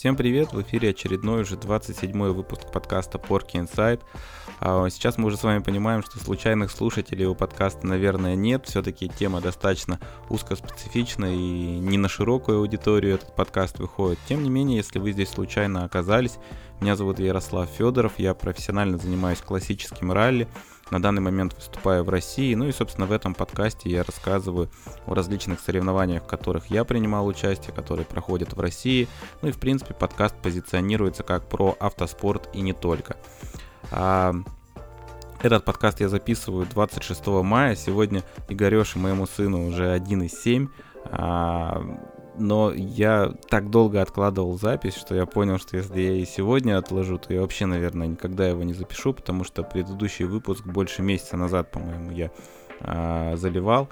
Всем привет, в эфире очередной уже 27 выпуск подкаста Porky Inside. А, сейчас мы уже с вами понимаем, что случайных слушателей у подкаста, наверное, нет. Все-таки тема достаточно узкоспецифична и не на широкую аудиторию этот подкаст выходит. Тем не менее, если вы здесь случайно оказались, меня зовут Ярослав Федоров, я профессионально занимаюсь классическим ралли, на данный момент выступаю в России, ну и, собственно, в этом подкасте я рассказываю о различных соревнованиях, в которых я принимал участие, которые проходят в России, ну и, в принципе, подкаст позиционируется как про автоспорт и не только. А, этот подкаст я записываю 26 мая. Сегодня Игорёше, моему сыну, уже 1,7. А, но я так долго откладывал запись, что я понял, что если я и сегодня отложу, то я вообще, наверное, никогда его не запишу, потому что предыдущий выпуск больше месяца назад, по-моему, я а, заливал.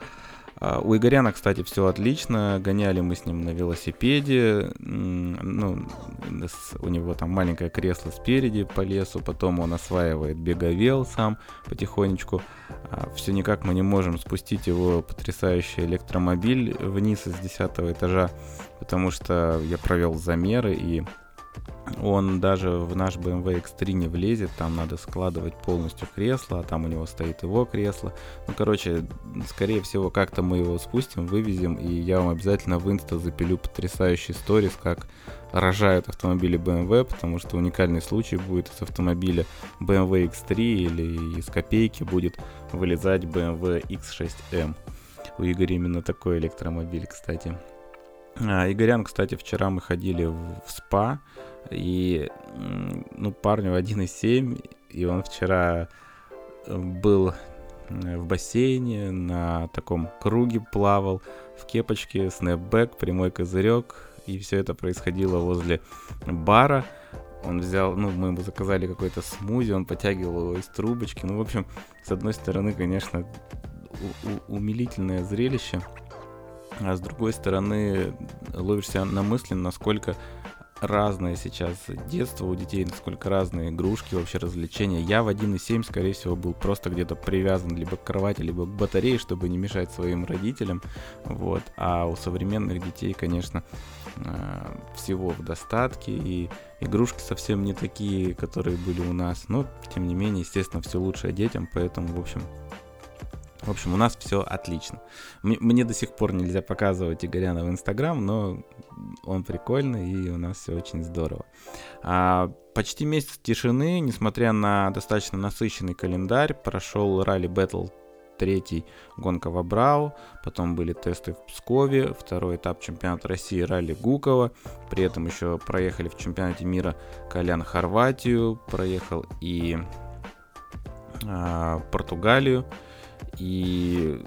У Игоряна, кстати, все отлично. Гоняли мы с ним на велосипеде. Ну, у него там маленькое кресло спереди по лесу. Потом он осваивает беговел сам потихонечку. А, все никак мы не можем спустить его потрясающий электромобиль вниз из 10 этажа, потому что я провел замеры и он даже в наш BMW X3 не влезет, там надо складывать полностью кресло, а там у него стоит его кресло. Ну, короче, скорее всего, как-то мы его спустим, вывезем, и я вам обязательно в инста запилю потрясающий сторис, как рожают автомобили BMW, потому что уникальный случай будет из автомобиля BMW X3 или из копейки будет вылезать BMW X6M. У Игоря именно такой электромобиль, кстати. А, Игорян, кстати, вчера мы ходили в, в СПА, и, ну, парню 1,7, и он вчера э, был э, в бассейне, на таком круге плавал, в кепочке, снэпбэк, прямой козырек, и все это происходило возле бара. Он взял, ну, мы ему заказали какой-то смузи, он потягивал его из трубочки. Ну, в общем, с одной стороны, конечно, умилительное зрелище, а с другой стороны, ловишься на мысли, насколько разное сейчас детство у детей, насколько разные игрушки, вообще развлечения. Я в 1.7, скорее всего, был просто где-то привязан либо к кровати, либо к батарее, чтобы не мешать своим родителям. Вот. А у современных детей, конечно, э, всего в достатке, и игрушки совсем не такие, которые были у нас. Но, тем не менее, естественно, все лучшее детям, поэтому, в общем, в общем, у нас все отлично. Мне до сих пор нельзя показывать Игоряна в Инстаграм, но он прикольный и у нас все очень здорово. А, почти месяц тишины, несмотря на достаточно насыщенный календарь, прошел ралли Battle третий гонка в Абрау, потом были тесты в Пскове, второй этап чемпионата России ралли Гукова, при этом еще проехали в чемпионате мира Колян Хорватию, проехал и а, Португалию, и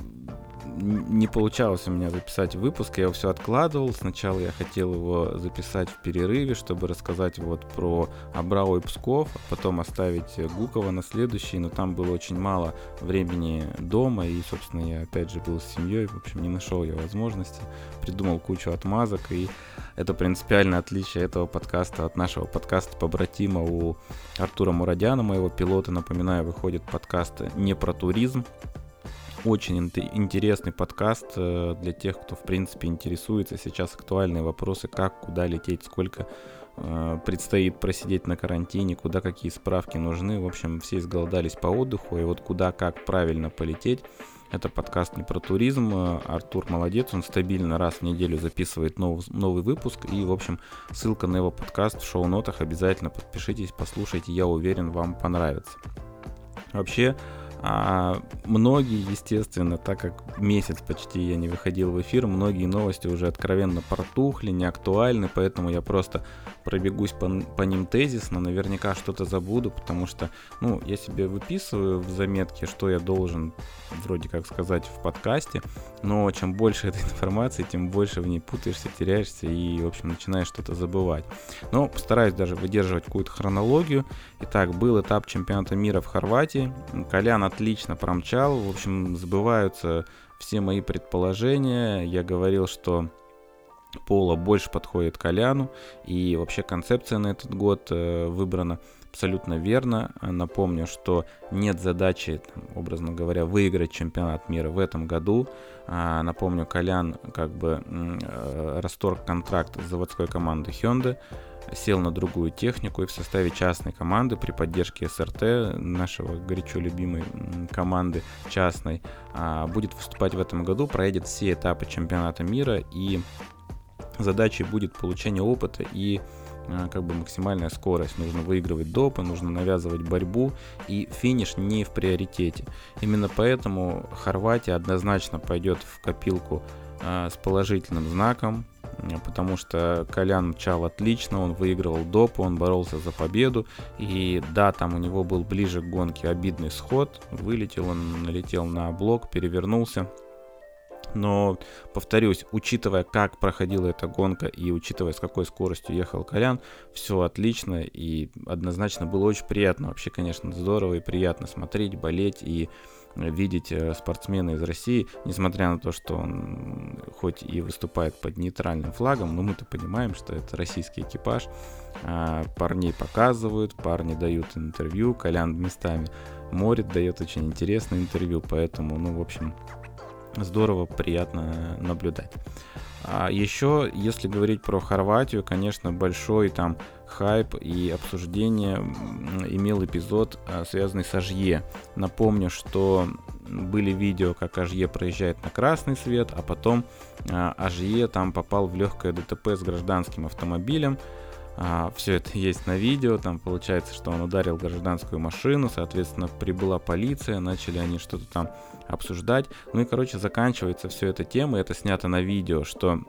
не получалось у меня записать выпуск, я его все откладывал. Сначала я хотел его записать в перерыве, чтобы рассказать вот про Абрау и Псков, а потом оставить Гукова на следующий, но там было очень мало времени дома, и, собственно, я опять же был с семьей, в общем, не нашел я возможности, придумал кучу отмазок, и это принципиальное отличие этого подкаста от нашего подкаста побратима у Артура Мурадяна, моего пилота. Напоминаю, выходит подкаст не про туризм, очень интересный подкаст э, для тех, кто, в принципе, интересуется. Сейчас актуальные вопросы, как, куда лететь, сколько э, предстоит просидеть на карантине, куда какие справки нужны. В общем, все изголодались по отдыху, и вот куда, как правильно полететь. Это подкаст не про туризм. Артур молодец, он стабильно раз в неделю записывает нов, новый выпуск. И, в общем, ссылка на его подкаст в шоу-нотах. Обязательно подпишитесь, послушайте, я уверен, вам понравится. Вообще, а многие, естественно, так как месяц почти я не выходил в эфир, многие новости уже откровенно протухли, не актуальны, поэтому я просто пробегусь по, по ним тезисно, наверняка что-то забуду, потому что, ну, я себе выписываю в заметке, что я должен вроде как сказать в подкасте, но чем больше этой информации, тем больше в ней путаешься, теряешься и, в общем, начинаешь что-то забывать. Но постараюсь даже выдерживать какую-то хронологию. Итак, был этап чемпионата мира в Хорватии. Колян отлично промчал. В общем, сбываются все мои предположения. Я говорил, что Пола больше подходит Коляну, и вообще концепция на этот год э, выбрана абсолютно верно. Напомню, что нет задачи, образно говоря, выиграть чемпионат мира в этом году. А, напомню, Колян как бы э, расторг контракт с заводской командой Hyundai сел на другую технику и в составе частной команды при поддержке СРТ, нашего горячо любимой команды частной, а, будет выступать в этом году, проедет все этапы чемпионата мира и задачей будет получение опыта и а, как бы максимальная скорость. Нужно выигрывать допы, нужно навязывать борьбу, и финиш не в приоритете. Именно поэтому Хорватия однозначно пойдет в копилку а, с положительным знаком, потому что Колян мчал отлично, он выигрывал доп, он боролся за победу, и да, там у него был ближе к гонке обидный сход, вылетел он, налетел на блок, перевернулся, но, повторюсь, учитывая, как проходила эта гонка и учитывая, с какой скоростью ехал Колян, все отлично. И однозначно было очень приятно. Вообще, конечно, здорово и приятно смотреть, болеть. И видеть э, спортсмена из России, несмотря на то, что он хоть и выступает под нейтральным флагом, но мы-то понимаем, что это российский экипаж. А, парней показывают, парни дают интервью, Колян местами морит, дает очень интересное интервью, поэтому, ну, в общем, здорово, приятно наблюдать. А еще, если говорить про Хорватию, конечно, большой там хайп и обсуждение имел эпизод, а, связанный с Ажье. Напомню, что были видео, как Ажье проезжает на красный свет, а потом а, Ажье там попал в легкое ДТП с гражданским автомобилем. А, все это есть на видео, там получается, что он ударил гражданскую машину, соответственно, прибыла полиция, начали они что-то там обсуждать. Ну и, короче, заканчивается все эта тема, это снято на видео, что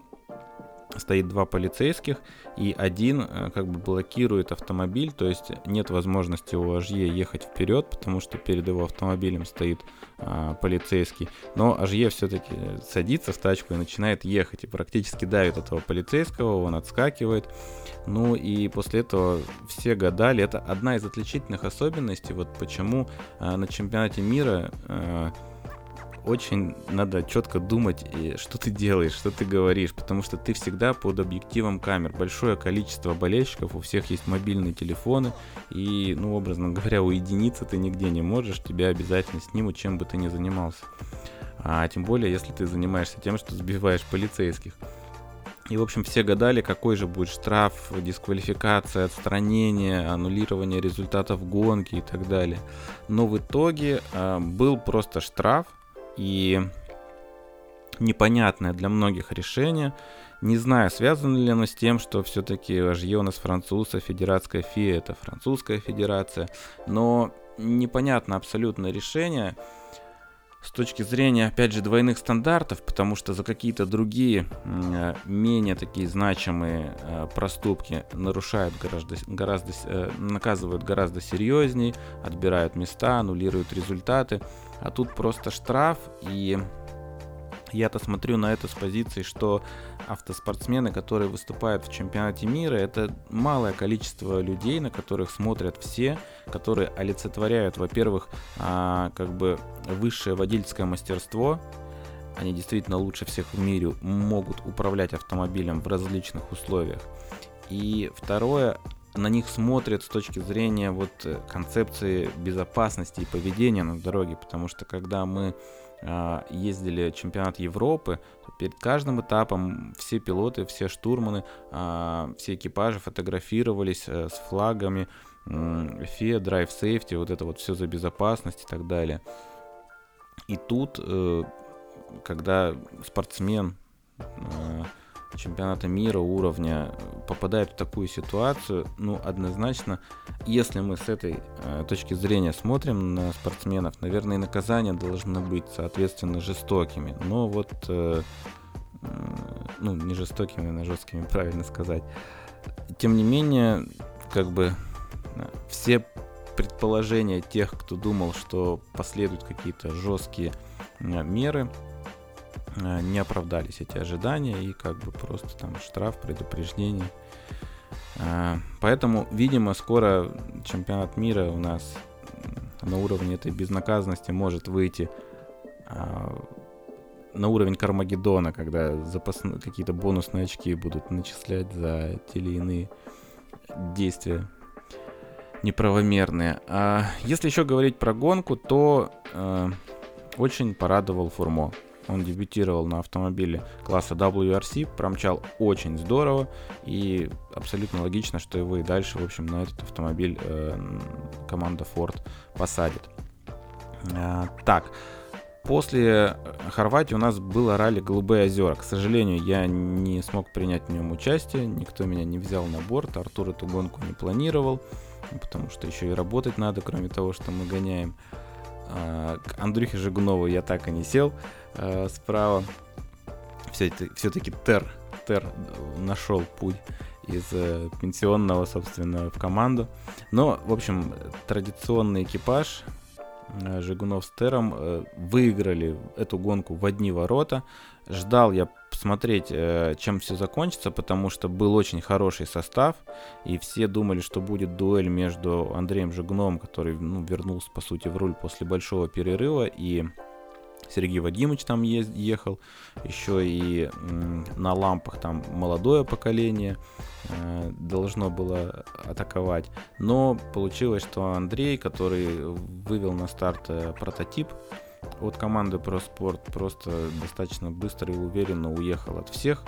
стоит два полицейских, и один э, как бы блокирует автомобиль, то есть нет возможности у Ажье ехать вперед, потому что перед его автомобилем стоит а, полицейский. Но Ажье все-таки садится в тачку и начинает ехать, и практически давит этого полицейского, он отскакивает. Ну и после этого все гадали, это одна из отличительных особенностей, вот почему а, на чемпионате мира а, очень надо четко думать, что ты делаешь, что ты говоришь, потому что ты всегда под объективом камер. Большое количество болельщиков, у всех есть мобильные телефоны, и, ну, образно говоря, уединиться ты нигде не можешь, тебя обязательно снимут, чем бы ты ни занимался. А тем более, если ты занимаешься тем, что сбиваешь полицейских. И, в общем, все гадали, какой же будет штраф, дисквалификация, отстранение, аннулирование результатов гонки и так далее. Но в итоге э, был просто штраф, и непонятное для многих решение. Не знаю, связано ли оно с тем, что все-таки Ажье у нас француз, федератская ФИА это французская федерация, но непонятно абсолютно решение с точки зрения, опять же, двойных стандартов, потому что за какие-то другие э, менее такие значимые э, проступки нарушают гораздо, гораздо э, наказывают гораздо серьезнее, отбирают места, аннулируют результаты. А тут просто штраф, и я-то смотрю на это с позиции, что автоспортсмены, которые выступают в чемпионате мира, это малое количество людей, на которых смотрят все, которые олицетворяют, во-первых, а, как бы высшее водительское мастерство, они действительно лучше всех в мире могут управлять автомобилем в различных условиях. И второе, на них смотрят с точки зрения вот концепции безопасности и поведения на дороге, потому что когда мы ездили чемпионат Европы, перед каждым этапом все пилоты, все штурманы, э, все экипажи фотографировались э, с флагами FIA, Drive Safety, вот это вот все за безопасность и так далее. И тут, э, когда спортсмен э, чемпионата мира уровня попадает в такую ситуацию, ну, однозначно, если мы с этой э, точки зрения смотрим на спортсменов, наверное, и наказания должны быть, соответственно, жестокими. Но вот, э, э, ну, не жестокими, но жесткими, правильно сказать. Тем не менее, как бы э, все предположения тех, кто думал, что последуют какие-то жесткие э, меры, не оправдались эти ожидания и как бы просто там штраф, предупреждение. Э, поэтому, видимо, скоро чемпионат мира у нас на уровне этой безнаказанности может выйти э, на уровень Кармагеддона, когда какие-то бонусные очки будут начислять за те или иные действия. неправомерные. А если еще говорить про гонку, то э, очень порадовал Фурмо. Он дебютировал на автомобиле класса WRC, промчал очень здорово и абсолютно логично, что его и дальше, в общем, на этот автомобиль э, команда Ford посадит. А, так, После Хорватии у нас было ралли «Голубые озера». К сожалению, я не смог принять в нем участие, никто меня не взял на борт, Артур эту гонку не планировал, потому что еще и работать надо, кроме того, что мы гоняем. А, к Андрюхе Жигунову я так и не сел а, справа. Все-таки Тер, Тер нашел путь из э, пенсионного, собственно, в команду. Но, в общем, традиционный экипаж Э, Жигунов с Тером э, выиграли эту гонку в одни ворота. Ждал я посмотреть, э, чем все закончится, потому что был очень хороший состав, и все думали, что будет дуэль между Андреем Жигуновым, который ну, вернулся, по сути, в руль после большого перерыва, и Сергей Вадимович там ехал, еще и на лампах там молодое поколение э, должно было атаковать. Но получилось, что Андрей, который вывел на старт э, прототип от команды ProSport, просто достаточно быстро и уверенно уехал от всех.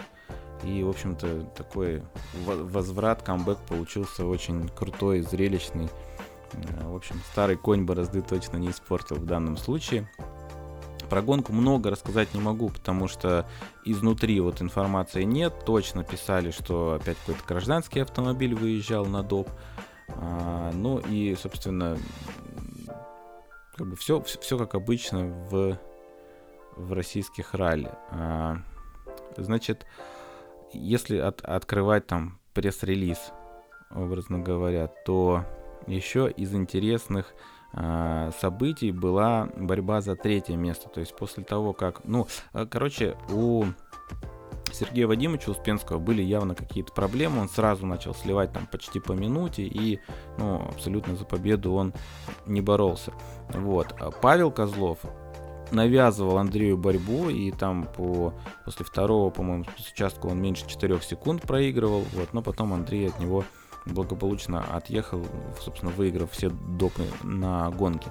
И, в общем-то, такой возврат, камбэк получился очень крутой, зрелищный. Э, в общем, старый конь борозды точно не испортил в данном случае. Про гонку много рассказать не могу, потому что изнутри вот информации нет. Точно писали, что опять какой-то гражданский автомобиль выезжал на доп. А, ну и, собственно, как бы все, все, все как обычно в, в российских ралли. А, значит, если от, открывать там пресс-релиз, образно говоря, то еще из интересных а, событий была борьба за третье место. То есть после того, как... Ну, а, короче, у Сергея Вадимовича Успенского были явно какие-то проблемы. Он сразу начал сливать там почти по минуте и, ну, абсолютно за победу он не боролся. Вот. А Павел Козлов навязывал Андрею борьбу, и там по, после второго, по-моему, участка он меньше 4 секунд проигрывал, вот, но потом Андрей от него благополучно отъехал, собственно, выиграв все допы на гонке.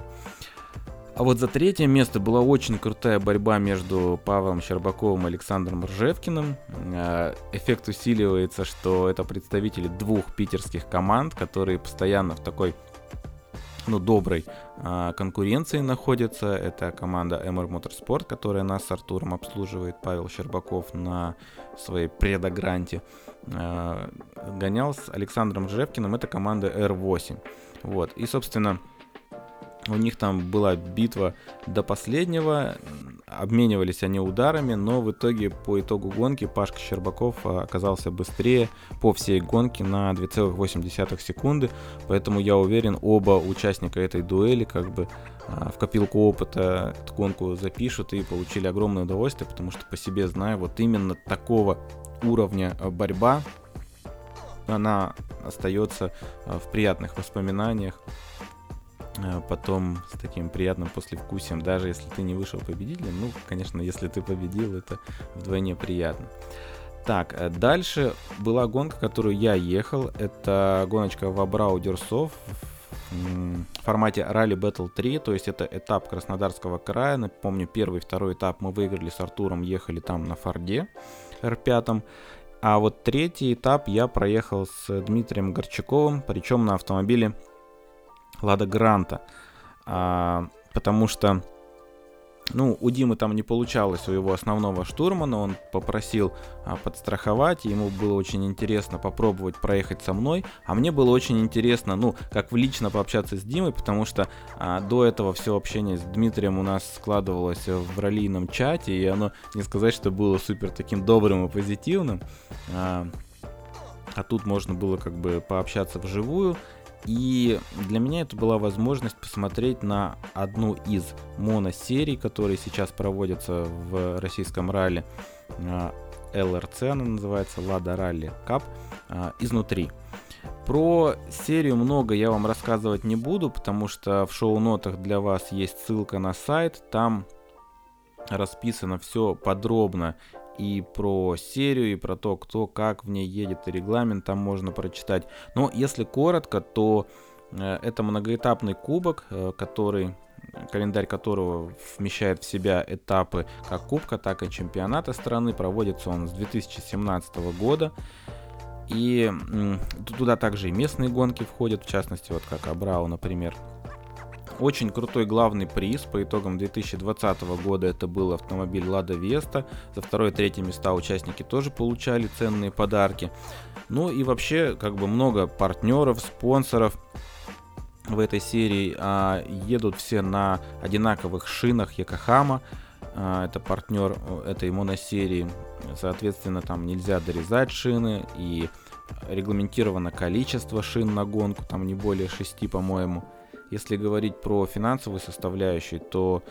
А вот за третье место была очень крутая борьба между Павлом Щербаковым и Александром Ржевкиным. Э, эффект усиливается, что это представители двух питерских команд, которые постоянно в такой ну, доброй а, конкуренции находятся. Это команда MR Motorsport, которая нас с Артуром обслуживает, Павел Щербаков на своей предогранте. А, гонял с Александром Жевкиным, это команда R8. Вот, и, собственно, у них там была битва до последнего, обменивались они ударами, но в итоге по итогу гонки Пашка Щербаков а, оказался быстрее по всей гонке на 2,8 секунды, поэтому я уверен, оба участника этой дуэли как бы а, в копилку опыта эту гонку запишут и получили огромное удовольствие, потому что по себе знаю, вот именно такого уровня борьба, она остается а, в приятных воспоминаниях потом с таким приятным послевкусием, даже если ты не вышел победителем. Ну, конечно, если ты победил, это вдвойне приятно. Так, э, дальше была гонка, которую я ехал. Это гоночка в Абрау Дерсов в формате Rally Battle 3, то есть это этап Краснодарского края. Напомню, первый и второй этап мы выиграли с Артуром, ехали там на Форде R5. А вот третий этап я проехал с Дмитрием Горчаковым, причем на автомобиле Лада Гранта. А, потому что, ну, у Димы там не получалось у его основного штурмана, он попросил а, подстраховать, ему было очень интересно попробовать проехать со мной, а мне было очень интересно, ну, как лично пообщаться с Димой, потому что а, до этого все общение с Дмитрием у нас складывалось в раллийном чате, и оно, не сказать, что было супер таким добрым и позитивным, а, а тут можно было как бы пообщаться вживую, и для меня это была возможность посмотреть на одну из моносерий, которые сейчас проводятся в российском ралли. ЛРЦ а, она называется, Лада Ралли Кап, изнутри. Про серию много я вам рассказывать не буду, потому что в шоу-нотах для вас есть ссылка на сайт, там расписано все подробно и про серию, и про то, кто как в ней едет, и регламент там можно прочитать. Но если коротко, то Э, это многоэтапный кубок, э, который календарь которого вмещает в себя этапы как Кубка, так и чемпионата страны. Проводится он с 2017 года. И туда также и местные гонки входят, в частности, вот как Абрау, например. Очень крутой главный приз по итогам 2020 года это был автомобиль Лада Веста. За второе и третье места участники тоже получали ценные подарки. Ну и вообще, как бы много партнеров, спонсоров в этой серии а, едут все на одинаковых шинах Якохама. А, это партнер этой моносерии. Соответственно, там нельзя дорезать шины и регламентировано количество шин на гонку, там не более 6, по-моему. Если говорить про финансовую составляющую, то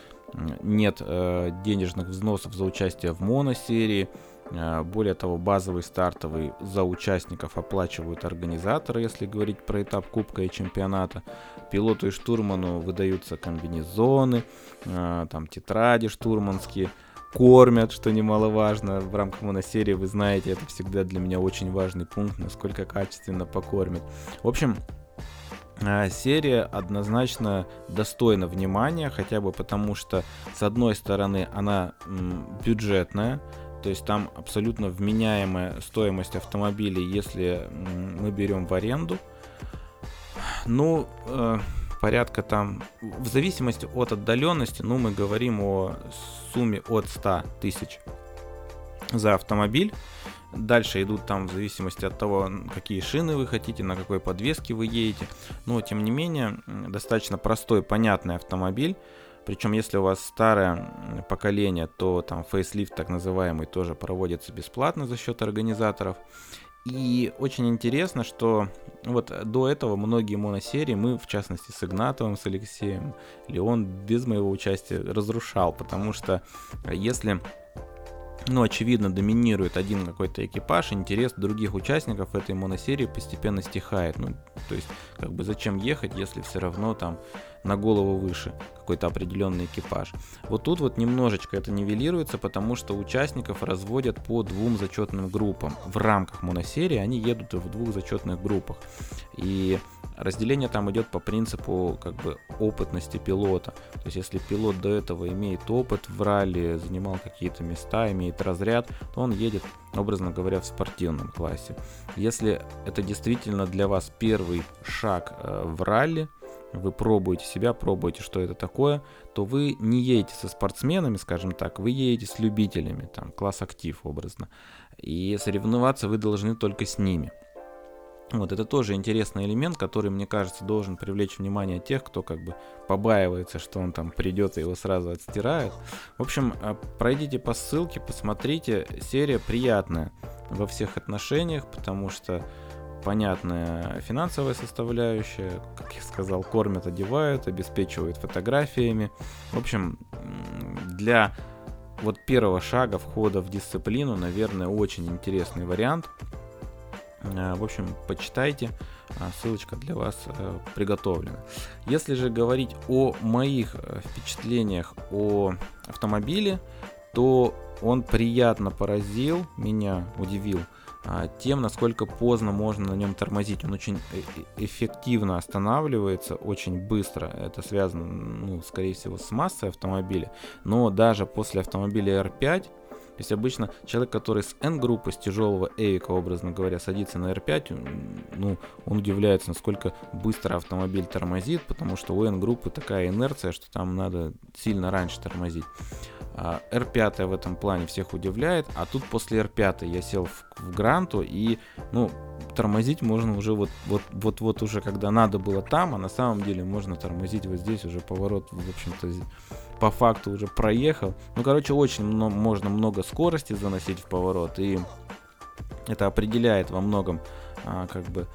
нет э, денежных взносов за участие в моносерии. Э, более того, базовый стартовый за участников оплачивают организаторы, если говорить про этап Кубка и чемпионата. Пилоту и штурману выдаются комбинезоны, э, там тетради штурманские, кормят, что немаловажно. В рамках моносерии, вы знаете, это всегда для меня очень важный пункт, насколько качественно покормят. В общем, серия однозначно достойна внимания, хотя бы потому что, с одной стороны, она бюджетная, то есть там абсолютно вменяемая стоимость автомобилей, если мы берем в аренду. Ну, э, порядка там, в зависимости от отдаленности, ну, мы говорим о сумме от 100 тысяч за автомобиль. Дальше идут там в зависимости от того, какие шины вы хотите, на какой подвеске вы едете. Но, тем не менее, достаточно простой, понятный автомобиль. Причем, если у вас старое поколение, то там фейслифт так называемый тоже проводится бесплатно за счет организаторов. И очень интересно, что вот до этого многие моносерии мы, в частности, с Игнатовым, с Алексеем, Леон без моего участия разрушал, потому что если ну, очевидно, доминирует один какой-то экипаж, интерес других участников этой моносерии постепенно стихает. Ну, то есть, как бы зачем ехать, если все равно там на голову выше какой-то определенный экипаж. Вот тут вот немножечко это нивелируется, потому что участников разводят по двум зачетным группам. В рамках моносерии они едут в двух зачетных группах. И разделение там идет по принципу как бы опытности пилота. То есть если пилот до этого имеет опыт в ралли, занимал какие-то места, имеет разряд, то он едет, образно говоря, в спортивном классе. Если это действительно для вас первый шаг э, в ралли, вы пробуете себя, пробуете, что это такое, то вы не едете со спортсменами, скажем так, вы едете с любителями, там, класс актив образно. И соревноваться вы должны только с ними. Вот это тоже интересный элемент, который, мне кажется, должен привлечь внимание тех, кто как бы побаивается, что он там придет и его сразу отстирают. В общем, а, пройдите по ссылке, посмотрите. Серия приятная во всех отношениях, потому что понятная финансовая составляющая, как я сказал, кормят, одевают, обеспечивают фотографиями. В общем, для вот первого шага входа в дисциплину, наверное, очень интересный вариант. Э, в общем, почитайте, а, ссылочка для вас э, приготовлена. Если же говорить о моих э, впечатлениях о автомобиле, то он приятно поразил меня, удивил тем, насколько поздно можно на нем тормозить. Он очень э, э, эффективно останавливается, очень быстро. Это связано, ну, скорее всего, с массой автомобиля. Но даже после автомобиля R5, то есть обычно человек, который с N-группы, с тяжелого Эвика, образно говоря, садится на R5, ну, он удивляется, насколько быстро автомобиль тормозит, потому что у N-группы такая инерция, что там надо сильно раньше тормозить. R5 а, в этом плане всех удивляет, а тут после R5 я сел в, в Гранту и, ну, тормозить можно уже вот, вот, вот, вот уже когда надо было там, а на самом деле можно тормозить вот здесь уже поворот, в общем-то, по факту уже проехал. Ну, короче, очень много, можно много скорости заносить в поворот, и это определяет во многом а, как бы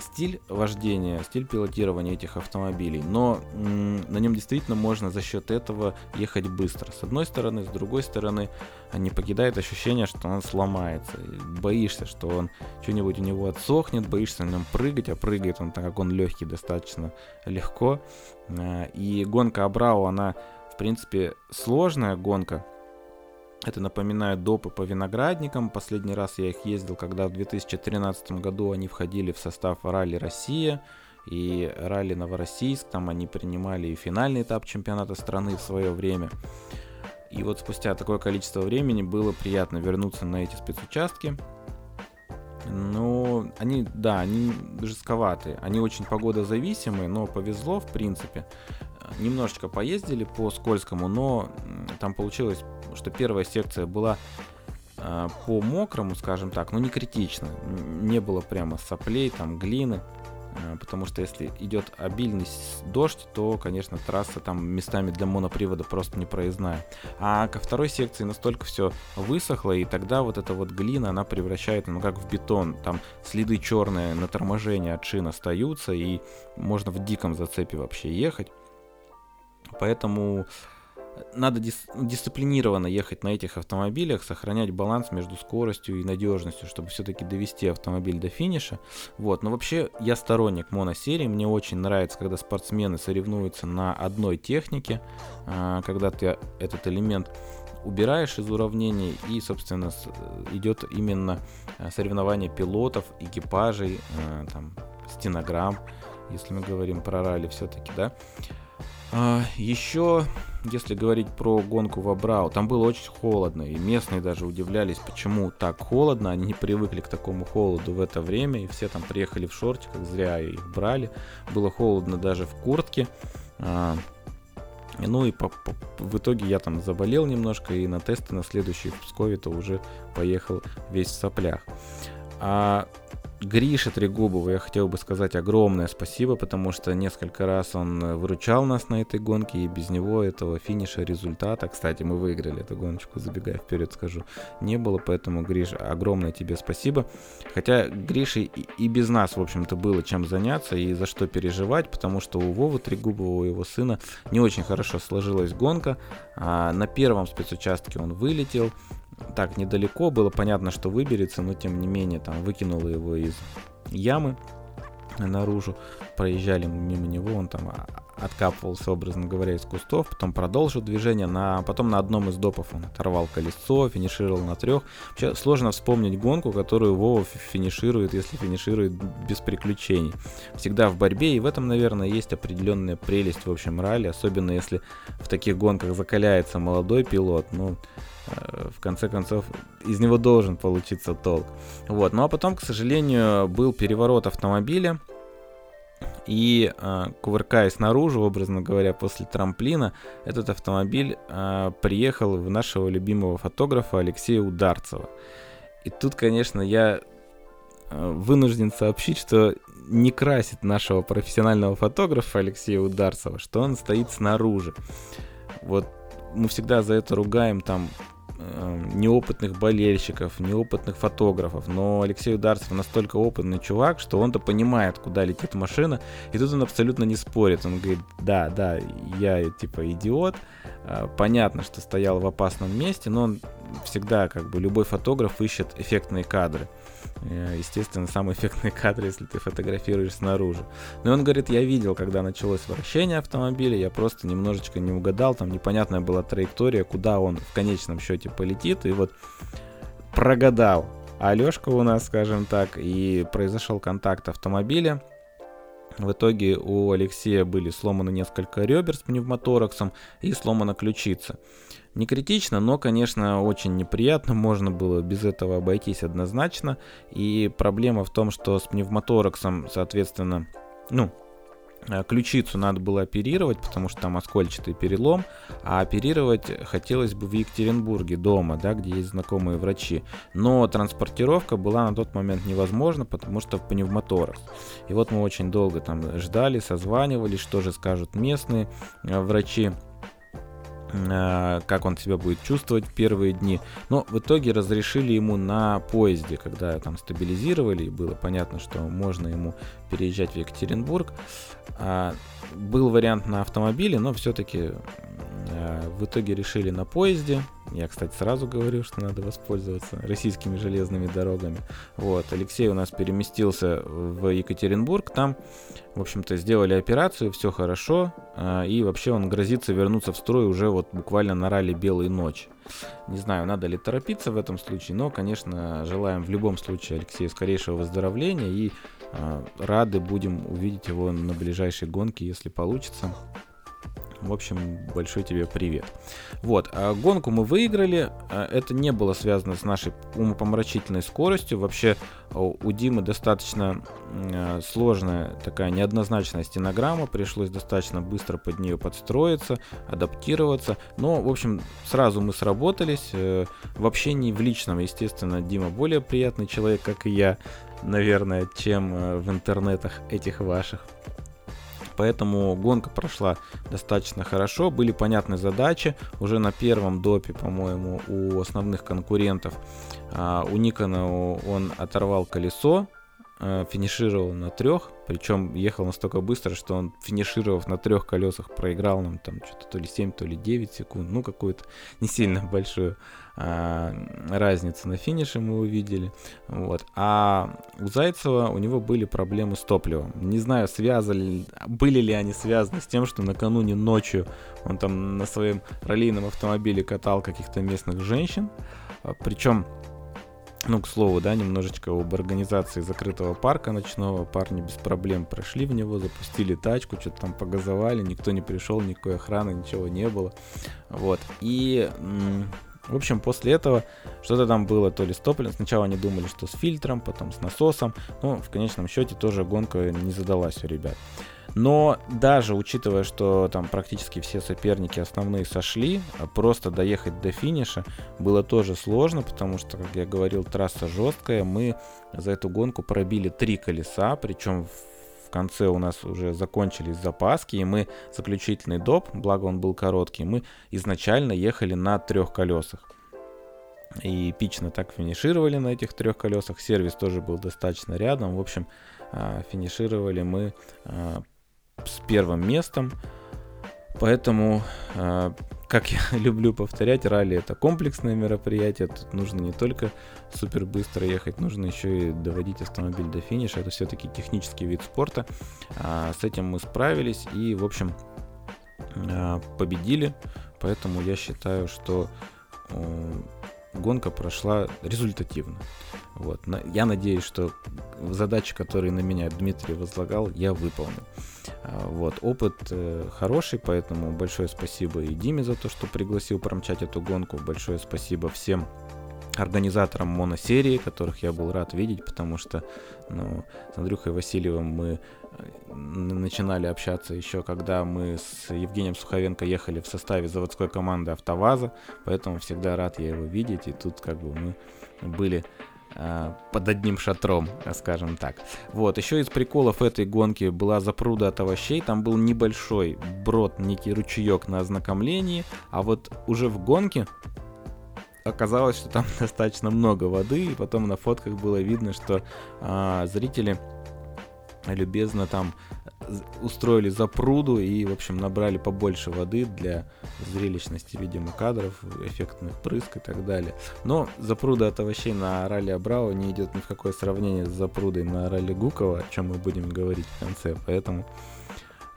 стиль вождения, стиль пилотирования этих автомобилей, но на нем действительно можно за счет этого ехать быстро. С одной стороны, с другой стороны, не покидает ощущение, что он сломается. Боишься, что он что-нибудь у него отсохнет, боишься на нем прыгать, а прыгает он, так как он легкий, достаточно легко. А, и гонка Абрау, она, в принципе, сложная гонка, это напоминает допы по виноградникам. Последний раз я их ездил, когда в 2013 году они входили в состав Ралли Россия. и ралли Новороссийск, там они принимали и финальный этап чемпионата страны в свое время. И вот спустя такое количество времени было приятно вернуться на эти спецучастки. Ну, они, да, они жестковатые. Они очень погодозависимые, но повезло, в принципе. Немножечко поездили по скользкому, но там получилось, что первая секция была а, по мокрому, скажем так, но не критично. Не было прямо соплей, там глины. А, потому что если идет обильный дождь, то, конечно, трасса там местами для монопривода просто непроездная. А ко второй секции настолько все высохло, и тогда вот эта вот глина, она превращает, ну как в бетон, там следы черные на торможение от шин остаются, и можно в диком зацепе вообще ехать. Поэтому надо дис- дисциплинированно ехать на этих автомобилях, сохранять баланс между скоростью и надежностью, чтобы все-таки довести автомобиль до финиша. Вот. Но вообще я сторонник моносерии. Мне очень нравится, когда спортсмены соревнуются на одной технике, а, когда ты этот элемент убираешь из уравнений и, собственно, идет именно а, соревнование пилотов, экипажей, а, там, стенограмм, если мы говорим про ралли все-таки, да. А, еще, если говорить про гонку в Абрау, там было очень холодно, и местные даже удивлялись, почему так холодно, они не привыкли к такому холоду в это время, и все там приехали в шортиках, зря их брали, было холодно даже в куртке, а, ну и по, по, в итоге я там заболел немножко, и на тесты на следующий в Пскове-то уже поехал весь в соплях. А Гриша Трегубову я хотел бы сказать огромное спасибо, потому что несколько раз он э, выручал нас на этой гонке, и без него этого финиша результата, кстати, мы выиграли эту гоночку, забегая вперед скажу, не было, поэтому, Гриш, огромное тебе спасибо. Хотя Грише и, и без нас, в общем-то, было чем заняться и за что переживать, потому что у Вовы Трегубова, у его сына, не очень хорошо сложилась гонка. А на первом спецучастке он вылетел, так недалеко, было понятно, что выберется, но тем не менее там выкинуло его из ямы наружу, проезжали мимо него, он там откапывался, образно говоря, из кустов, потом продолжил движение, на, потом на одном из допов он оторвал колесо, финишировал на трех. Вообще сложно вспомнить гонку, которую Вова финиширует, если финиширует без приключений. Всегда в борьбе, и в этом, наверное, есть определенная прелесть в общем ралли, особенно если в таких гонках закаляется молодой пилот, ну, в конце концов, из него должен получиться толк. Вот. Ну а потом, к сожалению, был переворот автомобиля, и э, кувыркаясь наружу, образно говоря, после трамплина, этот автомобиль э, приехал в нашего любимого фотографа Алексея Ударцева. И тут, конечно, я э, вынужден сообщить, что не красит нашего профессионального фотографа Алексея Ударцева, что он стоит снаружи. Вот мы всегда за это ругаем там неопытных болельщиков, неопытных фотографов, но Алексей Ударцев настолько опытный чувак, что он-то понимает, куда летит машина, и тут он абсолютно не спорит. Он говорит, да, да, я типа идиот, а, понятно, что стоял в опасном месте, но он всегда, как бы, любой фотограф ищет эффектные кадры. Э, естественно, самый эффектный кадр, если ты фотографируешь снаружи. Но он говорит, я видел, когда началось вращение автомобиля, я просто немножечко не угадал, там непонятная была траектория, куда он в конечном счете полетит, и вот прогадал. Алешка у нас, скажем так, и произошел контакт автомобиля, в итоге у Алексея были сломаны несколько ребер с пневмотораксом и сломана ключица. Не критично, но, конечно, очень неприятно. Можно было без этого обойтись однозначно. И проблема в том, что с пневмотораксом, соответственно, ну, э, ключицу надо было оперировать, потому что там оскольчатый перелом, а оперировать хотелось бы в Екатеринбурге дома, да, где есть знакомые врачи. Но транспортировка была на тот момент невозможна, потому что пневмоторакс. И вот мы очень долго там ждали, созванивались, что же скажут местные э, врачи. Э, как он себя будет чувствовать первые дни. Но в итоге разрешили ему на поезде, когда там стабилизировали, и было понятно, что можно ему переезжать в Екатеринбург. А, был вариант на автомобиле, но все-таки в итоге решили на поезде. Я, кстати, сразу говорю, что надо воспользоваться российскими железными дорогами. Вот, Алексей у нас переместился в Екатеринбург, там, в общем-то, сделали операцию, все хорошо, а, и вообще он грозится вернуться в строй уже вот буквально на ралли «Белой ночи». Не знаю, надо ли торопиться в этом случае, но, конечно, желаем в любом случае Алексею скорейшего выздоровления и э, рады будем увидеть его на ближайшей гонке, если получится. В общем, большой тебе привет. Вот, а гонку мы выиграли. А, это не было связано с нашей умопомрачительной скоростью. Вообще а, у Димы достаточно сложная такая неоднозначная стенограмма. Пришлось достаточно быстро под нее подстроиться, адаптироваться. Но, в общем, сразу мы сработались. Э, в общении в личном, естественно, Дима более приятный человек, как и я, наверное, чем э, в интернетах этих ваших поэтому гонка прошла достаточно хорошо, были понятны задачи, уже на первом допе, по-моему, у основных конкурентов, а, у Никона он оторвал колесо, а, финишировал на трех, причем ехал настолько быстро, что он, финишировав на трех колесах, проиграл нам там что-то то ли 7, то ли 9 секунд, ну какую-то не сильно большую а, разницу на финише мы увидели. Вот. А у Зайцева у него были проблемы с топливом. Не знаю, связали, были ли они связаны с тем, что накануне ночью он там на своем раллийном автомобиле катал каких-то местных женщин. А, Причем ну, к слову, да, немножечко об организации закрытого парка ночного. Парни без проблем прошли в него, запустили тачку, что-то там погазовали, никто не пришел, никакой охраны, ничего не было. Вот. И в общем, после этого что-то там было, то ли с топливом. Сначала они думали, что с фильтром, потом с насосом. Но в конечном счете тоже гонка не задалась у ребят. Но даже учитывая, что там практически все соперники основные сошли, а просто доехать до финиша было тоже сложно, потому что, как я говорил, трасса жесткая. Мы за эту гонку пробили три колеса, причем в в конце у нас уже закончились запаски, и мы заключительный доп, благо он был короткий, мы изначально ехали на трех колесах. И эпично так финишировали на этих трех колесах. Сервис тоже был достаточно рядом. В общем, а, финишировали мы а, с первым местом. Поэтому а, как я люблю повторять, ралли это комплексное мероприятие. Тут нужно не только супер быстро ехать, нужно еще и доводить автомобиль до финиша. Это все-таки технический вид спорта. А, с этим мы справились и, в общем, а, победили. Поэтому я считаю, что гонка прошла результативно. Вот. Я надеюсь, что задачи, которые на меня Дмитрий возлагал, я выполнил. А, вот. Опыт э, хороший, поэтому большое спасибо и Диме за то, что пригласил промчать эту гонку. Большое спасибо всем организаторам моносерии, которых я был рад видеть, потому что ну, с Андрюхой Васильевым мы начинали общаться еще, когда мы с Евгением Суховенко ехали в составе заводской команды АвтоВАЗа, поэтому всегда рад я его видеть, и тут как бы мы были э, под одним шатром, скажем так. Вот, еще из приколов этой гонки была запруда от овощей, там был небольшой брод, некий ручеек на ознакомлении, а вот уже в гонке оказалось, что там достаточно много воды, и потом на фотках было видно, что а, зрители любезно там устроили запруду и, в общем, набрали побольше воды для зрелищности, видимо, кадров, эффектных прыск и так далее. Но запруда от овощей на ралли Абрао не идет ни в какое сравнение с запрудой на ралли Гукова, о чем мы будем говорить в конце, поэтому,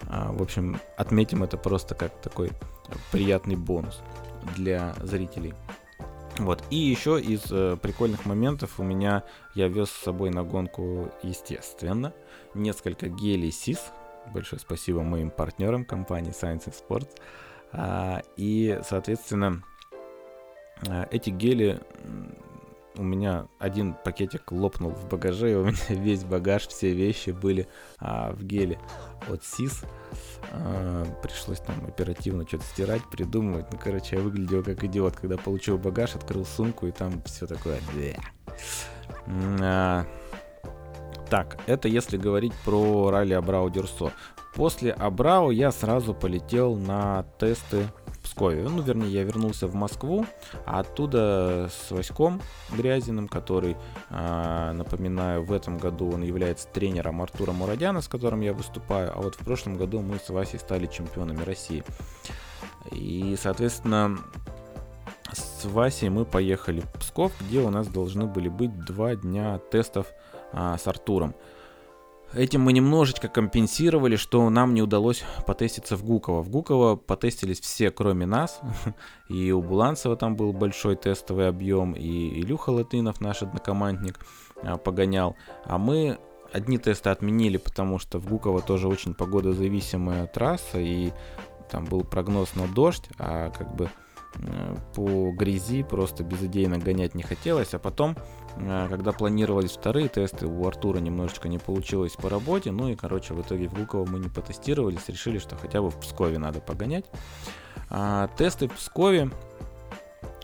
а, в общем, отметим это просто как такой приятный бонус для зрителей. Вот. И еще из э, прикольных моментов у меня я вез с собой на гонку, естественно, несколько гелей СИС. Большое спасибо моим партнерам компании Science Sports. А, и, соответственно, э, эти гели у меня один пакетик лопнул в багаже, и у меня весь багаж, все вещи были а, в геле от СИС. А, пришлось там оперативно что-то стирать, придумывать. Ну, короче, я выглядел как идиот, когда получил багаж, открыл сумку, и там все такое. А, так, это если говорить про ралли Абрау Дюрсо. После Абрау я сразу полетел на тесты Пскове. Ну, вернее, я вернулся в Москву, а оттуда с Васьком Грязиным, который, э, напоминаю, в этом году он является тренером Артура Мурадяна, с которым я выступаю, а вот в прошлом году мы с Васей стали чемпионами России. И, соответственно, с Васей мы поехали в Псков, где у нас должны были быть два дня тестов а, с Артуром. Этим мы немножечко компенсировали, что нам не удалось потеститься в Гуково. В Гуково потестились все, кроме нас. И у Буланцева там был большой тестовый объем, и Илюха Латынов, наш однокомандник, а, погонял. А мы одни тесты отменили, потому что в Гуково тоже очень погодозависимая трасса, и там был прогноз на дождь, а как бы по грязи просто безыдейно гонять не хотелось, а потом, э, когда планировались вторые тесты, у Артура немножечко не получилось по работе, ну и, короче, в итоге в Гуково мы не потестировались, решили, что хотя бы в Пскове надо погонять. А, тесты в Пскове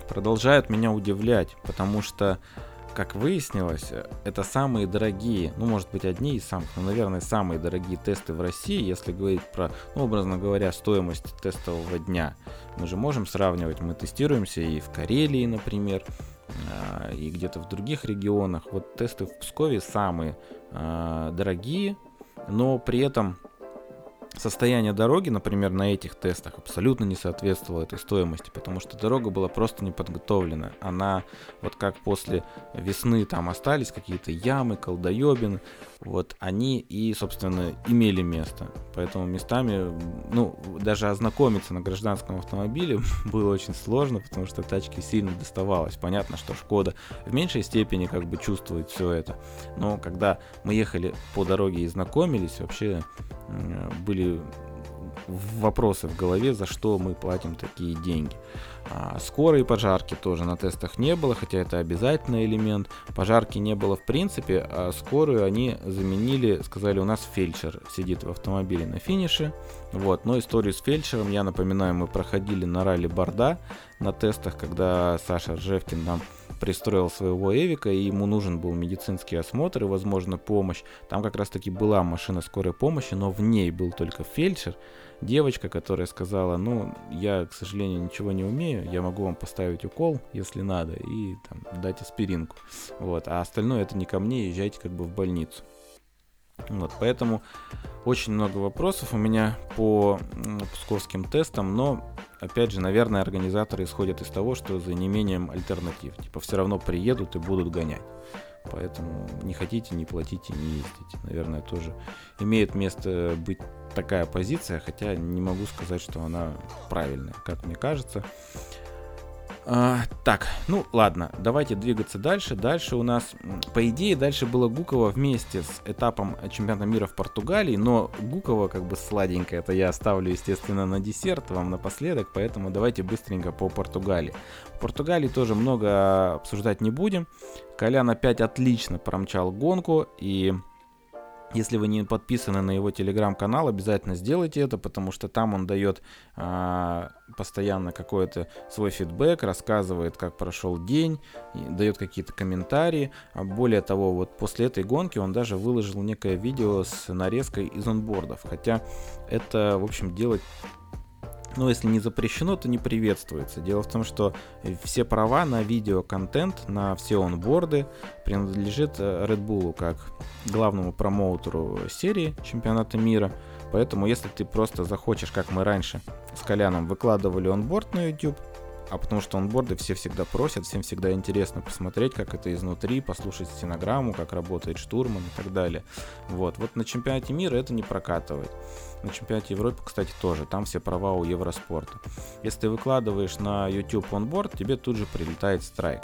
продолжают меня удивлять, потому что как выяснилось, это самые дорогие, ну, может быть, одни из самых, но, наверное, самые дорогие тесты в России, если говорить про, ну, образно говоря, стоимость тестового дня. Мы же можем сравнивать, мы тестируемся и в Карелии, например, а, и где-то в других регионах. Вот тесты в Пскове самые а, дорогие, но при этом состояние дороги, например, на этих тестах абсолютно не соответствовало этой стоимости, потому что дорога была просто не подготовлена. Она, вот как после весны там остались какие-то ямы, колдоебины, вот они и, собственно, имели место. Поэтому местами, ну, даже ознакомиться на гражданском автомобиле было очень сложно, потому что тачке сильно доставалось. Понятно, что Шкода в меньшей степени как бы чувствует все это. Но когда мы ехали по дороге и знакомились, вообще были вопросы в голове, за что мы платим такие деньги. А, скорой пожарки тоже на тестах не было, хотя это обязательный элемент. Пожарки не было в принципе, а скорую они заменили, сказали, у нас фельдшер сидит в автомобиле на финише. Вот, но историю с фельдшером, я напоминаю, мы проходили на ралли Борда на тестах, когда Саша Ржевкин нам пристроил своего Эвика, и ему нужен был медицинский осмотр и, возможно, помощь. Там как раз-таки была машина скорой помощи, но в ней был только фельдшер, девочка, которая сказала, ну, я, к сожалению, ничего не умею, я могу вам поставить укол, если надо, и там, дать аспиринку. Вот, а остальное это не ко мне, езжайте как бы в больницу. Вот, поэтому очень много вопросов у меня по псковским тестам, но опять же, наверное, организаторы исходят из того, что за неимением альтернатив. Типа все равно приедут и будут гонять. Поэтому не хотите, не платите, не ездите. Наверное, тоже имеет место быть такая позиция, хотя не могу сказать, что она правильная, как мне кажется. А, так, ну ладно, давайте двигаться дальше. Дальше у нас, по идее, дальше было Гуково вместе с этапом чемпионата мира в Португалии, но Гуково как бы сладенькое, это я оставлю, естественно, на десерт вам напоследок, поэтому давайте быстренько по Португалии. В Португалии тоже много обсуждать не будем. Колян опять отлично промчал гонку и если вы не подписаны на его телеграм-канал, обязательно сделайте это, потому что там он дает а, постоянно какой-то свой фидбэк, рассказывает, как прошел день, дает какие-то комментарии. А более того, вот после этой гонки он даже выложил некое видео с нарезкой из онбордов. Хотя это, в общем, делать ну, если не запрещено, то не приветствуется. Дело в том, что все права на видеоконтент, на все онборды принадлежит э, Red Bull как главному промоутеру серии чемпионата мира. Поэтому, если ты просто захочешь, как мы раньше с Коляном выкладывали онборд на YouTube, а потому что онборды все всегда просят, всем всегда интересно посмотреть, как это изнутри, послушать стенограмму, как работает штурман и так далее. Вот, вот на чемпионате мира это не прокатывает. На чемпионате Европы, кстати, тоже. Там все права у Евроспорта. Если ты выкладываешь на YouTube онборд, тебе тут же прилетает страйк.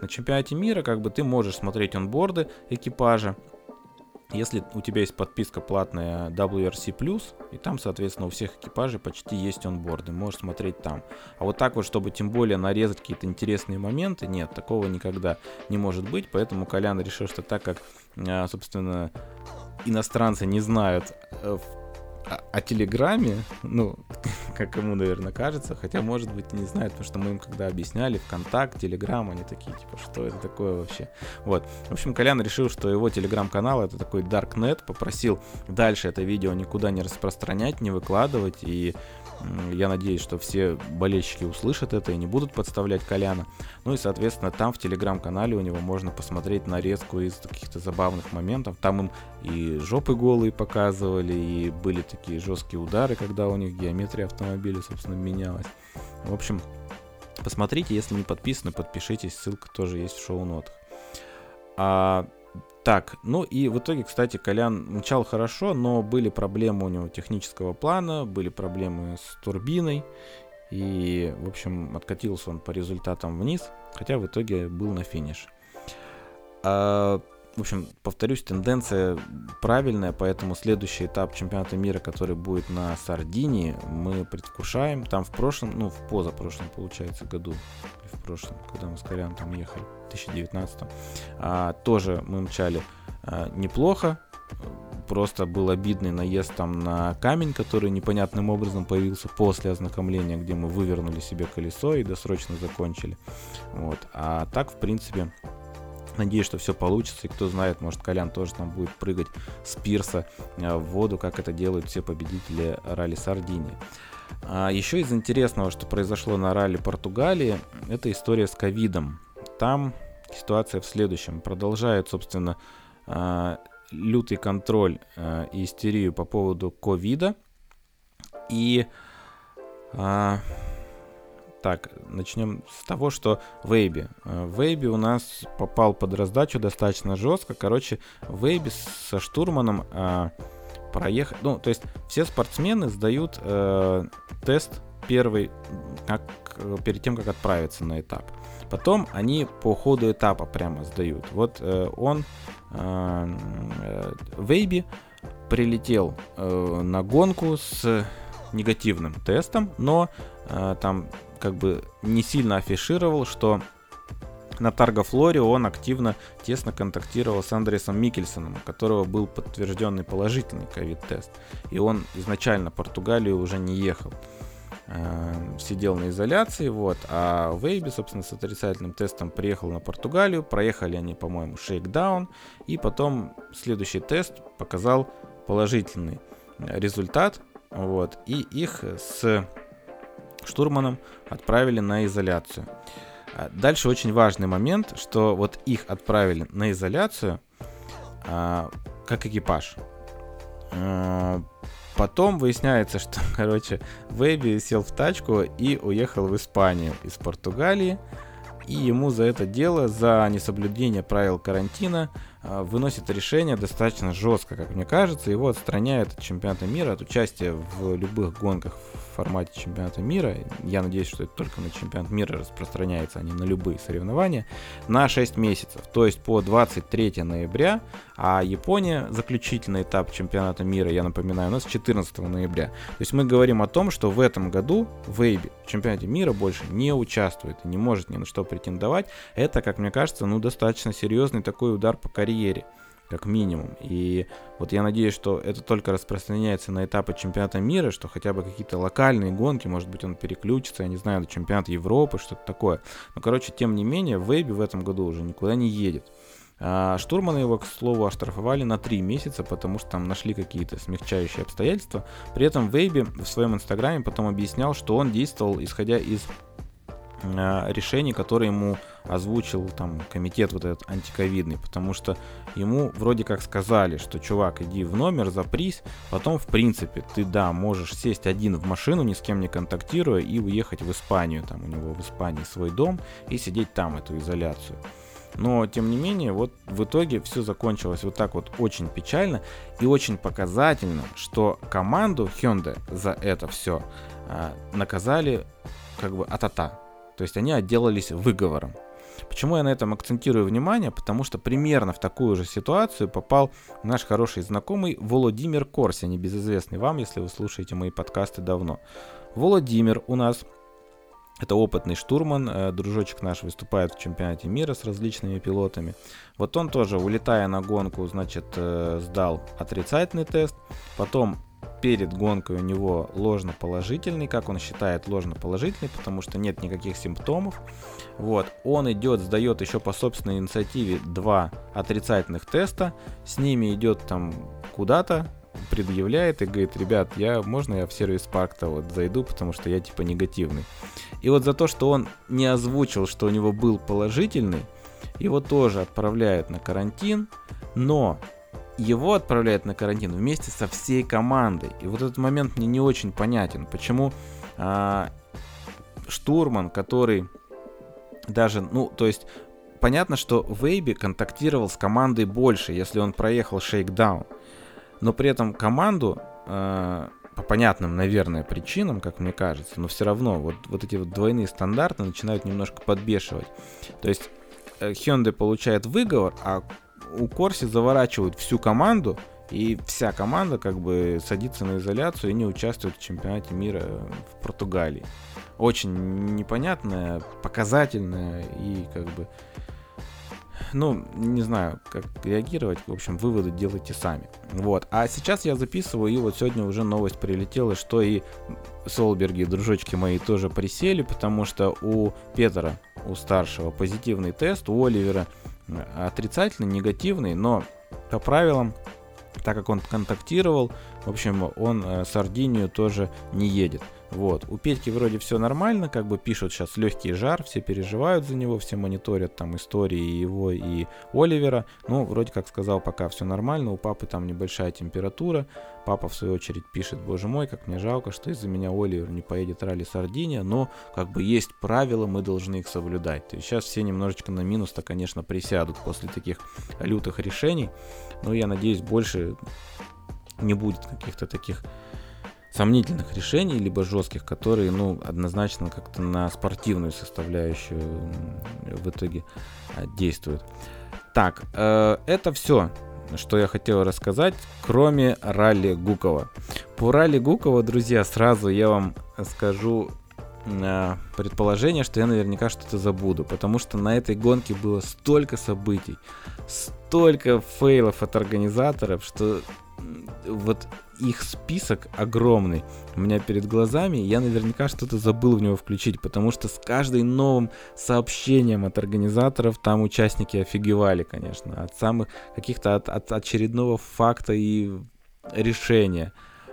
На чемпионате мира как бы ты можешь смотреть онборды экипажа, если у тебя есть подписка платная WRC+, и там, соответственно, у всех экипажей почти есть онборды, можешь смотреть там. А вот так вот, чтобы тем более нарезать какие-то интересные моменты, нет, такого никогда не может быть, поэтому Колян решил, что так как, а, собственно, иностранцы не знают э, о, Телеграме, ну, как ему, наверное, кажется, хотя, может быть, не знает, потому что мы им когда объясняли, ВКонтакт, Телеграм, они такие, типа, что это такое вообще? Вот. В общем, Колян решил, что его Телеграм-канал это такой Darknet, попросил дальше это видео никуда не распространять, не выкладывать, и я надеюсь, что все болельщики услышат это и не будут подставлять Коляна. Ну и, соответственно, там в телеграм-канале у него можно посмотреть нарезку из каких-то забавных моментов. Там им и жопы голые показывали, и были такие жесткие удары, когда у них геометрия автомобиля, собственно, менялась. В общем, Посмотрите, если не подписаны, подпишитесь, ссылка тоже есть в шоу-нотах. А, так, ну и в итоге, кстати, Колян начал хорошо, но были проблемы у него технического плана, были проблемы с турбиной, и, в общем, откатился он по результатам вниз, хотя в итоге был на финише. А, в общем, повторюсь, тенденция правильная, поэтому следующий этап чемпионата мира, который будет на Сардинии, мы предвкушаем. Там в прошлом, ну, в позапрошлом, получается, году, в прошлом, когда мы с Колян там ехали, в 2019, а, тоже мы мчали а, неплохо, просто был обидный наезд там на камень, который непонятным образом появился после ознакомления, где мы вывернули себе колесо и досрочно закончили. Вот. А так, в принципе, Надеюсь, что все получится, и кто знает, может Колян тоже там будет прыгать с пирса э, в воду, как это делают все победители ралли Сардинии. А еще из интересного, что произошло на ралли Португалии, это история с ковидом. Там ситуация в следующем. Продолжает, собственно, э, лютый контроль э, и истерию по поводу ковида. И так, начнем с того, что Вейби. Э, Вейби у нас попал под раздачу достаточно жестко. Короче, Вейби со штурманом э, проехал. Ну, то есть все спортсмены сдают э, тест первый, как, перед тем, как отправиться на этап. Потом они по ходу этапа прямо сдают. Вот э, он, э, э, Вейби, прилетел э, на гонку с негативным тестом, но э, там как бы не сильно афишировал, что на Таргофлоре он активно, тесно контактировал с Андресом Микельсоном, у которого был подтвержденный положительный ковид-тест. И он изначально в Португалию уже не ехал. Э, сидел на изоляции, вот, а Вейби, собственно, с отрицательным тестом приехал на Португалию, проехали они, по-моему, шейкдаун, и потом следующий тест показал положительный результат, вот, и их с штурманом отправили на изоляцию. А дальше очень важный момент, что вот их отправили на изоляцию а, как экипаж. А, потом выясняется, что, короче, Вейби сел в тачку и уехал в Испанию из Португалии. И ему за это дело, за несоблюдение правил карантина, выносит решение достаточно жестко, как мне кажется. Его отстраняют от чемпионата мира, от участия в любых гонках формате чемпионата мира, я надеюсь, что это только на чемпионат мира распространяется, а не на любые соревнования, на 6 месяцев, то есть по 23 ноября, а Япония, заключительный этап чемпионата мира, я напоминаю, у нас 14 ноября. То есть мы говорим о том, что в этом году Вейби в чемпионате мира больше не участвует и не может ни на что претендовать. Это, как мне кажется, ну достаточно серьезный такой удар по карьере как минимум. И вот я надеюсь, что это только распространяется на этапы чемпионата мира, что хотя бы какие-то локальные гонки, может быть, он переключится, я не знаю, на чемпионат Европы, что-то такое. Но, короче, тем не менее, Вейби в этом году уже никуда не едет. А штурманы его, к слову, оштрафовали на 3 месяца, потому что там нашли какие-то смягчающие обстоятельства. При этом Вейби в своем инстаграме потом объяснял, что он действовал исходя из решений, которые ему озвучил там комитет вот этот антиковидный, потому что ему вроде как сказали, что чувак, иди в номер, запрись, потом в принципе ты да, можешь сесть один в машину, ни с кем не контактируя и уехать в Испанию, там у него в Испании свой дом и сидеть там эту изоляцию. Но, тем не менее, вот в итоге все закончилось вот так вот очень печально и очень показательно, что команду Hyundai за это все а, наказали как бы атата. То есть они отделались выговором. Почему я на этом акцентирую внимание? Потому что примерно в такую же ситуацию попал наш хороший знакомый Володимир Корся, небезызвестный вам, если вы слушаете мои подкасты давно. Володимир у нас это опытный штурман, э, дружочек наш выступает в чемпионате мира с различными пилотами. Вот он тоже, улетая на гонку, значит, э, сдал отрицательный тест, потом перед гонкой у него ложно-положительный, как он считает ложно-положительный, потому что нет никаких симптомов. Вот, он идет, сдает еще по собственной инициативе два отрицательных теста, с ними идет там куда-то, предъявляет и говорит, ребят, я, можно я в сервис парк-то вот зайду, потому что я типа негативный. И вот за то, что он не озвучил, что у него был положительный, его тоже отправляют на карантин, но его отправляют на карантин вместе со всей командой. И вот этот момент мне не очень понятен, почему а, штурман, который даже, ну, то есть понятно, что Вейби контактировал с командой больше, если он проехал шейкдаун. Но при этом команду э, по понятным, наверное, причинам, как мне кажется, но все равно вот, вот эти вот двойные стандарты начинают немножко подбешивать. То есть э, Hyundai получает выговор, а у Корси заворачивают всю команду, и вся команда как бы садится на изоляцию и не участвует в чемпионате мира в Португалии. Очень непонятное, показательное и как бы ну, не знаю, как реагировать. В общем, выводы делайте сами. Вот. А сейчас я записываю, и вот сегодня уже новость прилетела, что и Солберги, дружочки мои, тоже присели, потому что у Петра, у старшего, позитивный тест, у Оливера отрицательный, негативный, но по правилам, так как он контактировал, в общем, он э, Сардинию тоже не едет. Вот. У Петьки вроде все нормально, как бы пишут сейчас легкий жар, все переживают за него, все мониторят там истории его и Оливера. Ну, вроде как сказал, пока все нормально, у папы там небольшая температура. Папа в свою очередь пишет, боже мой, как мне жалко, что из-за меня Оливер не поедет ралли Сардиния, но как бы есть правила, мы должны их соблюдать. То есть сейчас все немножечко на минус-то, конечно, присядут после таких лютых решений. Но я надеюсь, больше не будет каких-то таких сомнительных решений, либо жестких, которые, ну, однозначно как-то на спортивную составляющую в итоге а, действуют. Так, э, это все, что я хотел рассказать, кроме ралли Гукова. По ралли Гукова, друзья, сразу я вам скажу э, предположение, что я наверняка что-то забуду, потому что на этой гонке было столько событий, столько фейлов от организаторов, что вот их список огромный у меня перед глазами, я наверняка что-то забыл в него включить, потому что с каждым новым сообщением от организаторов там участники офигевали, конечно, от самых каких-то от, от очередного факта и решения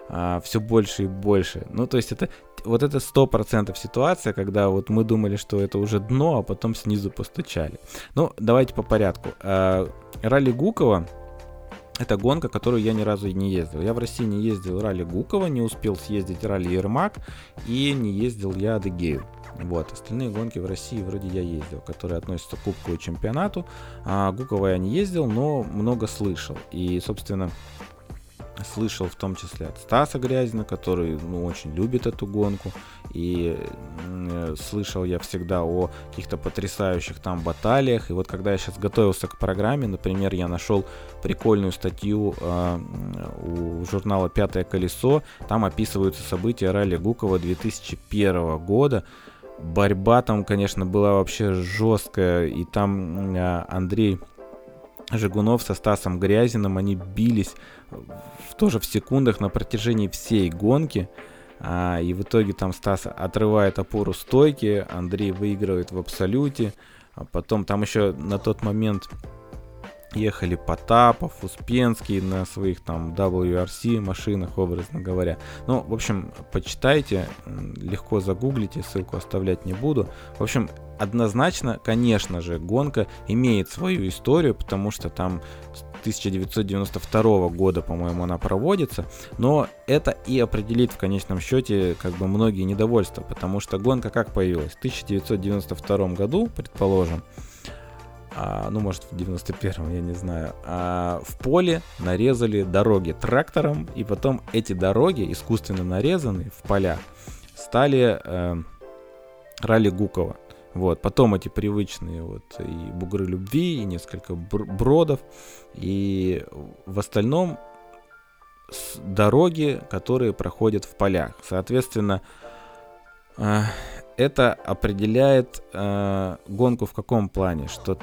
а, все больше и больше. Ну, то есть это вот это сто процентов ситуация, когда вот мы думали, что это уже дно, а потом снизу постучали. Ну, давайте по порядку. А, Ралли Гукова это гонка, которую я ни разу не ездил. Я в России не ездил ралли Гукова, не успел съездить ралли Ермак и не ездил я Адыгею. Вот, остальные гонки в России вроде я ездил, которые относятся к Кубку и чемпионату. А Гукова я не ездил, но много слышал. И, собственно, слышал в том числе от Стаса Грязина, который ну, очень любит эту гонку. И э, слышал я всегда о каких-то потрясающих там баталиях. И вот когда я сейчас готовился к программе, например, я нашел прикольную статью э, у журнала «Пятое колесо». Там описываются события ралли Гукова 2001 года. Борьба там, конечно, была вообще жесткая. И там э, Андрей Жигунов со Стасом Грязиным, они бились тоже в секундах на протяжении всей гонки. А, и в итоге там Стас отрывает опору стойки, Андрей выигрывает в абсолюте. А потом там еще на тот момент ехали Потапов, Успенский на своих там WRC машинах, образно говоря. Ну, в общем, почитайте, легко загуглите, ссылку оставлять не буду. В общем, однозначно, конечно же, гонка имеет свою историю, потому что там 1992 года, по-моему, она проводится, но это и определит в конечном счете как бы многие недовольства, потому что гонка как появилась? В 1992 году, предположим, а, ну, может, в 91-м, я не знаю, а, в поле нарезали дороги трактором, и потом эти дороги, искусственно нарезанные в полях, стали э, ралли Гукова. Вот, потом эти привычные вот и бугры любви, и несколько бродов, и в остальном дороги, которые проходят в полях. Соответственно, э, это определяет э, гонку в каком плане, что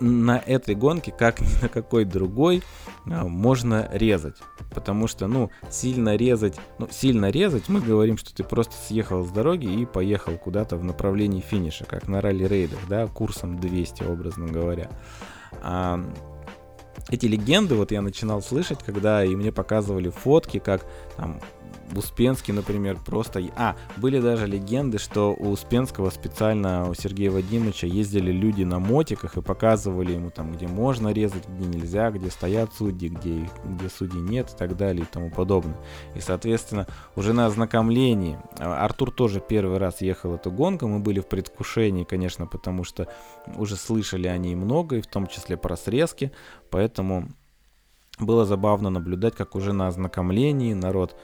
на этой гонке, как ни на какой другой, а, можно резать. Потому что, ну, сильно резать, ну, сильно резать, мы говорим, что ты просто съехал с дороги и поехал куда-то в направлении финиша, как на ралли-рейдах, да, курсом 200, образно говоря. А, эти легенды вот я начинал слышать, когда и мне показывали фотки, как там Успенский, например, просто... А, были даже легенды, что у Успенского специально, у Сергея Вадимовича ездили люди на мотиках и показывали ему там, где можно резать, где нельзя, где стоят судьи, где, где судей нет и так далее и тому подобное. И, соответственно, уже на ознакомлении а, Артур тоже первый раз ехал эту гонку, мы были в предвкушении, конечно, потому что уже слышали о ней много, и в том числе про срезки, поэтому было забавно наблюдать, как уже на ознакомлении народ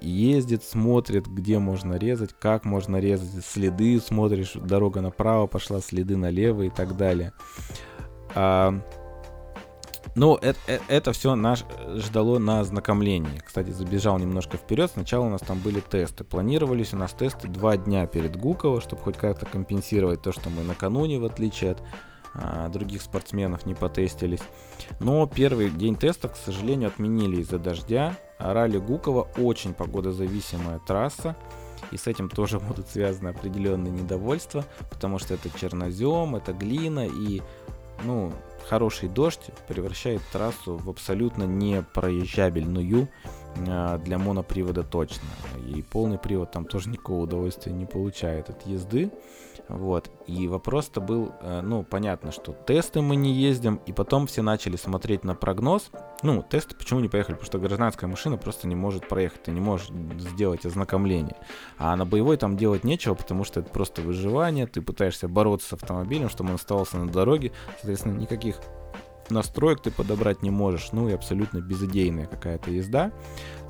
ездит, смотрит, где можно резать, как можно резать, следы смотришь, дорога направо пошла, следы налево и так далее. А, ну, это, это, это все нас ждало на ознакомлении. Кстати, забежал немножко вперед. Сначала у нас там были тесты. Планировались у нас тесты два дня перед Гуково, чтобы хоть как-то компенсировать то, что мы накануне, в отличие от а, других спортсменов, не потестились. Но первый день тестов, к сожалению, отменили из-за дождя. Ралли Гукова очень погодозависимая трасса. И с этим тоже будут связаны определенные недовольства, потому что это чернозем, это глина, и ну, хороший дождь превращает трассу в абсолютно непроезжабельную э, для монопривода точно. И полный привод там тоже никакого удовольствия не получает от езды. Вот. И вопрос-то был, э, ну, понятно, что тесты мы не ездим, и потом все начали смотреть на прогноз. Ну, тесты почему не поехали? Потому что гражданская машина просто не может проехать, ты не можешь сделать ознакомление. А на боевой там делать нечего, потому что это просто выживание, ты пытаешься бороться с автомобилем, чтобы он оставался на дороге, соответственно, никаких настроек ты подобрать не можешь, ну и абсолютно безыдейная какая-то езда.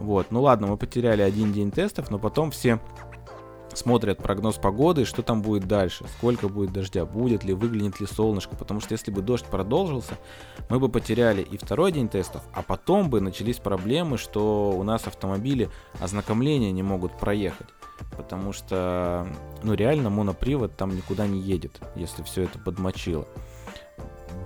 Вот, ну ладно, мы потеряли один день тестов, но потом все смотрят прогноз погоды, что там будет дальше, сколько будет дождя, будет ли, выглянет ли солнышко, потому что если бы дождь продолжился, мы бы потеряли и второй день тестов, а потом бы начались проблемы, что у нас автомобили ознакомления не могут проехать, потому что, ну реально монопривод там никуда не едет, если все это подмочило.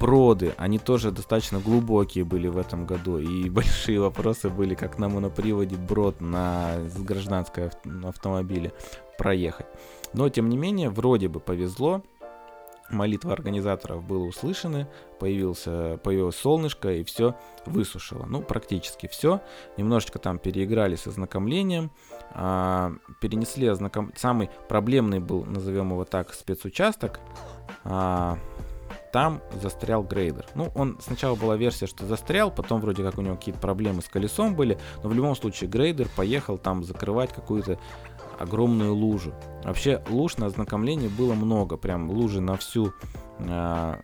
Броды, они тоже достаточно глубокие были в этом году, и большие вопросы были, как на моноприводе брод на гражданское автомобиле проехать. Но, тем не менее, вроде бы повезло, молитва организаторов была услышаны, появился, появилось солнышко и все высушило. Ну, практически все. Немножечко там переиграли с ознакомлением, а, перенесли ознаком... Самый проблемный был, назовем его так, спецучасток. А, там застрял грейдер. Ну, он сначала была версия, что застрял, потом вроде как у него какие-то проблемы с колесом были, но в любом случае грейдер поехал там закрывать какую-то огромную лужу. Вообще луж на ознакомлении было много, прям лужи на всю э,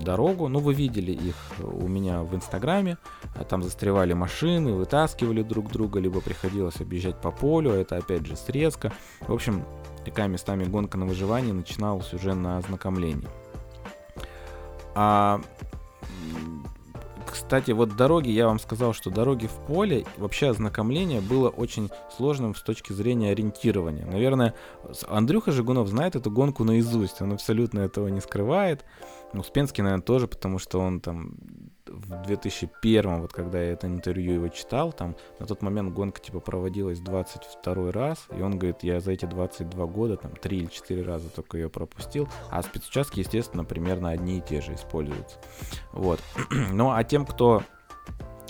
дорогу. Ну, вы видели их у меня в Инстаграме. Там застревали машины, вытаскивали друг друга, либо приходилось объезжать по полю. Это опять же срезка. В общем, такая местами гонка на выживание начиналась уже на ознакомлении. А, кстати, вот дороги, я вам сказал, что дороги в поле, вообще ознакомление было очень сложным с точки зрения ориентирования. Наверное, Андрюха Жигунов знает эту гонку наизусть, он абсолютно этого не скрывает. Успенский, наверное, тоже, потому что он там в 2001, вот когда я это интервью его читал, там на тот момент гонка типа проводилась 22 раз, и он говорит, я за эти 22 года там 3 или 4 раза только ее пропустил, а спецучастки, естественно, примерно одни и те же используются. Вот. ну а тем, кто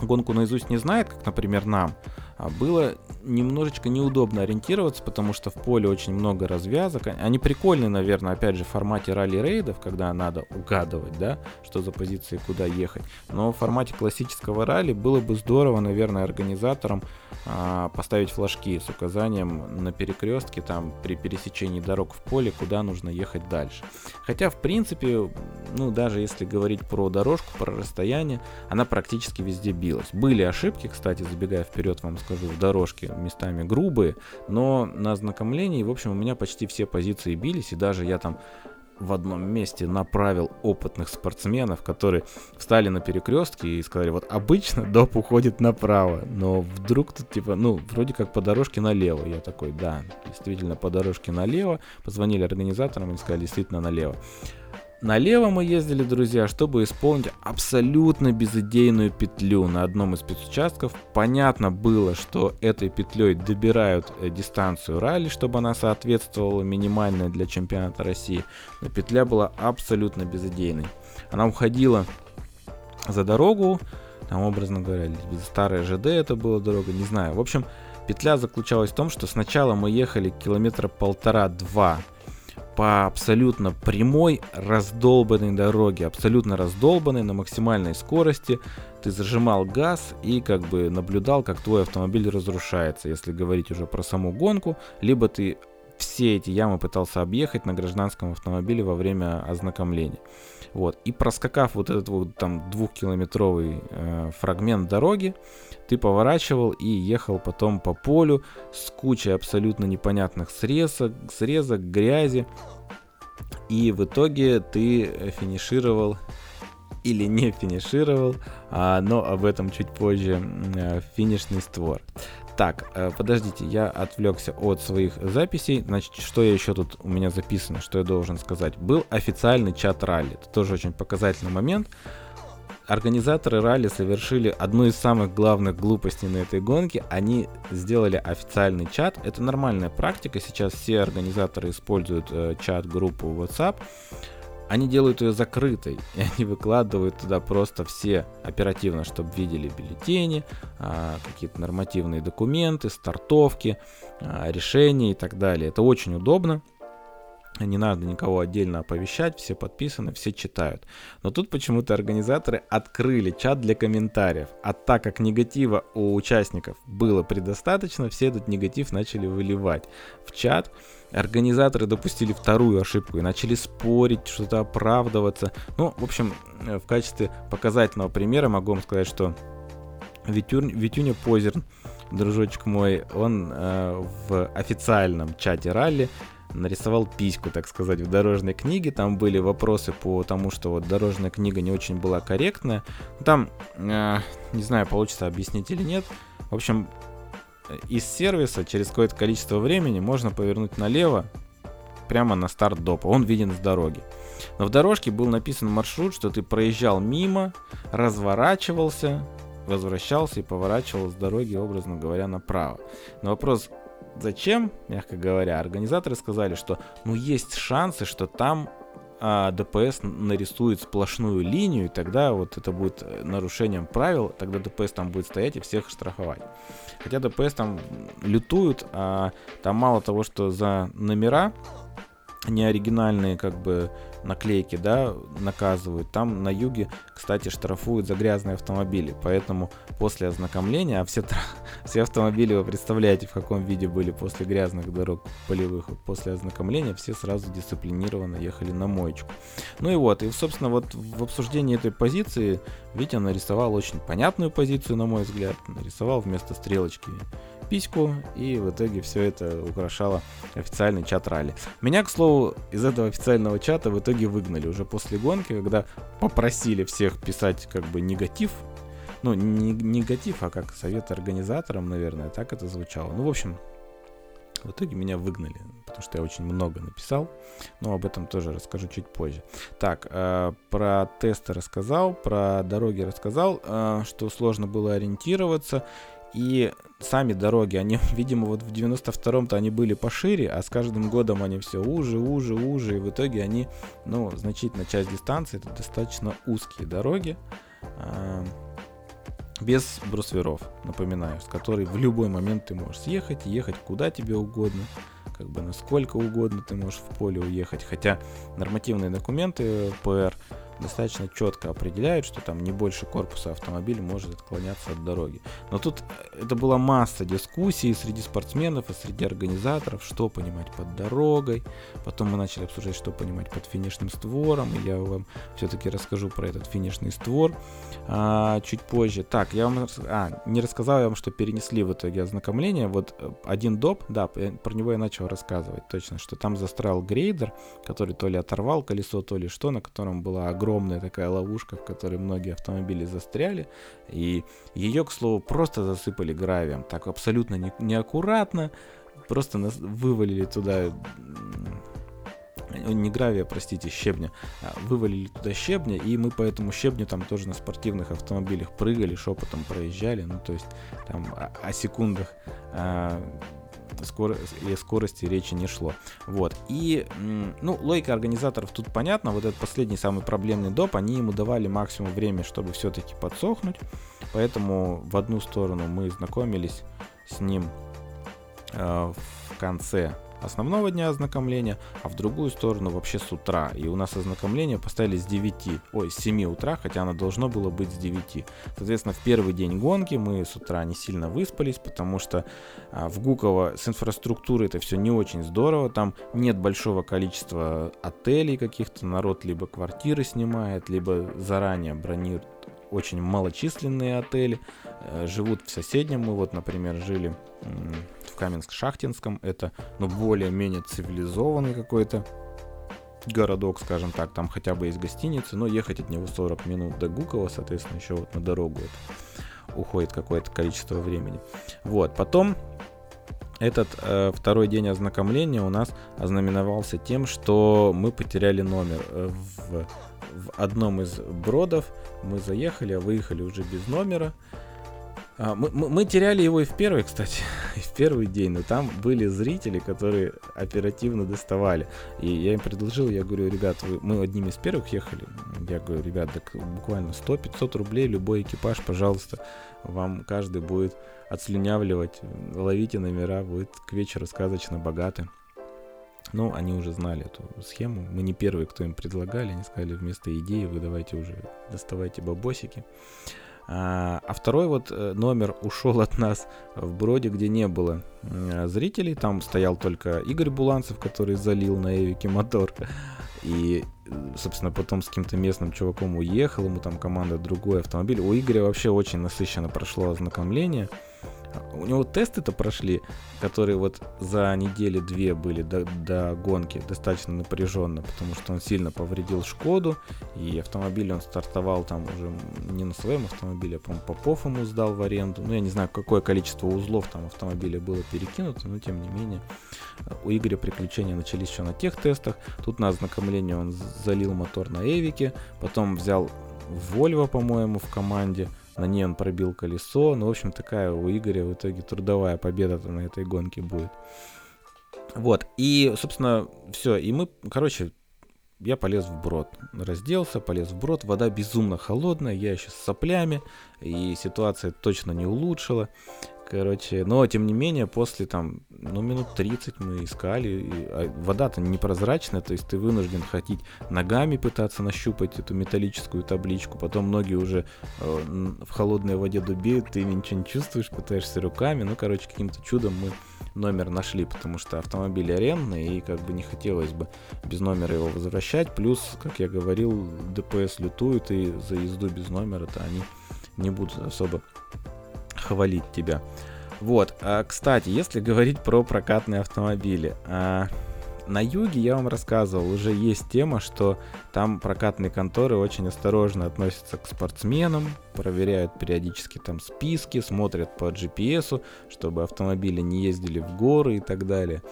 гонку наизусть не знает, как, например, нам, а было немножечко неудобно ориентироваться, потому что в поле очень много развязок. Они прикольные, наверное, опять же, в формате ралли-рейдов, когда надо угадывать, да, что за позиции куда ехать. Но в формате классического ралли было бы здорово, наверное, организаторам а, поставить флажки с указанием на перекрестке, там, при пересечении дорог в поле, куда нужно ехать дальше. Хотя, в принципе, ну, даже если говорить про дорожку, про расстояние, она практически везде билась. Были ошибки, кстати, забегая вперед, вам скажу, в дорожке местами грубые, но на ознакомлении, в общем, у меня почти все позиции бились, и даже я там в одном месте направил опытных спортсменов, которые встали на перекрестке и сказали, вот обычно доп уходит направо, но вдруг тут типа, ну, вроде как по дорожке налево. Я такой, да, действительно по дорожке налево. Позвонили организаторам, они сказали, действительно налево. Налево мы ездили, друзья, чтобы исполнить абсолютно безыдейную петлю на одном из спецучастков. Понятно было, что этой петлей добирают э, дистанцию ралли, чтобы она соответствовала минимальной для чемпионата России. Но петля была абсолютно безыдейной. Она уходила за дорогу, там, образно говоря, старая ЖД это была дорога, не знаю. В общем, Петля заключалась в том, что сначала мы ехали километра полтора-два по абсолютно прямой, раздолбанной дороге, абсолютно раздолбанной на максимальной скорости. Ты зажимал газ и как бы наблюдал, как твой автомобиль разрушается, если говорить уже про саму гонку, либо ты все эти ямы пытался объехать на гражданском автомобиле во время ознакомления. Вот. И проскакав вот этот вот там двухкилометровый э, фрагмент дороги, ты поворачивал и ехал потом по полю с кучей абсолютно непонятных срезок, срезок грязи. И в итоге ты финишировал или не финишировал, а, но об этом чуть позже, э, финишный створ. Так, э, подождите, я отвлекся от своих записей. Значит, что я еще тут у меня записано, что я должен сказать? Был официальный чат ралли. Это тоже очень показательный момент. Организаторы ралли совершили одну из самых главных глупостей на этой гонке. Они сделали официальный чат. Это нормальная практика. Сейчас все организаторы используют э, чат-группу WhatsApp они делают ее закрытой, и они выкладывают туда просто все оперативно, чтобы видели бюллетени, а, какие-то нормативные документы, стартовки, а, решения и так далее. Это очень удобно. Не надо никого отдельно оповещать, все подписаны, все читают. Но тут почему-то организаторы открыли чат для комментариев. А так как негатива у участников было предостаточно, все этот негатив начали выливать в чат. Организаторы допустили вторую ошибку и начали спорить, что-то оправдываться. Ну, в общем, э, в качестве показательного примера могу вам сказать, что Витюр, Витюня Позерн, дружочек мой, он э, в официальном чате ралли нарисовал письку, так сказать, в дорожной книге. Там были вопросы по тому, что вот дорожная книга не очень была корректная. Там, э, не знаю, получится объяснить или нет. В общем, из сервиса через какое-то количество времени можно повернуть налево прямо на старт допа. Он виден с дороги. Но в дорожке был написан маршрут, что ты проезжал мимо, разворачивался, возвращался и поворачивал с дороги, образно говоря, направо. Но вопрос, зачем, мягко говоря, организаторы сказали, что ну есть шансы, что там а ДПС нарисует сплошную линию, и тогда вот это будет э, нарушением правил, тогда ДПС там будет стоять и всех штрафовать. Хотя ДПС там лютуют, а там мало того, что за номера неоригинальные как бы наклейки, да, наказывают. Там на юге, кстати, штрафуют за грязные автомобили. Поэтому после ознакомления, а все, все автомобили, вы представляете, в каком виде были после грязных дорог полевых, после ознакомления, все сразу дисциплинированно ехали на моечку. Ну и вот, и, собственно, вот в обсуждении этой позиции Витя нарисовал очень понятную позицию, на мой взгляд. Нарисовал вместо стрелочки письку, и в итоге все это украшало официальный чат ралли. Меня, к слову, из этого официального чата в итоге выгнали уже после гонки, когда попросили всех писать как бы негатив, ну, не негатив, а как совет организаторам, наверное, так это звучало. Ну, в общем, в итоге меня выгнали, потому что я очень много написал, но об этом тоже расскажу чуть позже. Так, э, про тесты рассказал, про дороги рассказал, э, что сложно было ориентироваться. И сами дороги, они, видимо, вот в 92-м-то они были пошире, а с каждым годом они все уже, уже, уже, и в итоге они, ну, значительная часть дистанции, это достаточно узкие дороги, э, без брусверов, напоминаю, с которой в любой момент ты можешь съехать, ехать куда тебе угодно, как бы насколько угодно ты можешь в поле уехать, хотя нормативные документы ПР достаточно четко определяют, что там не больше корпуса автомобиля может отклоняться от дороги. Но тут э, это была масса дискуссий среди спортсменов и среди организаторов, что понимать под дорогой. Потом мы начали обсуждать, что понимать под финишным створом. И я вам все-таки расскажу про этот финишный створ а, чуть позже. Так, я вам а, не рассказал я вам, что перенесли в итоге ознакомление. Вот э, один доп, да, про него я начал рассказывать точно, что там застрял грейдер, который то ли оторвал колесо, то ли что, на котором была огромная огромная такая ловушка, в которой многие автомобили застряли. И ее, к слову, просто засыпали гравием. Так абсолютно не, неаккуратно. Просто нас вывалили туда не гравия, простите, щебня, а вывалили туда щебня, и мы по этому щебню там тоже на спортивных автомобилях прыгали, шепотом проезжали, ну то есть там о, о секундах а, скоро, скорости речи не шло. Вот. И, ну, логика организаторов тут понятна. Вот этот последний самый проблемный доп, они ему давали максимум времени, чтобы все-таки подсохнуть. Поэтому в одну сторону мы знакомились с ним э, в конце основного дня ознакомления, а в другую сторону вообще с утра. И у нас ознакомление поставили с 9, ой, с 7 утра, хотя оно должно было быть с 9. Соответственно, в первый день гонки мы с утра не сильно выспались, потому что а, в Гуково с инфраструктурой это все не очень здорово. Там нет большого количества отелей каких-то, народ либо квартиры снимает, либо заранее бронирует очень малочисленные отели, э, живут в соседнем. Мы вот, например, жили Каменск-Шахтинском. Это, ну, более-менее цивилизованный какой-то городок, скажем так, там хотя бы есть гостиницы, но ехать от него 40 минут до Гукова, соответственно, еще вот на дорогу это уходит какое-то количество времени. Вот, потом этот э, второй день ознакомления у нас ознаменовался тем, что мы потеряли номер э, в, в одном из бродов. Мы заехали, а выехали уже без номера. А, мы, мы, мы теряли его и в первый, кстати, и в первый день, но там были зрители, которые оперативно доставали. И я им предложил, я говорю, ребят, вы, мы одними из первых ехали. Я говорю, ребят, так буквально 100-500 рублей любой экипаж, пожалуйста, вам каждый будет отслюнявливать, ловите номера, будет к вечеру сказочно богаты. Ну, они уже знали эту схему. Мы не первые, кто им предлагали. Они сказали, вместо идеи вы давайте уже доставайте бабосики. А второй вот э, номер ушел от нас в Броде, где не было зрителей. Там стоял только Игорь Буланцев, который залил на Эвике мотор. И, собственно, потом с каким-то местным чуваком уехал, ему там команда другой автомобиль. У Игоря вообще очень насыщенно прошло ознакомление. У него тесты-то прошли, которые вот за недели-две были до, до гонки достаточно напряженно, потому что он сильно повредил Шкоду, и автомобиль он стартовал там уже не на своем автомобиле, а, по-моему, Попов ему сдал в аренду. Ну, я не знаю, какое количество узлов там автомобиля было перекинуто, но тем не менее у Игоря приключения начались еще на тех тестах. Тут на ознакомление он залил мотор на Эвике, потом взял Volvo, по-моему, в команде – на ней он пробил колесо. Ну, в общем, такая у Игоря в итоге трудовая победа на этой гонке будет. Вот, и, собственно, все. И мы, короче, я полез в брод. Разделся, полез в брод. Вода безумно холодная, я еще с соплями. И ситуация точно не улучшила. Короче, но тем не менее, после там, ну, минут 30 мы искали. И, а вода-то непрозрачная, то есть ты вынужден ходить ногами пытаться нащупать эту металлическую табличку. Потом ноги уже э, в холодной воде дубеют, ты ничего не чувствуешь, пытаешься руками. Ну, короче, каким-то чудом мы номер нашли, потому что автомобиль арендный, и как бы не хотелось бы без номера его возвращать. Плюс, как я говорил, ДПС лютуют, и за езду без номера-то они не будут особо хвалить тебя. Вот, а, кстати, если говорить про прокатные автомобили, а, на юге я вам рассказывал, уже есть тема, что там прокатные конторы очень осторожно относятся к спортсменам, проверяют периодически там списки, смотрят по GPS, чтобы автомобили не ездили в горы и так далее.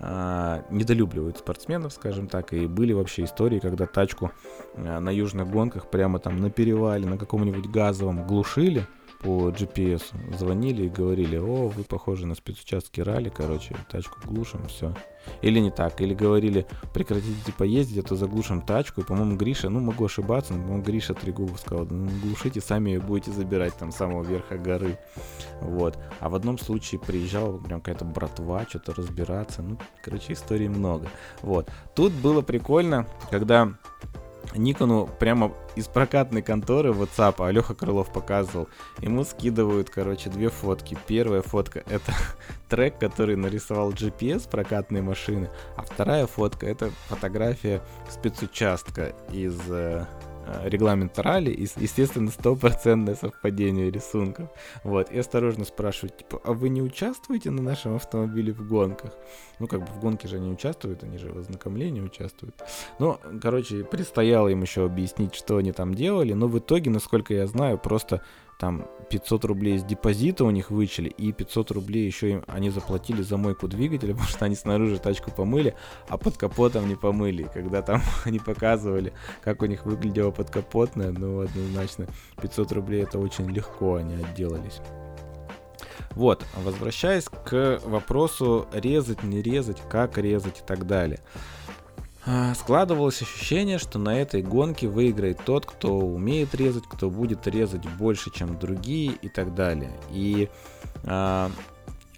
А, недолюбливают спортсменов, скажем так, и были вообще истории, когда тачку а, на южных гонках прямо там на перевале, на каком-нибудь газовом глушили, по GPS звонили и говорили, о, вы похожи на спецучастки ралли, короче, тачку глушим, все. Или не так, или говорили, прекратите поездить, а то заглушим тачку, и, по-моему, Гриша, ну, могу ошибаться, но, по-моему, Гриша Трегубов сказал, ну, глушите, сами ее будете забирать там с самого верха горы, вот. А в одном случае приезжала прям какая-то братва, что-то разбираться, ну, короче, историй много, вот. Тут было прикольно, когда Никону прямо из прокатной конторы WhatsApp, а Крылов показывал, ему скидывают, короче, две фотки. Первая фотка — это трек, который нарисовал GPS прокатной машины, а вторая фотка — это фотография спецучастка из э, Э, регламент ралли, и, естественно, стопроцентное совпадение рисунков. Вот, и осторожно спрашивают, типа, а вы не участвуете на нашем автомобиле в гонках? Ну, как бы в гонке же они участвуют, они же в ознакомлении участвуют. Ну, короче, предстояло им еще объяснить, что они там делали, но в итоге, насколько я знаю, просто там 500 рублей из депозита у них вычли, и 500 рублей еще им они заплатили за мойку двигателя, потому что они снаружи тачку помыли, а под капотом не помыли. когда там они показывали, как у них выглядело подкапотное, ну, однозначно, 500 рублей это очень легко они отделались. Вот, возвращаясь к вопросу резать, не резать, как резать и так далее. А, складывалось ощущение, что на этой гонке выиграет тот, кто умеет резать, кто будет резать больше, чем другие и так далее. И а,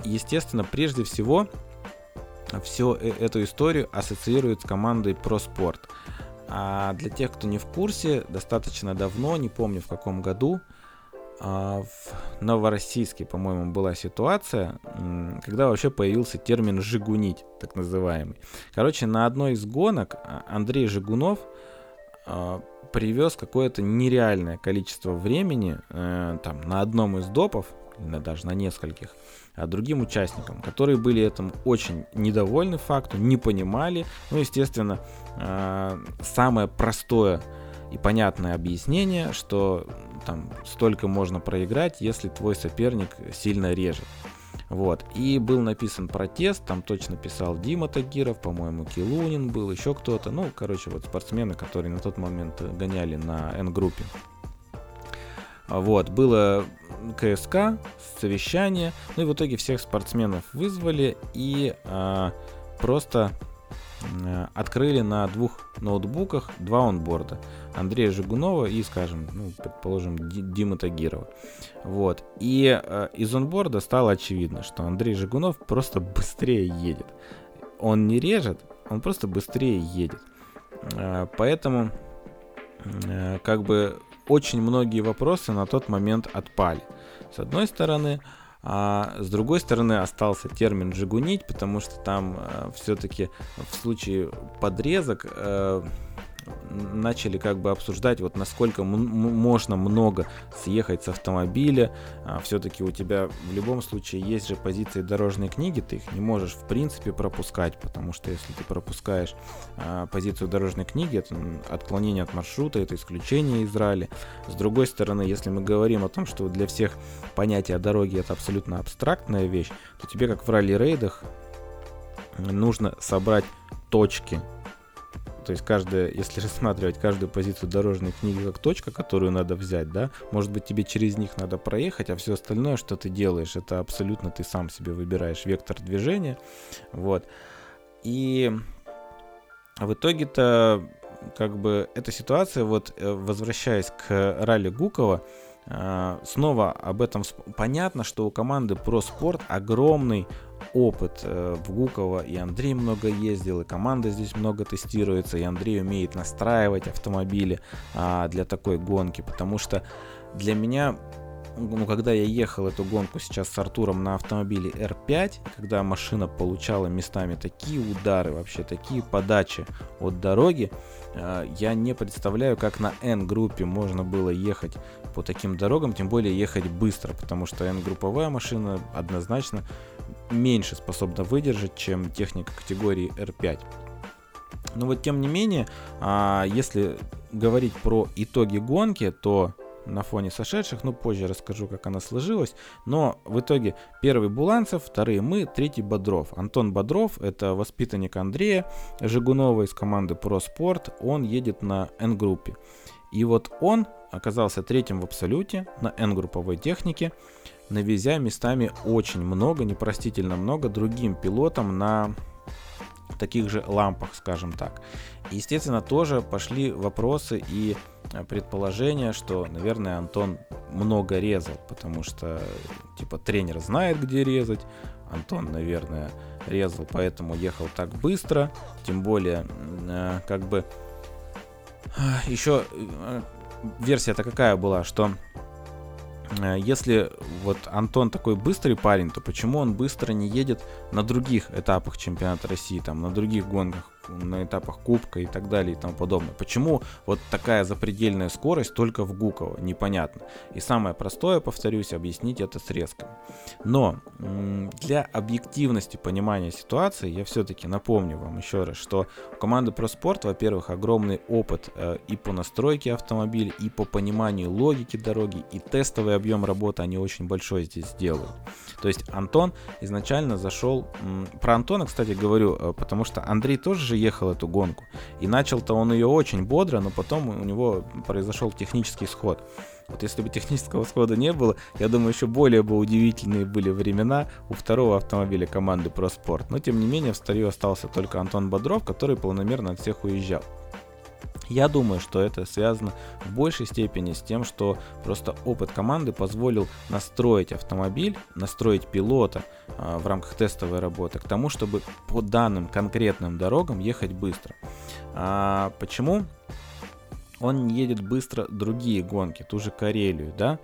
естественно, прежде всего, всю э, эту историю ассоциируют с командой ProSport. А для тех, кто не в курсе, достаточно давно, не помню в каком году, в Новороссийске, по-моему, была ситуация, когда вообще появился термин «жигунить», так называемый. Короче, на одной из гонок а, Андрей Жигунов а, привез какое-то нереальное количество времени э, там, на одном из допов, даже на нескольких, а другим участникам, которые были этим очень недовольны факту, не понимали. Ну, естественно, самое простое и понятное объяснение, что там столько можно проиграть, если твой соперник сильно режет. Вот. И был написан протест, там точно писал Дима Тагиров, по-моему, Килунин был, еще кто-то. Ну, короче, вот спортсмены, которые на тот момент гоняли на N-группе. Вот, было КСК, совещание, ну и в итоге всех спортсменов вызвали и а, просто Э, открыли на двух ноутбуках два онборда. Андрея Жигунова и, скажем, ну, предположим, Дима Тагирова. Вот. И э, из онборда стало очевидно, что Андрей Жигунов просто быстрее едет. Он не режет, он просто быстрее едет. Э, поэтому, э, как бы, очень многие вопросы на тот момент отпали. С одной стороны, а с другой стороны остался термин «жигунить», потому что там э, все-таки в случае подрезок э, начали как бы обсуждать, вот насколько можно много съехать с автомобиля. А, Все-таки у тебя в любом случае есть же позиции дорожной книги, ты их не можешь в принципе пропускать, потому что если ты пропускаешь а, позицию дорожной книги, это отклонение от маршрута, это исключение из ралли. С другой стороны, если мы говорим о том, что для всех понятие дороги это абсолютно абстрактная вещь, то тебе как в ралли-рейдах нужно собрать точки то есть каждая, если рассматривать каждую позицию дорожной книги как точка, которую надо взять, да, может быть тебе через них надо проехать, а все остальное, что ты делаешь, это абсолютно ты сам себе выбираешь вектор движения, вот. И в итоге-то как бы эта ситуация, вот э, возвращаясь к ралли Гукова, э, снова об этом понятно, что у команды ProSport огромный опыт э, в Гуково, и Андрей много ездил, и команда здесь много тестируется, и Андрей умеет настраивать автомобили а, для такой гонки, потому что для меня ну, когда я ехал эту гонку сейчас с Артуром на автомобиле R5, когда машина получала местами такие удары, вообще такие подачи от дороги, э, я не представляю, как на N-группе можно было ехать по таким дорогам, тем более ехать быстро, потому что N-групповая машина однозначно меньше способна выдержать, чем техника категории R5. Но вот тем не менее, а, если говорить про итоги гонки, то на фоне сошедших, ну позже расскажу, как она сложилась, но в итоге первый Буланцев, вторые мы, третий Бодров. Антон Бодров, это воспитанник Андрея Жигунова из команды ProSport, он едет на N-группе. И вот он оказался третьим в абсолюте на N-групповой технике, навезя местами очень много, непростительно много другим пилотам на таких же лампах, скажем так. Естественно, тоже пошли вопросы и э, предположения, что, наверное, Антон много резал, потому что, типа, тренер знает, где резать. Антон, наверное, резал, поэтому ехал так быстро. Тем более, э, как бы, э, еще версия-то какая была, что Э, если вот Антон такой быстрый парень, то почему он быстро не едет на других этапах чемпионата России, там, на других гонках, на этапах Кубка и так далее и тому подобное. Почему вот такая запредельная скорость только в Гуково? Непонятно. И самое простое, повторюсь, объяснить это срезками. Но для объективности понимания ситуации я все-таки напомню вам еще раз, что у команды ProSport, во-первых, огромный опыт э, и по настройке автомобиля, и по пониманию логики дороги, и тестовый объем работы они очень большой здесь сделают. То есть Антон изначально зашел... Про Антона, кстати, говорю, э, потому что Андрей тоже же ехал эту гонку. И начал-то он ее очень бодро, но потом у него произошел технический сход. Вот если бы технического схода не было, я думаю, еще более бы удивительные были времена у второго автомобиля команды ProSport. Но тем не менее в старью остался только Антон Бодров, который планомерно от всех уезжал. Я думаю, что это связано в большей степени с тем, что просто опыт команды позволил настроить автомобиль, настроить пилота э, в рамках тестовой работы к тому, чтобы по данным конкретным дорогам ехать быстро. А почему? Он едет быстро другие гонки, ту же Карелию, да?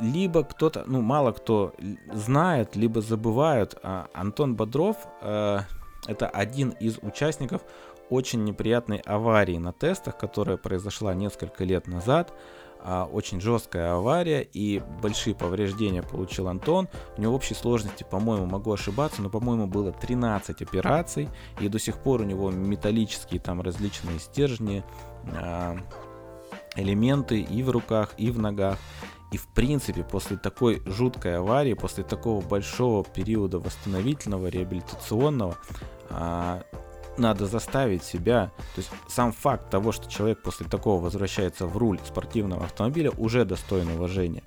либо кто-то, ну, мало кто знает, либо забывают, а Антон Бодров э, это один из участников очень неприятной аварии на тестах, которая произошла несколько лет назад. А, очень жесткая авария и большие повреждения получил Антон. У него в общей сложности, по-моему, могу ошибаться, но, по-моему, было 13 операций. И до сих пор у него металлические там различные стержни, а, элементы и в руках, и в ногах. И в принципе, после такой жуткой аварии, после такого большого периода восстановительного, реабилитационного, а, надо заставить себя, то есть сам факт того, что человек после такого возвращается в руль спортивного автомобиля, уже достоин уважения.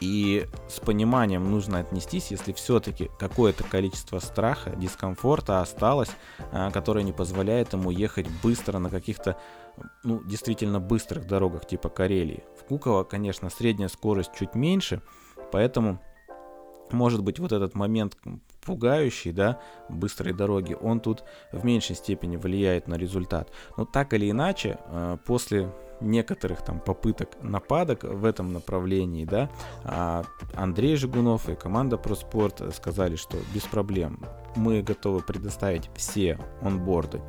И с пониманием нужно отнестись, если все-таки какое-то количество страха, дискомфорта осталось, а, которое не позволяет ему ехать быстро на каких-то, ну, действительно быстрых дорогах типа Карелии. В Куково, конечно, средняя скорость чуть меньше, поэтому может быть вот этот момент пугающий, да, быстрой дороги, он тут в меньшей степени влияет на результат. Но так или иначе, э, после некоторых там попыток нападок в этом направлении, да, а Андрей Жигунов и команда Проспорт сказали, что без проблем мы готовы предоставить все онборды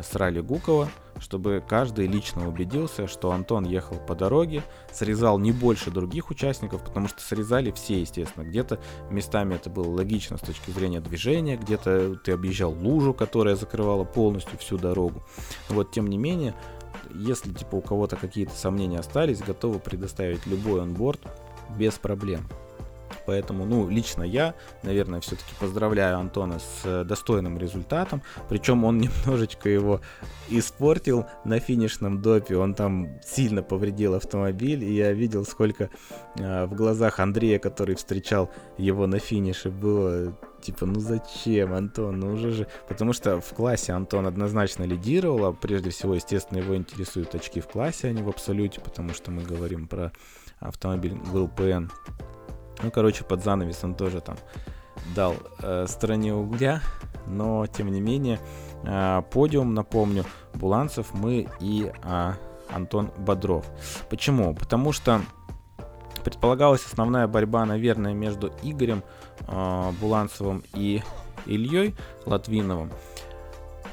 с ралли Гукова, чтобы каждый лично убедился, что Антон ехал по дороге, срезал не больше других участников, потому что срезали все, естественно. Где-то местами это было логично с точки зрения движения, где-то ты объезжал лужу, которая закрывала полностью всю дорогу. Вот, тем не менее, если типа у кого-то какие-то сомнения остались, готовы предоставить любой онборд без проблем. Поэтому, ну, лично я, наверное, все-таки поздравляю Антона с э, достойным результатом. Причем он немножечко его испортил на финишном допе. Он там сильно повредил автомобиль. И я видел, сколько э, в глазах Андрея, который встречал его на финише, было типа, ну зачем, Антон, ну уже же... Потому что в классе Антон однозначно лидировал, а прежде всего, естественно, его интересуют очки в классе, а не в абсолюте, потому что мы говорим про автомобиль ГЛПН. Ну, короче, под занавес он тоже там дал э, стороне угля, но тем не менее э, подиум, напомню, Буланцев мы и э, Антон Бодров. Почему? Потому что предполагалась основная борьба, наверное, между Игорем э, Буланцевым и Ильей Латвиновым.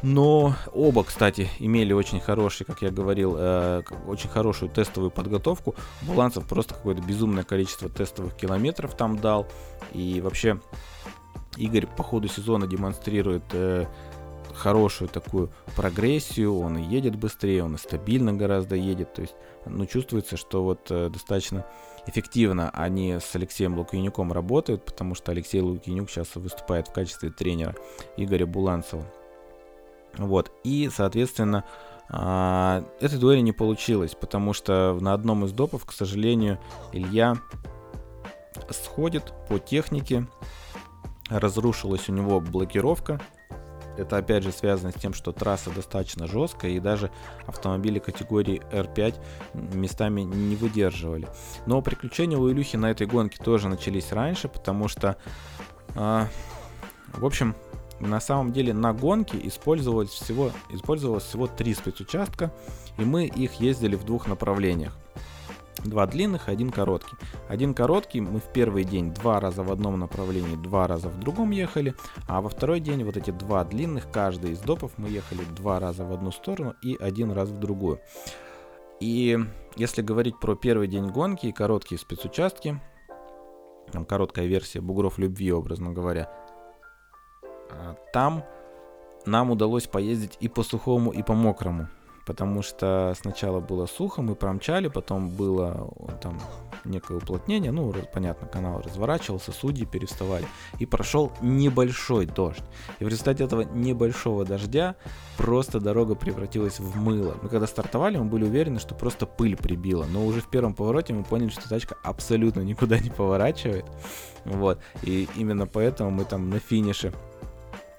Но оба, кстати, имели очень хороший, как я говорил, э, очень хорошую тестовую подготовку. Буланцев просто какое-то безумное количество тестовых километров там дал. И вообще Игорь по ходу сезона демонстрирует э, хорошую такую прогрессию, он и едет быстрее, он и стабильно гораздо едет, то есть, ну, чувствуется, что вот э, достаточно эффективно они с Алексеем Лукьянюком работают, потому что Алексей Лукьянюк сейчас выступает в качестве тренера Игоря Буланцева. Вот. И, соответственно, а, этой дуэли не получилось, потому что на одном из допов, к сожалению, Илья сходит по технике, разрушилась у него блокировка. Это опять же связано с тем, что трасса достаточно жесткая и даже автомобили категории R5 местами не выдерживали. Но приключения у Илюхи на этой гонке тоже начались раньше, потому что, э, в общем, на самом деле на гонке использовалось всего, использовалось всего три спецучастка, и мы их ездили в двух направлениях. Два длинных, один короткий. Один короткий мы в первый день два раза в одном направлении, два раза в другом ехали, а во второй день вот эти два длинных, каждый из допов мы ехали два раза в одну сторону и один раз в другую. И если говорить про первый день гонки и короткие спецучастки, там короткая версия бугров любви, образно говоря, там нам удалось поездить и по сухому, и по мокрому. Потому что сначала было сухо, мы промчали, потом было там некое уплотнение, ну, понятно, канал разворачивался, судьи переставали, и прошел небольшой дождь. И в результате этого небольшого дождя просто дорога превратилась в мыло. Мы когда стартовали, мы были уверены, что просто пыль прибила, но уже в первом повороте мы поняли, что тачка абсолютно никуда не поворачивает, вот, и именно поэтому мы там на финише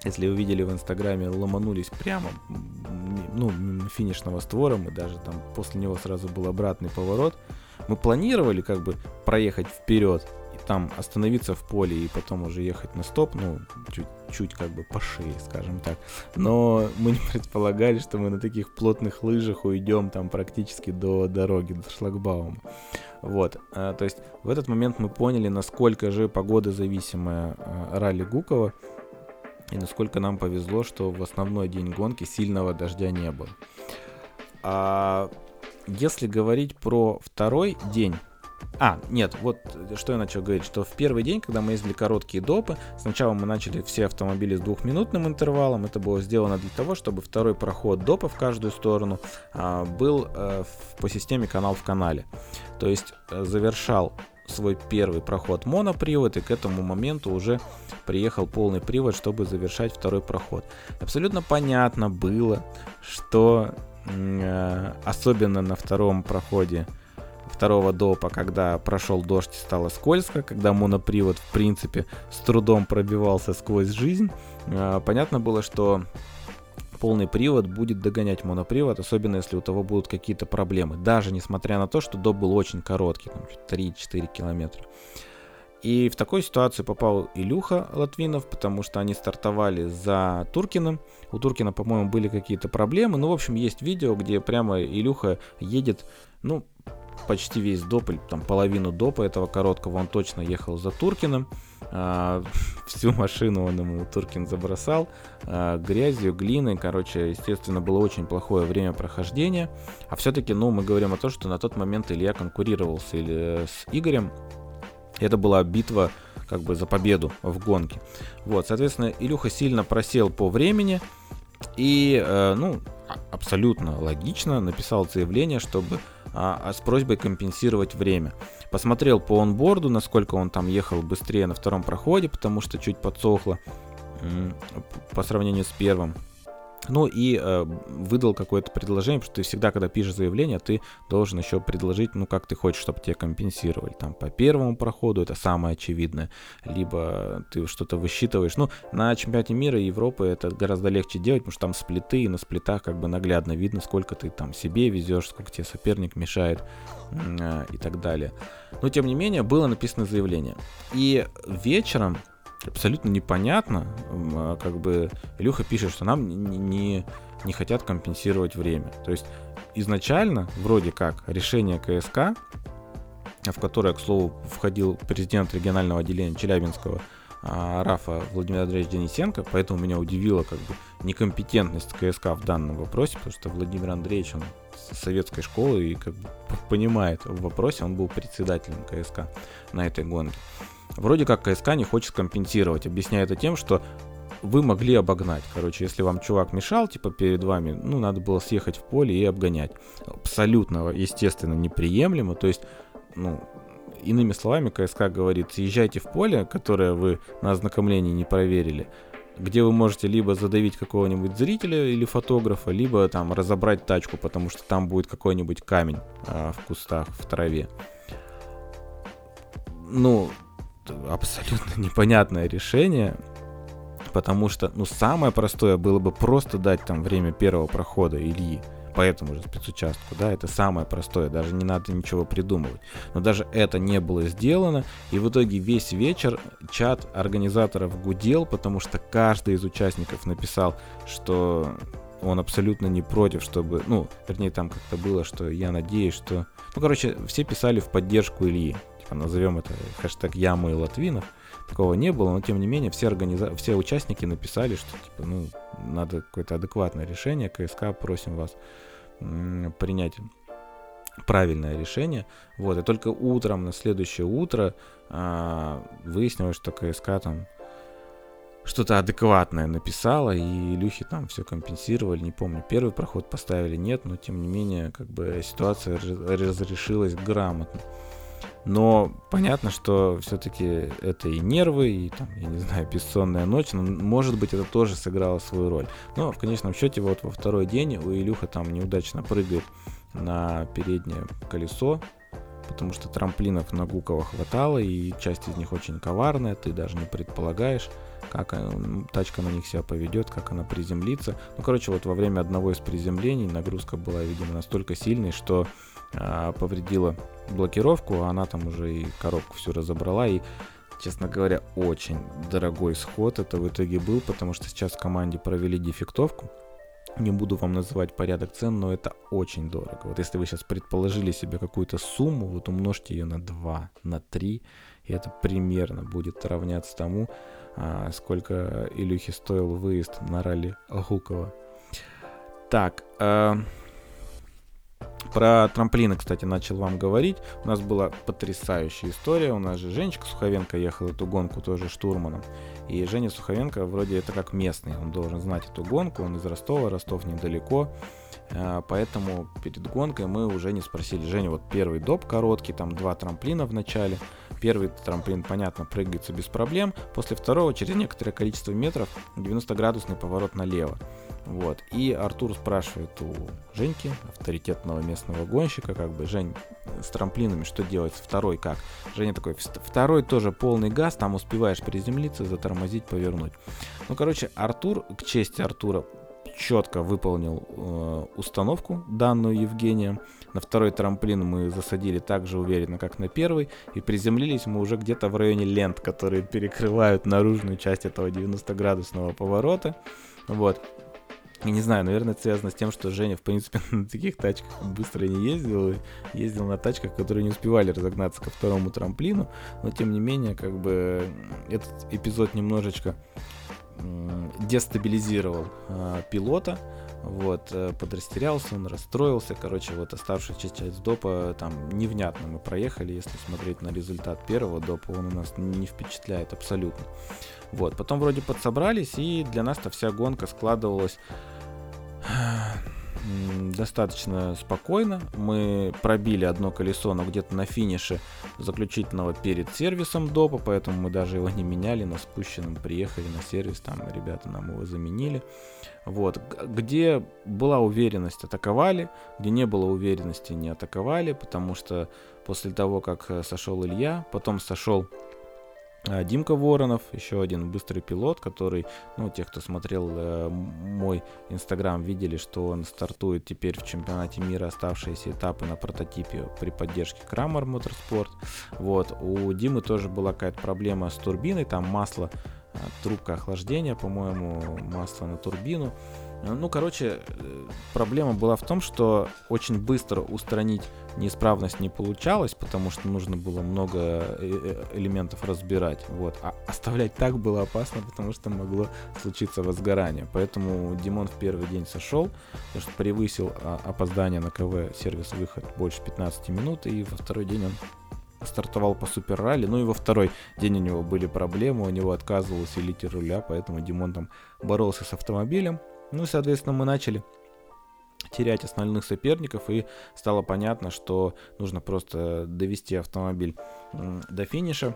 если вы видели в Инстаграме, ломанулись прямо, ну, финишного створа, мы даже там после него сразу был обратный поворот. Мы планировали как бы проехать вперед, там остановиться в поле и потом уже ехать на стоп, ну, чуть-чуть как бы по скажем так. Но мы не предполагали, что мы на таких плотных лыжах уйдем там практически до дороги, до шлагбаума. Вот, а, то есть в этот момент мы поняли, насколько же погода зависимая а, ралли Гукова, и насколько нам повезло, что в основной день гонки сильного дождя не было. А если говорить про второй день, а, нет, вот что я начал говорить, что в первый день, когда мы ездили короткие допы, сначала мы начали все автомобили с двухминутным интервалом. Это было сделано для того, чтобы второй проход допа в каждую сторону а, был а, в, по системе канал в канале. То есть а, завершал свой первый проход монопривод, и к этому моменту уже приехал полный привод, чтобы завершать второй проход. Абсолютно понятно было, что э, особенно на втором проходе второго допа, когда прошел дождь и стало скользко, когда монопривод в принципе с трудом пробивался сквозь жизнь, а, понятно было, что полный привод будет догонять монопривод, особенно если у того будут какие-то проблемы, даже несмотря на то, что доп был очень короткий, там 3-4 километра. И в такую ситуацию попал Илюха Латвинов, потому что они стартовали за Туркиным. У Туркина, по-моему, были какие-то проблемы. Ну, в общем, есть видео, где прямо Илюха едет, ну, почти весь доп, или там половину допа этого короткого он точно ехал за Туркиным. А, всю машину он ему Туркин забросал а, грязью, глиной. Короче, естественно, было очень плохое время прохождения. А все-таки, ну, мы говорим о том, что на тот момент Илья конкурировал с, или, с Игорем. Это была битва как бы за победу в гонке. Вот, соответственно, Илюха сильно просел по времени. И, э, ну, а, абсолютно логично написал заявление, чтобы а с просьбой компенсировать время. Посмотрел по онборду, насколько он там ехал быстрее на втором проходе, потому что чуть подсохло по сравнению с первым. Ну и э, выдал какое-то предложение, потому что ты всегда, когда пишешь заявление, ты должен еще предложить, ну как ты хочешь, чтобы тебе компенсировали. Там по первому проходу это самое очевидное, либо ты что-то высчитываешь. Ну, на чемпионате мира и Европы это гораздо легче делать, потому что там сплиты, и на сплитах как бы наглядно видно, сколько ты там себе везешь, сколько тебе соперник мешает э, и так далее. Но тем не менее, было написано заявление. И вечером абсолютно непонятно. А, как бы Илюха пишет, что нам не, не, не хотят компенсировать время. То есть изначально, вроде как, решение КСК, в которое, к слову, входил президент регионального отделения Челябинского а, Рафа Владимир Андреевич Денисенко, поэтому меня удивила как бы некомпетентность КСК в данном вопросе, потому что Владимир Андреевич, он советской школы и как бы понимает в вопросе, он был председателем КСК на этой гонке. Вроде как КСК не хочет компенсировать, объясняя это тем, что вы могли обогнать. Короче, если вам чувак мешал, типа перед вами, ну, надо было съехать в поле и обгонять. Абсолютно, естественно, неприемлемо. То есть, ну, иными словами, КСК говорит, съезжайте в поле, которое вы на ознакомлении не проверили, где вы можете либо задавить какого-нибудь зрителя или фотографа, либо там разобрать тачку, потому что там будет какой-нибудь камень а, в кустах, в траве. Ну, абсолютно непонятное решение, потому что, ну, самое простое было бы просто дать там время первого прохода Ильи по этому же спецучастку, да, это самое простое, даже не надо ничего придумывать. Но даже это не было сделано, и в итоге весь вечер чат организаторов гудел, потому что каждый из участников написал, что он абсолютно не против, чтобы, ну, вернее, там как-то было, что я надеюсь, что... Ну, короче, все писали в поддержку Ильи типа назовем это хэштег Ямы и Латвинов. Такого не было, но тем не менее все, организа... все участники написали, что типа, ну, надо какое-то адекватное решение, КСК просим вас принять правильное решение. Вот, и только утром, на следующее утро а, выяснилось, что КСК там что-то адекватное написала, и Илюхи там все компенсировали, не помню, первый проход поставили, нет, но тем не менее, как бы ситуация разрешилась грамотно. Но понятно, что все-таки это и нервы, и там, я не знаю, бессонная ночь, но может быть это тоже сыграло свою роль. Но в конечном счете вот во второй день у Илюха там неудачно прыгает на переднее колесо, потому что трамплинов на Гукова хватало, и часть из них очень коварная, ты даже не предполагаешь, как э, тачка на них себя поведет, как она приземлится. Ну, короче, вот во время одного из приземлений нагрузка была, видимо, настолько сильной, что повредила блокировку, а она там уже и коробку всю разобрала, и честно говоря, очень дорогой сход это в итоге был, потому что сейчас в команде провели дефектовку. Не буду вам называть порядок цен, но это очень дорого. Вот если вы сейчас предположили себе какую-то сумму, вот умножьте ее на 2, на 3, и это примерно будет равняться тому, а, сколько Илюхи стоил выезд на ралли Гукова. Так, э, про трамплины, кстати, начал вам говорить. У нас была потрясающая история. У нас же Женечка Суховенко ехал эту гонку тоже штурманом. И Женя Суховенко вроде это как местный. Он должен знать эту гонку. Он из Ростова, Ростов недалеко. А, поэтому перед гонкой мы уже не спросили. Женя, вот первый доп короткий, там два трамплина в начале. Первый трамплин, понятно, прыгается без проблем. После второго, через некоторое количество метров, 90-градусный поворот налево. Вот. И Артур спрашивает у Женьки, авторитетного местного гонщика, как бы, Жень, с трамплинами что делать? Второй как? Женя такой, второй тоже полный газ, там успеваешь приземлиться, затормозить, повернуть. Ну, короче, Артур, к чести Артура, четко выполнил э, установку, данную Евгением. На второй трамплин мы засадили так же уверенно, как на первый, и приземлились мы уже где-то в районе лент, которые перекрывают наружную часть этого 90-градусного поворота. Вот. Не знаю, наверное, это связано с тем, что Женя, в принципе, на таких тачках быстро не ездил. Ездил на тачках, которые не успевали разогнаться ко второму трамплину. Но, тем не менее, как бы этот эпизод немножечко дестабилизировал э, пилота. Вот, э, подрастерялся, он расстроился. Короче, вот оставшаяся часть допа там невнятно мы проехали. Если смотреть на результат первого допа, он у нас не впечатляет абсолютно. Вот, потом вроде подсобрались, и для нас-то вся гонка складывалась достаточно спокойно. Мы пробили одно колесо, но где-то на финише заключительного перед сервисом допа, поэтому мы даже его не меняли, на спущенном приехали на сервис, там ребята нам его заменили. Вот. Где была уверенность, атаковали, где не было уверенности, не атаковали, потому что после того, как э, сошел Илья, потом сошел Димка Воронов, еще один быстрый пилот, который, ну, те, кто смотрел э, мой инстаграм, видели, что он стартует теперь в чемпионате мира оставшиеся этапы на прототипе при поддержке Крамер Моторспорт. Вот, у Димы тоже была какая-то проблема с турбиной, там масло, э, трубка охлаждения, по-моему, масло на турбину. Ну, короче, э, проблема была в том, что очень быстро устранить неисправность не получалось, потому что нужно было много э, э, элементов разбирать. Вот. А оставлять так было опасно, потому что могло случиться возгорание. Поэтому Димон в первый день сошел, потому что превысил а, опоздание на КВ сервис выход больше 15 минут, и во второй день он стартовал по супер ралли, ну и во второй день у него были проблемы, у него отказывался литер руля, поэтому Димон там боролся с автомобилем, ну и, соответственно, мы начали терять основных соперников, и стало понятно, что нужно просто довести автомобиль до финиша.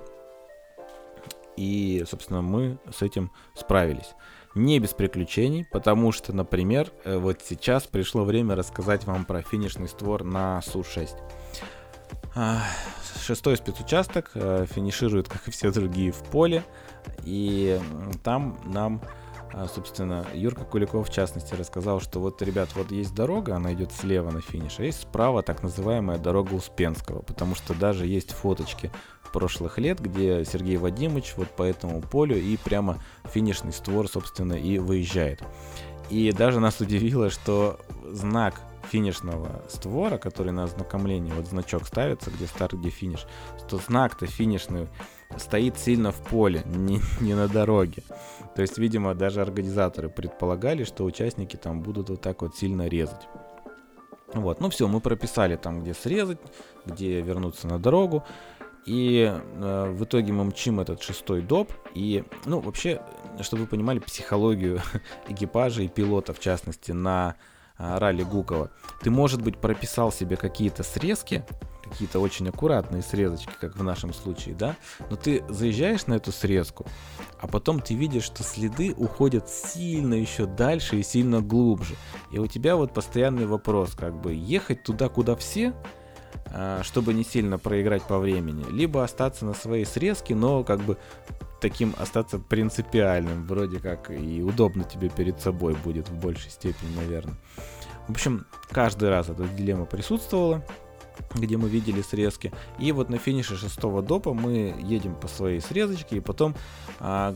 И, собственно, мы с этим справились. Не без приключений, потому что, например, э, вот сейчас пришло время рассказать вам про финишный створ на Су-6. Шестой спецучасток э, финиширует, как и все другие, в поле. И там нам а, собственно, Юрка Куликов в частности рассказал, что вот, ребят, вот есть дорога, она идет слева на финиш, а есть справа так называемая дорога Успенского, потому что даже есть фоточки прошлых лет, где Сергей Вадимович вот по этому полю и прямо финишный створ, собственно, и выезжает. И даже нас удивило, что знак финишного створа, который на ознакомлении, вот значок ставится, где старт, где финиш, что знак-то финишный стоит сильно в поле, не, не на дороге. То есть, видимо, даже организаторы предполагали, что участники там будут вот так вот сильно резать. Вот, ну все, мы прописали там, где срезать, где вернуться на дорогу. И э, в итоге мы мчим этот шестой доп. И, ну, вообще, чтобы вы понимали психологию экипажа и пилота, в частности, на ралли Гукова, ты, может быть, прописал себе какие-то срезки, какие-то очень аккуратные срезочки, как в нашем случае, да, но ты заезжаешь на эту срезку, а потом ты видишь, что следы уходят сильно еще дальше и сильно глубже. И у тебя вот постоянный вопрос, как бы ехать туда, куда все, а, чтобы не сильно проиграть по времени, либо остаться на своей срезке, но как бы таким остаться принципиальным, вроде как и удобно тебе перед собой будет в большей степени, наверное. В общем, каждый раз эта дилемма присутствовала, где мы видели срезки. И вот на финише шестого допа мы едем по своей срезочке, и потом а,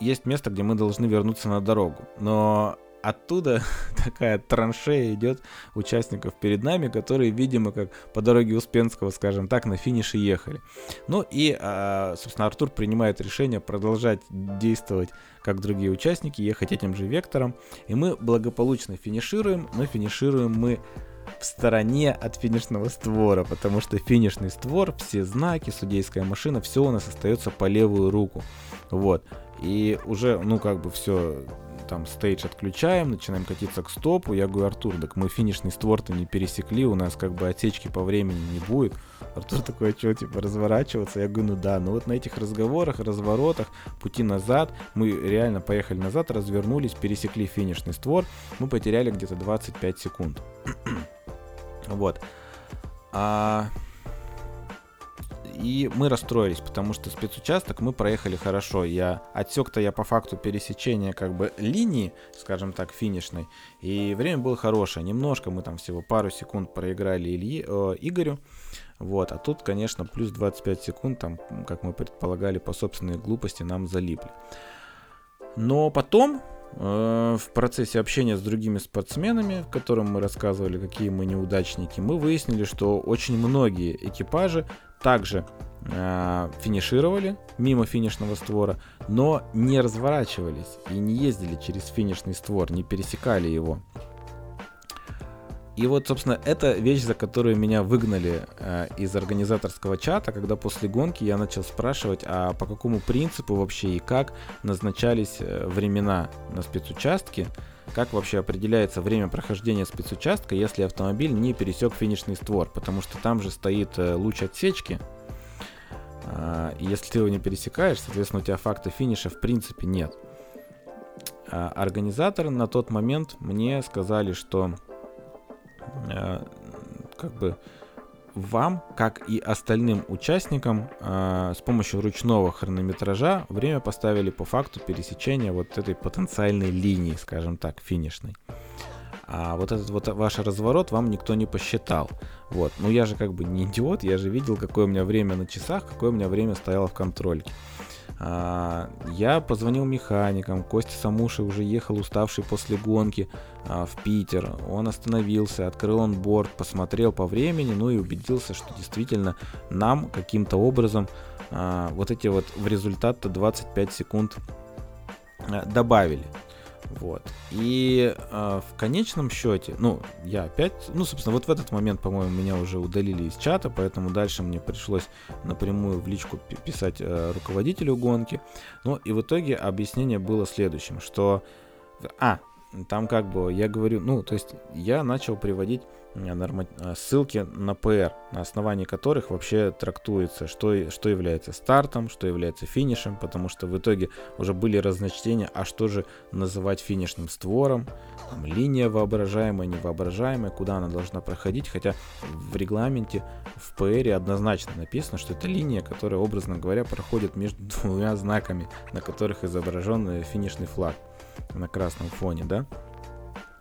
есть место, где мы должны вернуться на дорогу. Но оттуда такая траншея идет участников перед нами, которые, видимо, как по дороге Успенского, скажем так, на финише ехали. Ну и, а, собственно, Артур принимает решение продолжать действовать как другие участники, ехать этим же вектором. И мы благополучно финишируем, но финишируем мы в стороне от финишного створа, потому что финишный створ, все знаки, судейская машина, все у нас остается по левую руку. Вот. И уже, ну, как бы все, там, стейдж отключаем, начинаем катиться к стопу. Я говорю, Артур, так мы финишный створ-то не пересекли, у нас как бы отсечки по времени не будет. Артур такой, а что, типа, разворачиваться? Я говорю, ну да, ну вот на этих разговорах, разворотах, пути назад, мы реально поехали назад, развернулись, пересекли финишный створ, мы потеряли где-то 25 секунд. вот. А и мы расстроились, потому что спецучасток мы проехали хорошо. Я отсек-то я по факту пересечения как бы линии, скажем так, финишной, и время было хорошее. Немножко мы там всего пару секунд проиграли Ильи, э, Игорю, вот, а тут, конечно, плюс 25 секунд, там, как мы предполагали, по собственной глупости нам залипли. Но потом Э, в процессе общения с другими спортсменами, в котором мы рассказывали, какие мы неудачники, мы выяснили, что очень многие экипажи также э, финишировали мимо финишного створа, но не разворачивались и не ездили через финишный створ, не пересекали его. И вот, собственно, это вещь, за которую меня выгнали э, из организаторского чата, когда после гонки я начал спрашивать, а по какому принципу вообще и как назначались э, времена на спецучастке, как вообще определяется время прохождения спецучастка, если автомобиль не пересек финишный створ, потому что там же стоит э, луч отсечки, и если ты его не пересекаешь, соответственно, у тебя факта финиша в принципе нет. А организаторы на тот момент мне сказали, что Э, как бы вам, как и остальным участникам, э, с помощью ручного хронометража время поставили по факту пересечения вот этой потенциальной линии, скажем так, финишной. А вот этот вот ваш разворот вам никто не посчитал. Вот. Ну я же как бы не идиот, я же видел, какое у меня время на часах, какое у меня время стояло в контрольке. А, я позвонил механикам, Костя Самуши уже ехал уставший после гонки а, в Питер. Он остановился, открыл он борт, посмотрел по времени, ну и убедился, что действительно нам каким-то образом а, вот эти вот в результат-то 25 секунд добавили. Вот. И э, в конечном счете, ну, я опять, ну, собственно, вот в этот момент, по-моему, меня уже удалили из чата, поэтому дальше мне пришлось напрямую в личку писать э, руководителю гонки. Ну, и в итоге объяснение было следующим, что... А, там как бы я говорю, ну, то есть я начал приводить норма... Э, ссылки на PR, на основании которых вообще трактуется, что, что является стартом, что является финишем, потому что в итоге уже были разночтения, а что же называть финишным створом, там, линия воображаемая, невоображаемая, куда она должна проходить, хотя в регламенте в PR однозначно написано, что это линия, которая, образно говоря, проходит между двумя знаками, на которых изображен финишный флаг на красном фоне, да?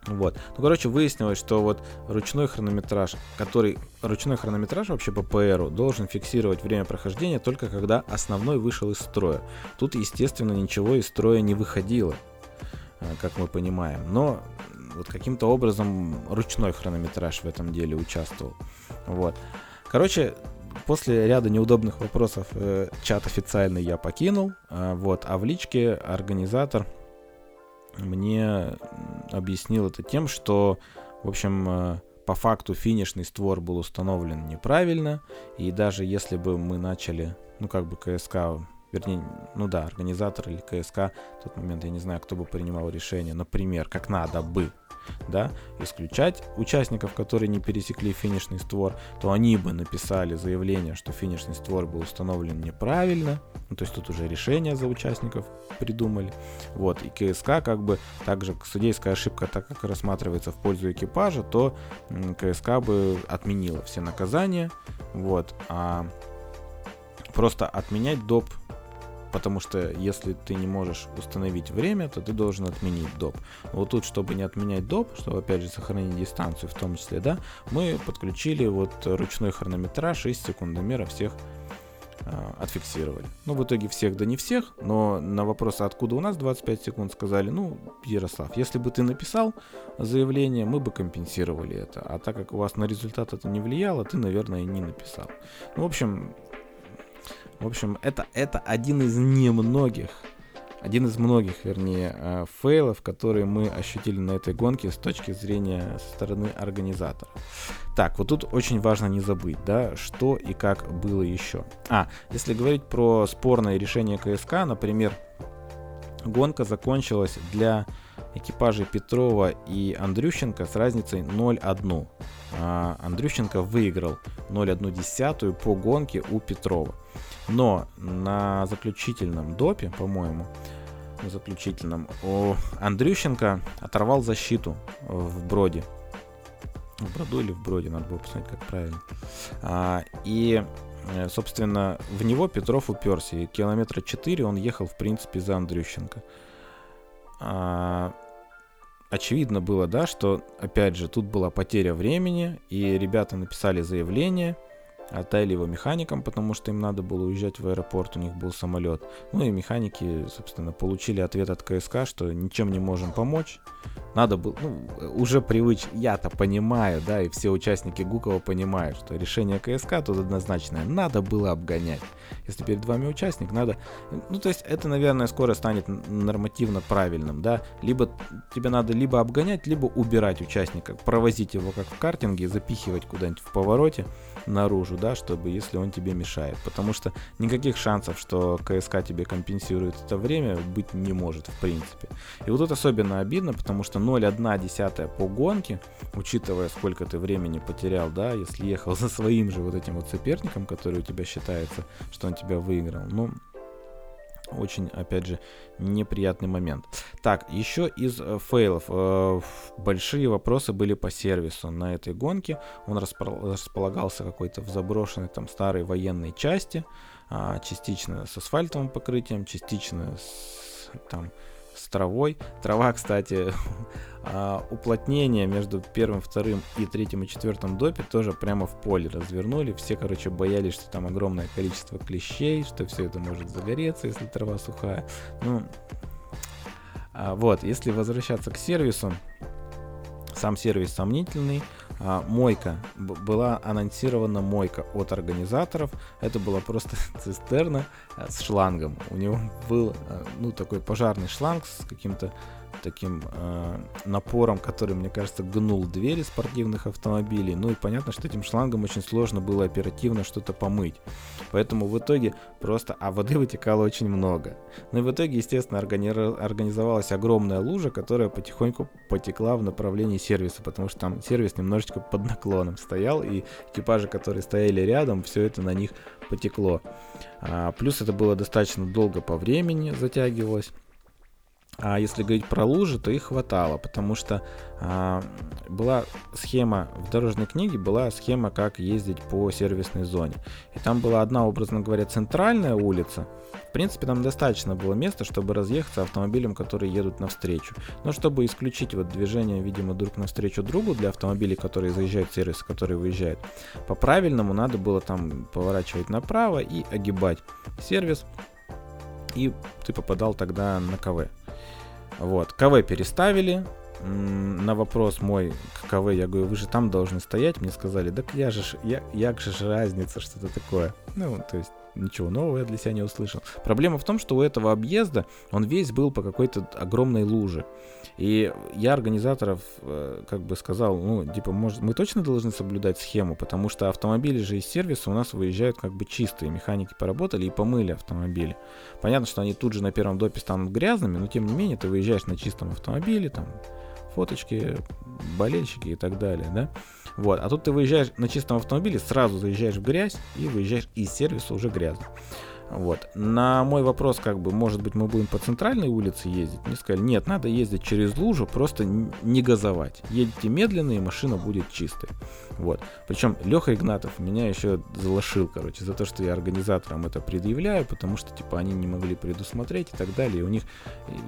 Вот. Ну, короче, выяснилось, что вот ручной хронометраж, который ручной хронометраж вообще по ПРу должен фиксировать время прохождения только когда основной вышел из строя. Тут, естественно, ничего из строя не выходило, э, как мы понимаем. Но вот каким-то образом ручной хронометраж в этом деле участвовал. Вот. Короче, после ряда неудобных вопросов э, чат официальный я покинул, э, вот, а в личке организатор мне объяснил это тем, что, в общем, э, по факту финишный створ был установлен неправильно, и даже если бы мы начали, ну как бы КСК, вернее, ну да, организатор или КСК, в тот момент я не знаю, кто бы принимал решение, например, как надо бы да, исключать участников, которые не пересекли финишный створ, то они бы написали заявление, что финишный створ был установлен неправильно, ну, то есть тут уже решение за участников придумали, вот, и КСК как бы также судейская ошибка, так как рассматривается в пользу экипажа, то КСК бы отменила все наказания, вот, а просто отменять доп потому что если ты не можешь установить время, то ты должен отменить доп. Вот тут, чтобы не отменять доп, чтобы опять же сохранить дистанцию в том числе, да, мы подключили вот ручной хронометраж и секундомера всех а, отфиксировали. Ну, в итоге всех, да не всех, но на вопрос, откуда у нас 25 секунд, сказали, ну, Ярослав, если бы ты написал заявление, мы бы компенсировали это. А так как у вас на результат это не влияло, ты, наверное, не написал. Ну, в общем, в общем, это, это один из немногих один из многих, вернее, э, фейлов, которые мы ощутили на этой гонке с точки зрения со стороны организатора. Так, вот тут очень важно не забыть, да, что и как было еще. А, если говорить про спорное решение КСК, например, гонка закончилась для экипажей Петрова и Андрющенко с разницей 0,1. А Андрющенко выиграл 0,1 по гонке у Петрова. Но на заключительном допе, по-моему, на заключительном, у Андрющенко оторвал защиту в броде. В броду или в броде, надо было посмотреть, как правильно. А, и, э, собственно, в него Петров уперся. И километра 4 он ехал, в принципе, за Андрющенко. А, очевидно было, да, что, опять же, тут была потеря времени, и ребята написали заявление – Отдали его механикам, потому что им надо было уезжать в аэропорт, у них был самолет. Ну и механики, собственно, получили ответ от КСК, что ничем не можем помочь. Надо было, ну, уже привычно, я-то понимаю, да, и все участники Гукова понимают, что решение КСК тут однозначное. Надо было обгонять. Если перед вами участник, надо... Ну, то есть это, наверное, скоро станет нормативно правильным, да. Либо тебе надо либо обгонять, либо убирать участника, провозить его как в картинге, запихивать куда-нибудь в повороте наружу, да, чтобы если он тебе мешает. Потому что никаких шансов, что КСК тебе компенсирует это время, быть не может в принципе. И вот тут особенно обидно, потому что 0,1 по гонке, учитывая сколько ты времени потерял, да, если ехал за своим же вот этим вот соперником, который у тебя считается, что он тебя выиграл, ну, очень, опять же, неприятный момент. Так, еще из э, фейлов. Э, большие вопросы были по сервису на этой гонке. Он располагался какой-то в заброшенной там старой военной части, э, частично с асфальтовым покрытием, частично с там с травой. Трава, кстати, а, уплотнение между первым, вторым и третьим и четвертым допе тоже прямо в поле развернули. Все, короче, боялись, что там огромное количество клещей, что все это может загореться, если трава сухая. Ну, а, вот, если возвращаться к сервису, сам сервис сомнительный. А, мойка. Была анонсирована мойка от организаторов. Это была просто цистерна а, с шлангом. У него был а, ну, такой пожарный шланг с каким-то таким э, напором, который, мне кажется, гнул двери спортивных автомобилей. Ну и понятно, что этим шлангом очень сложно было оперативно что-то помыть. Поэтому в итоге просто... А воды вытекало очень много. Ну и в итоге, естественно, органи... организовалась огромная лужа, которая потихоньку потекла в направлении сервиса, потому что там сервис немножечко под наклоном стоял, и экипажи, которые стояли рядом, все это на них потекло. А, плюс это было достаточно долго по времени затягивалось. А если говорить про лужи, то их хватало, потому что а, была схема в дорожной книге, была схема, как ездить по сервисной зоне. И там была одна, образно говоря, центральная улица. В принципе, там достаточно было места, чтобы разъехаться автомобилям, которые едут навстречу. Но чтобы исключить вот движение, видимо, друг навстречу другу для автомобилей, которые заезжают в сервис, которые выезжают, по-правильному надо было там поворачивать направо и огибать сервис. И ты попадал тогда на КВ. Вот, КВ переставили. На вопрос мой КВ, я говорю, вы же там должны стоять. Мне сказали, так я же, я, як же разница, что-то такое. Ну, то есть ничего нового я для себя не услышал. Проблема в том, что у этого объезда он весь был по какой-то огромной луже. И я организаторов э, как бы сказал, ну, типа, может, мы точно должны соблюдать схему, потому что автомобили же из сервиса у нас выезжают как бы чистые. Механики поработали и помыли автомобили. Понятно, что они тут же на первом допе станут грязными, но тем не менее ты выезжаешь на чистом автомобиле, там, фоточки, болельщики и так далее, да. Вот. А тут ты выезжаешь на чистом автомобиле, сразу заезжаешь в грязь и выезжаешь из сервиса уже грязно. Вот. На мой вопрос, как бы, может быть, мы будем по центральной улице ездить, мне сказали, нет, надо ездить через лужу, просто не газовать. Едете медленно, и машина будет чистой. Вот. Причем Леха Игнатов меня еще залошил, короче, за то, что я организаторам это предъявляю, потому что, типа, они не могли предусмотреть и так далее. И у них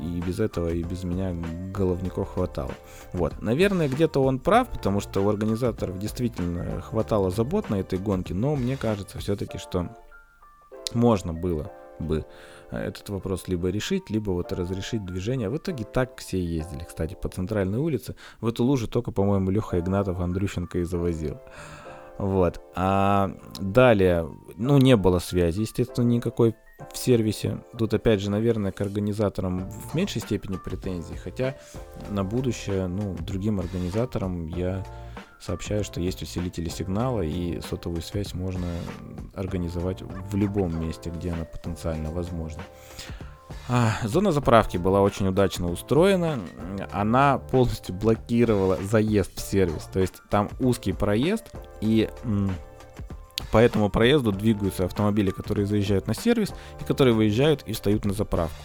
и без этого, и без меня головников хватало. Вот. Наверное, где-то он прав, потому что у организаторов действительно хватало забот на этой гонке, но мне кажется все-таки, что можно было бы э, этот вопрос либо решить, либо вот разрешить движение. В итоге так все ездили, кстати, по центральной улице. В эту лужу только, по-моему, Леха Игнатов Андрющенко и завозил. Вот. А далее, ну, не было связи, естественно, никакой в сервисе. Тут, опять же, наверное, к организаторам в меньшей степени претензий, хотя на будущее, ну, другим организаторам я сообщаю, что есть усилители сигнала, и сотовую связь можно организовать в любом месте, где она потенциально возможна. А, зона заправки была очень удачно устроена. Она полностью блокировала заезд в сервис. То есть там узкий проезд, и по этому проезду двигаются автомобили, которые заезжают на сервис, и которые выезжают и встают на заправку.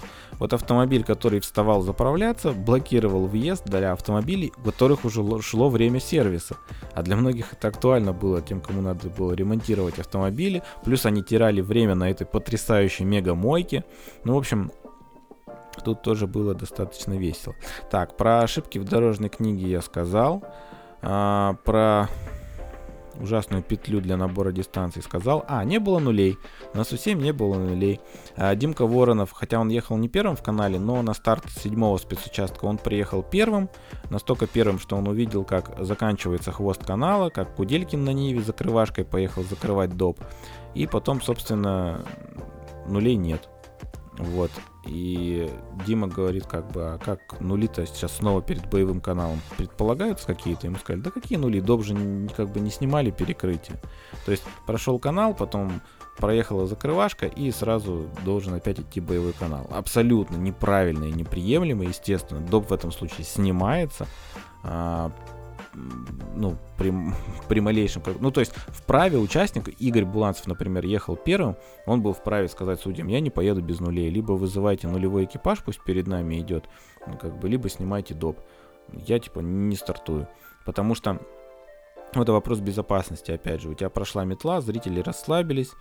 Вот автомобиль, который вставал заправляться, блокировал въезд для автомобилей, у которых уже шло время сервиса. А для многих это актуально было тем, кому надо было ремонтировать автомобили. Плюс они теряли время на этой потрясающей мега-мойке. Ну, в общем, тут тоже было достаточно весело. Так, про ошибки в дорожной книге я сказал. А, про ужасную петлю для набора дистанций, сказал, а, не было нулей, на Су-7 не было нулей. А, Димка Воронов, хотя он ехал не первым в канале, но на старт седьмого спецучастка он приехал первым, настолько первым, что он увидел, как заканчивается хвост канала, как Куделькин на Ниве закрывашкой поехал закрывать доп. И потом, собственно, нулей нет. Вот. И Дима говорит, как бы, а как нули-то сейчас снова перед боевым каналом предполагаются какие-то? Ему сказали, да какие нули, доп же как бы не снимали перекрытие. То есть прошел канал, потом проехала закрывашка и сразу должен опять идти боевой канал. Абсолютно неправильно и неприемлемо, естественно. Доп в этом случае снимается. Ну, при, при малейшем... Ну, то есть, в праве участника, Игорь Буланцев, например, ехал первым, он был вправе сказать судьям, я не поеду без нулей, либо вызывайте нулевой экипаж, пусть перед нами идет, ну, как бы, либо снимайте доп. Я, типа, не стартую. Потому что это вопрос безопасности, опять же. У тебя прошла метла, зрители расслабились.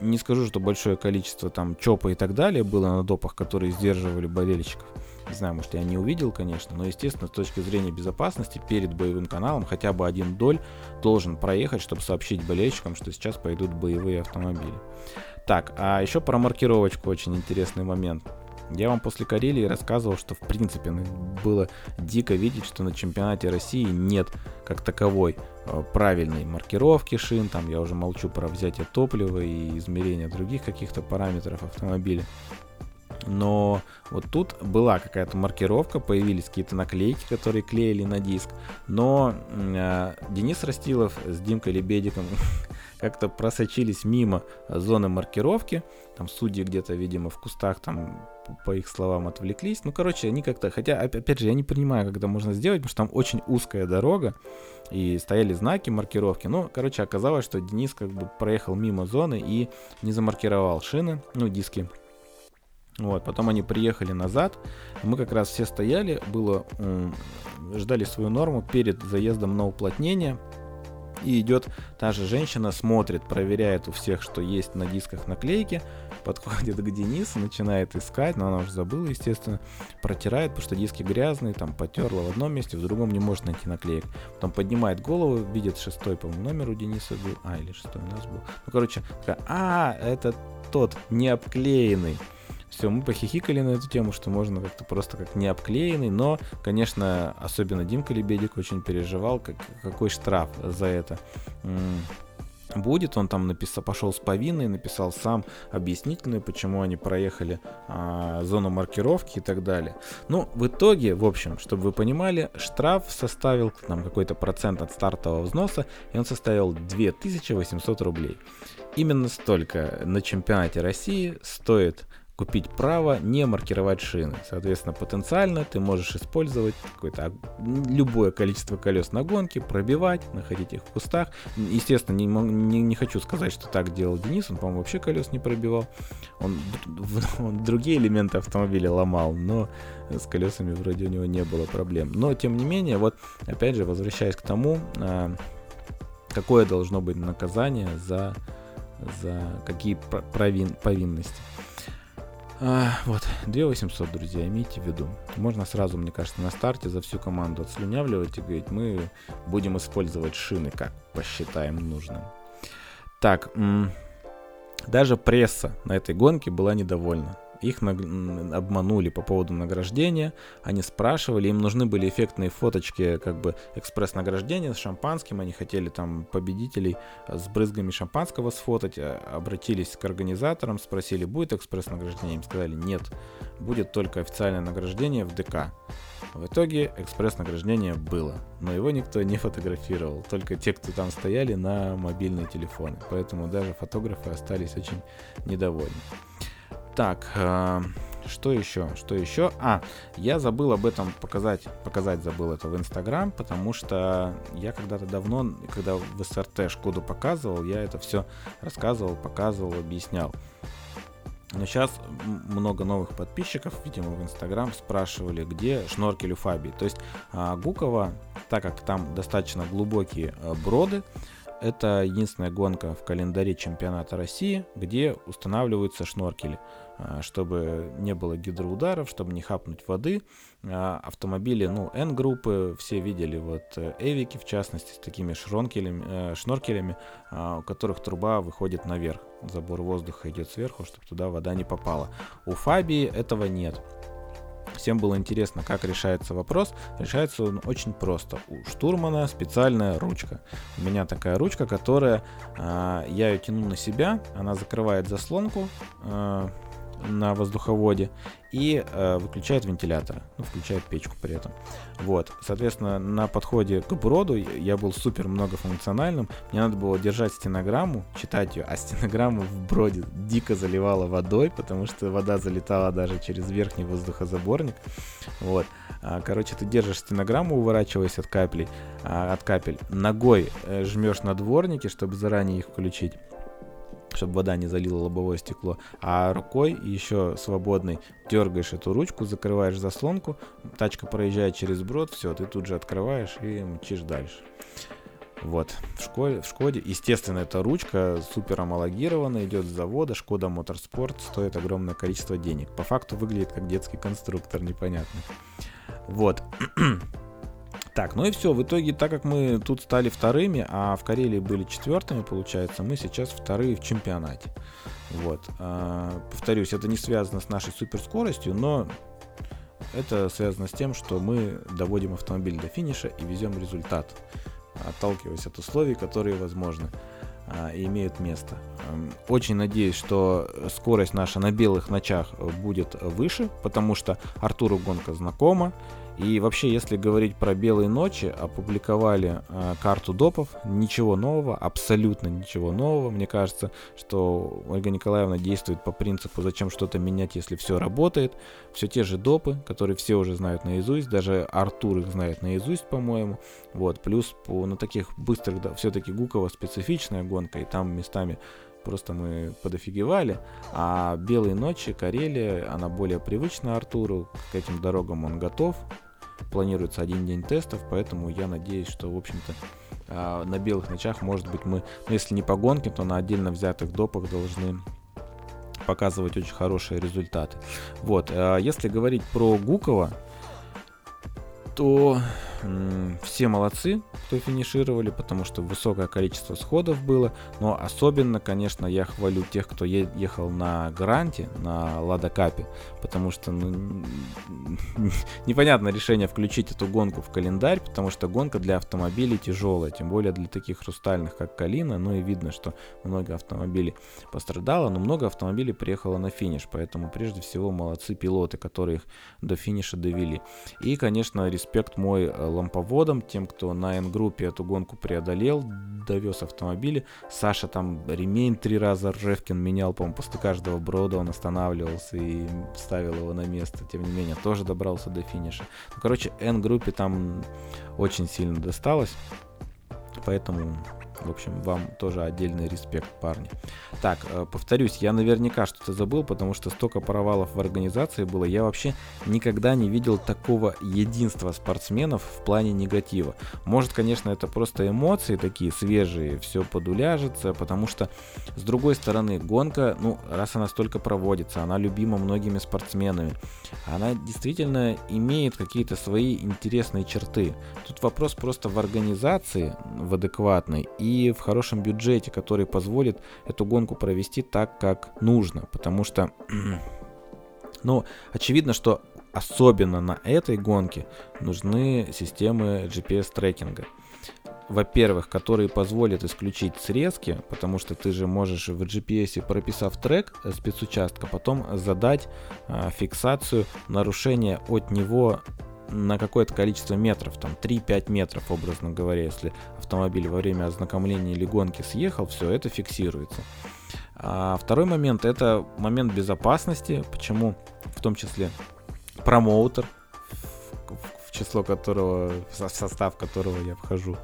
Не скажу, что большое количество там чопа и так далее было на допах, которые сдерживали болельщиков. Не знаю, может, я не увидел, конечно, но, естественно, с точки зрения безопасности, перед боевым каналом хотя бы один доль должен проехать, чтобы сообщить болельщикам, что сейчас пойдут боевые автомобили. Так, а еще про маркировочку очень интересный момент. Я вам после Карелии рассказывал, что в принципе ну, было дико видеть, что на чемпионате России нет как таковой э, правильной маркировки шин, там я уже молчу про взятие топлива и измерение других каких-то параметров автомобиля. Но вот тут была какая-то маркировка, появились какие-то наклейки, которые клеили на диск. Но э, Денис Растилов с Димкой Лебедиком как-то просочились мимо зоны маркировки. Там судьи где-то, видимо, в кустах там по их словам отвлеклись. Ну, короче, они как-то, хотя, опять же, я не понимаю, как это можно сделать, потому что там очень узкая дорога, и стояли знаки маркировки. Ну, короче, оказалось, что Денис как бы проехал мимо зоны и не замаркировал шины, ну, диски вот, потом они приехали назад, мы как раз все стояли, было, ждали свою норму перед заездом на уплотнение, и идет та же женщина, смотрит, проверяет у всех, что есть на дисках наклейки, подходит к Денису, начинает искать, но она уже забыла, естественно, протирает, потому что диски грязные, там потерла в одном месте, в другом не может найти наклеек. Потом поднимает голову, видит шестой, по-моему, номер у Дениса был, а, или шестой у нас был. Ну, короче, такая, а, это тот, не обклеенный. Все, мы похихикали на эту тему, что можно как-то просто как не обклеенный, но, конечно, особенно Димка Лебедик очень переживал, как, какой штраф за это будет. Он там написал, пошел с повинной, написал сам объяснительную, почему они проехали а, зону маркировки и так далее. Ну, в итоге, в общем, чтобы вы понимали, штраф составил там какой-то процент от стартового взноса, и он составил 2800 рублей. Именно столько на чемпионате России стоит купить право не маркировать шины. Соответственно, потенциально ты можешь использовать какое-то любое количество колес на гонке, пробивать, находить их в кустах. Естественно, не, не, не хочу сказать, что так делал Денис, он, по-моему, вообще колес не пробивал. Он, он другие элементы автомобиля ломал, но с колесами вроде у него не было проблем. Но, тем не менее, вот, опять же, возвращаясь к тому, а, какое должно быть наказание за, за какие провин, повинности. А, вот, 2800, друзья, имейте в виду. Можно сразу, мне кажется, на старте за всю команду отслюнявливать и говорить, мы будем использовать шины, как посчитаем нужным. Так, даже пресса на этой гонке была недовольна их обманули по поводу награждения. Они спрашивали, им нужны были эффектные фоточки, как бы экспресс-награждения с шампанским. Они хотели там победителей с брызгами шампанского сфотать. А, обратились к организаторам, спросили, будет экспресс-награждение? Им сказали, нет, будет только официальное награждение в ДК. В итоге экспресс-награждение было, но его никто не фотографировал, только те, кто там стояли на мобильные телефоны. Поэтому даже фотографы остались очень недовольны. Так, э, что еще? Что еще? А, я забыл об этом показать, показать забыл это в Инстаграм, потому что я когда-то давно, когда в СРТ Шкоду показывал, я это все рассказывал, показывал, объяснял. Но сейчас много новых подписчиков, видимо, в Инстаграм спрашивали, где шноркель у Фаби. То есть а, Гукова, так как там достаточно глубокие а, броды, это единственная гонка в календаре чемпионата России, где устанавливаются шноркели. А, чтобы не было гидроударов, чтобы не хапнуть воды. А, автомобили, ну, N-группы, все видели, вот э, Эвики, в частности, с такими шронкелями, э, шноркелями, а, у которых труба выходит наверх. Забор воздуха идет сверху, чтобы туда вода не попала. У Фабии этого нет. Всем было интересно, как решается вопрос. Решается он очень просто. У штурмана специальная ручка. У меня такая ручка, которая э, я ее тяну на себя, она закрывает заслонку. Э, на воздуховоде и э, выключает вентилятор, ну, включает печку при этом. Вот, соответственно, на подходе к броду я был супер многофункциональным. Мне надо было держать стенограмму, читать ее, а стенограмму в броде дико заливала водой, потому что вода залетала даже через верхний воздухозаборник. Вот. А, короче, ты держишь стенограмму, уворачиваясь от капелей, а, от капель, ногой э, жмешь на дворники, чтобы заранее их включить чтобы вода не залила лобовое стекло, а рукой еще свободной дергаешь эту ручку, закрываешь заслонку, тачка проезжает через брод, все, ты тут же открываешь и мчишь дальше. Вот, в Шкоде, в Шкоде, естественно, эта ручка супер амалогирована, идет с завода, Шкода Моторспорт, стоит огромное количество денег. По факту выглядит как детский конструктор, непонятно. Вот. Так, ну и все. В итоге, так как мы тут стали вторыми, а в Карелии были четвертыми, получается, мы сейчас вторые в чемпионате. Вот. А, повторюсь, это не связано с нашей суперскоростью, но это связано с тем, что мы доводим автомобиль до финиша и везем результат, отталкиваясь от условий, которые возможны а, и имеют место. Очень надеюсь, что скорость наша на белых ночах будет выше, потому что Артуру гонка знакома, и вообще, если говорить про белые ночи, опубликовали э, карту допов, ничего нового, абсолютно ничего нового. Мне кажется, что Ольга Николаевна действует по принципу, зачем что-то менять, если все работает. Все те же допы, которые все уже знают наизусть, даже Артур их знает наизусть, по-моему. Вот, плюс по, на таких быстрых, да, все-таки Гукова специфичная гонка, и там местами просто мы подофигевали. А «Белые ночи», Карелия, она более привычна Артуру, к этим дорогам он готов. Планируется один день тестов, поэтому я надеюсь, что, в общем-то, а, на белых ночах, может быть, мы, ну, если не по гонке, то на отдельно взятых допах должны показывать очень хорошие результаты. Вот, а если говорить про Гукова, то все молодцы, кто финишировали, потому что высокое количество сходов было. Но особенно, конечно, я хвалю тех, кто ехал на Гранте, на Ладокапе, потому что ну, непонятно решение включить эту гонку в календарь, потому что гонка для автомобилей тяжелая, тем более для таких хрустальных, как Калина. Ну и видно, что много автомобилей пострадало, но много автомобилей приехало на финиш, поэтому прежде всего молодцы пилоты, которые их до финиша довели. И, конечно, респект мой ламповодом, тем, кто на N-группе эту гонку преодолел, довез автомобили. Саша там ремень три раза Ржевкин менял, по-моему, после каждого брода он останавливался и ставил его на место. Тем не менее, тоже добрался до финиша. Ну, короче, N-группе там очень сильно досталось. Поэтому в общем, вам тоже отдельный респект, парни. Так, э, повторюсь, я наверняка что-то забыл, потому что столько провалов в организации было. Я вообще никогда не видел такого единства спортсменов в плане негатива. Может, конечно, это просто эмоции такие свежие, все подуляжется, потому что, с другой стороны, гонка, ну, раз она столько проводится, она любима многими спортсменами, она действительно имеет какие-то свои интересные черты. Тут вопрос просто в организации, в адекватной, и в хорошем бюджете, который позволит эту гонку провести так, как нужно. Потому что, ну, очевидно, что особенно на этой гонке нужны системы GPS-трекинга. Во-первых, которые позволят исключить срезки, потому что ты же можешь в GPS, прописав трек спецучастка, потом задать э, фиксацию нарушения от него на какое-то количество метров, там 3-5 метров, образно говоря, если автомобиль во время ознакомления или гонки съехал, все это фиксируется. А второй момент это момент безопасности, почему в том числе промоутер, в, число которого, в состав которого я вхожу,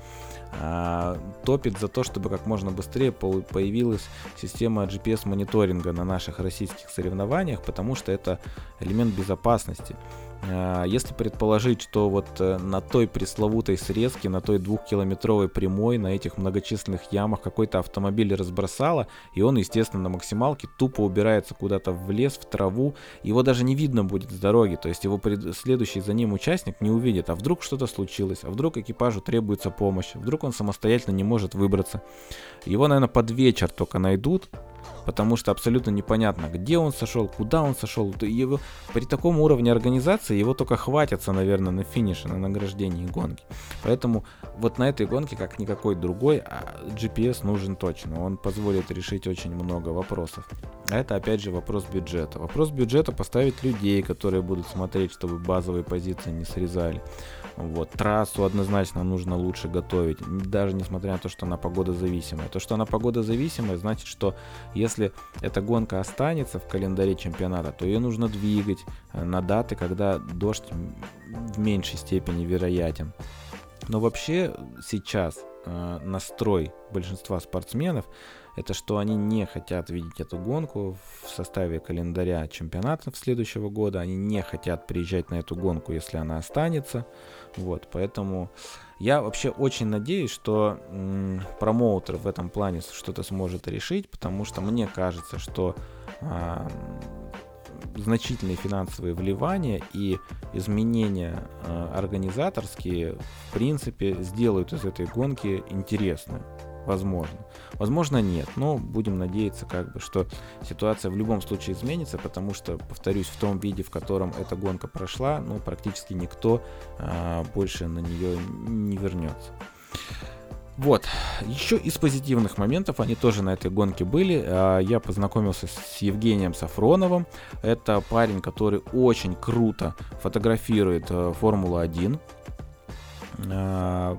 а, топит за то, чтобы как можно быстрее появилась система GPS-мониторинга на наших российских соревнованиях, потому что это элемент безопасности. А, если предположить, что вот э, на той пресловутой срезке, на той двухкилометровой прямой, на этих многочисленных ямах какой-то автомобиль разбросало, и он, естественно, на максималке тупо убирается куда-то в лес, в траву, его даже не видно будет с дороги, то есть его следующий за ним участник не увидит, а вдруг что-то случилось, а вдруг экипажу требуется помощь, вдруг он самостоятельно не может выбраться. Его, наверное, под вечер только найдут, потому что абсолютно непонятно, где он сошел, куда он сошел. Его, при таком уровне организации его только хватится, наверное, на финише, на награждении гонки. Поэтому вот на этой гонке, как никакой другой, GPS а нужен точно. Он позволит решить очень много вопросов. А это опять же вопрос бюджета. Вопрос бюджета поставить людей, которые будут смотреть, чтобы базовые позиции не срезали. Вот. Трассу однозначно нужно лучше готовить, даже несмотря на то, что она погодозависимая. То, что она погодозависимая, значит, что если эта гонка останется в календаре чемпионата, то ее нужно двигать э, на даты, когда дождь в меньшей степени вероятен. Но вообще сейчас э, настрой большинства спортсменов это что они не хотят видеть эту гонку в составе календаря чемпионатов следующего года, они не хотят приезжать на эту гонку, если она останется. Вот, поэтому я вообще очень надеюсь, что м, промоутер в этом плане что-то сможет решить, потому что мне кажется, что а, значительные финансовые вливания и изменения а, организаторские, в принципе, сделают из этой гонки интересной. Возможно. Возможно, нет. Но будем надеяться, как бы, что ситуация в любом случае изменится, потому что, повторюсь, в том виде, в котором эта гонка прошла, ну, практически никто а, больше на нее не вернется. Вот, еще из позитивных моментов, они тоже на этой гонке были. А, я познакомился с Евгением Сафроновым. Это парень, который очень круто фотографирует э, Формулу-1. А,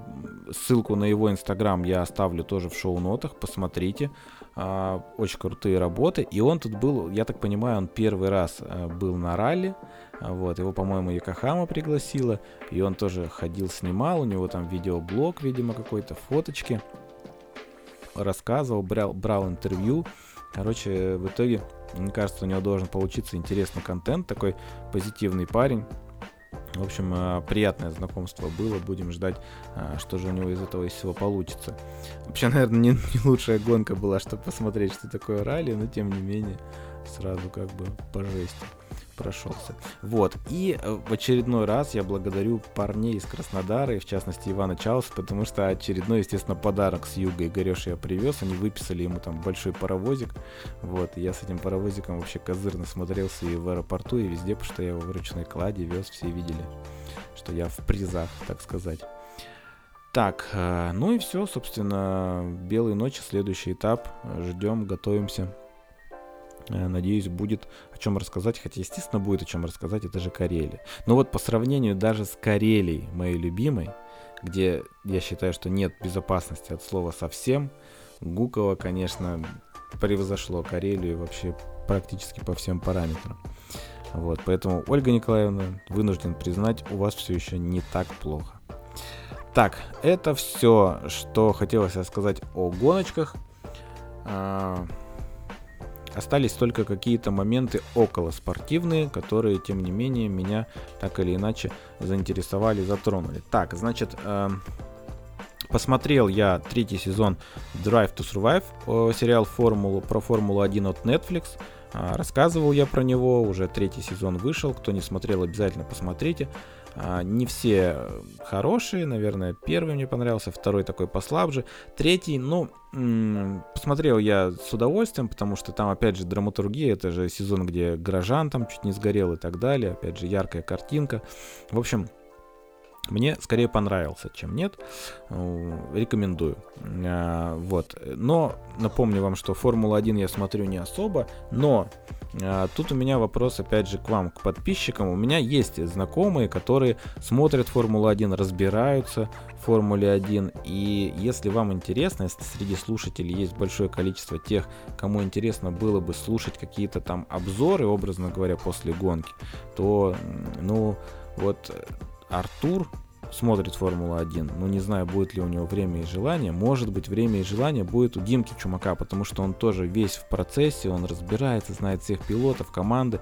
ссылку на его инстаграм я оставлю тоже в шоу-нотах, посмотрите. А, очень крутые работы. И он тут был, я так понимаю, он первый раз э, был на ралли. Вот, его, по-моему, Якохама пригласила, и он тоже ходил, снимал, у него там видеоблог, видимо, какой-то, фоточки, рассказывал, брал, брал интервью. Короче, в итоге, мне кажется, у него должен получиться интересный контент, такой позитивный парень. В общем, э, приятное знакомство было. Будем ждать, э, что же у него из этого всего получится. Вообще, наверное, не, не лучшая гонка была, чтобы посмотреть, что такое ралли, но тем не менее, сразу как бы по жести прошелся. Вот. И э, в очередной раз я благодарю парней из Краснодара, и в частности Ивана Чауса, потому что очередной, естественно, подарок с юга Игореша я привез. Они выписали ему там большой паровозик. Вот. И я с этим паровозиком вообще козырно смотрелся и в аэропорту, и везде, потому что я его в ручной кладе вез, все видели, что я в призах, так сказать. Так, э, ну и все, собственно, белые ночи, следующий этап. Ждем, готовимся. Э, надеюсь, будет чем рассказать, хотя, естественно, будет о чем рассказать, это же Карелия. Но вот по сравнению даже с Карелией, моей любимой, где я считаю, что нет безопасности от слова совсем, Гукова, конечно, превзошло Карелию вообще практически по всем параметрам. Вот, поэтому, Ольга Николаевна, вынужден признать, у вас все еще не так плохо. Так, это все, что хотелось сказать о гоночках. А, Остались только какие-то моменты около спортивные, которые, тем не менее, меня так или иначе заинтересовали, затронули. Так, значит, э, посмотрел я третий сезон Drive to Survive, сериал Формулу, про Формулу-1 от Netflix. Э, рассказывал я про него, уже третий сезон вышел. Кто не смотрел, обязательно посмотрите. А, не все хорошие, наверное, первый мне понравился, второй такой послабже, третий, ну, посмотрел я с удовольствием, потому что там, опять же, драматургия, это же сезон, где горожан там чуть не сгорел и так далее, опять же, яркая картинка. В общем, мне скорее понравился, чем нет. Рекомендую. А, вот. Но напомню вам, что Формула-1 я смотрю не особо, но а, тут у меня вопрос, опять же, к вам, к подписчикам. У меня есть знакомые, которые смотрят Формулу-1, разбираются в Формуле 1. И если вам интересно, если среди слушателей есть большое количество тех, кому интересно было бы слушать какие-то там обзоры, образно говоря, после гонки, то, ну, вот Артур смотрит Формулу-1, но не знаю, будет ли у него время и желание. Может быть, время и желание будет у Димки Чумака, потому что он тоже весь в процессе, он разбирается, знает всех пилотов, команды.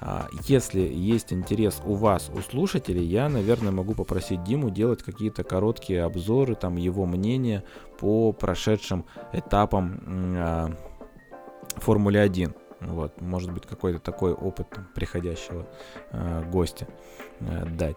А, если есть интерес у вас, у слушателей, я, наверное, могу попросить Диму делать какие-то короткие обзоры, там его мнение по прошедшим этапам а, Формулы 1. Вот, может быть, какой-то такой опыт там, приходящего э, гостя дать.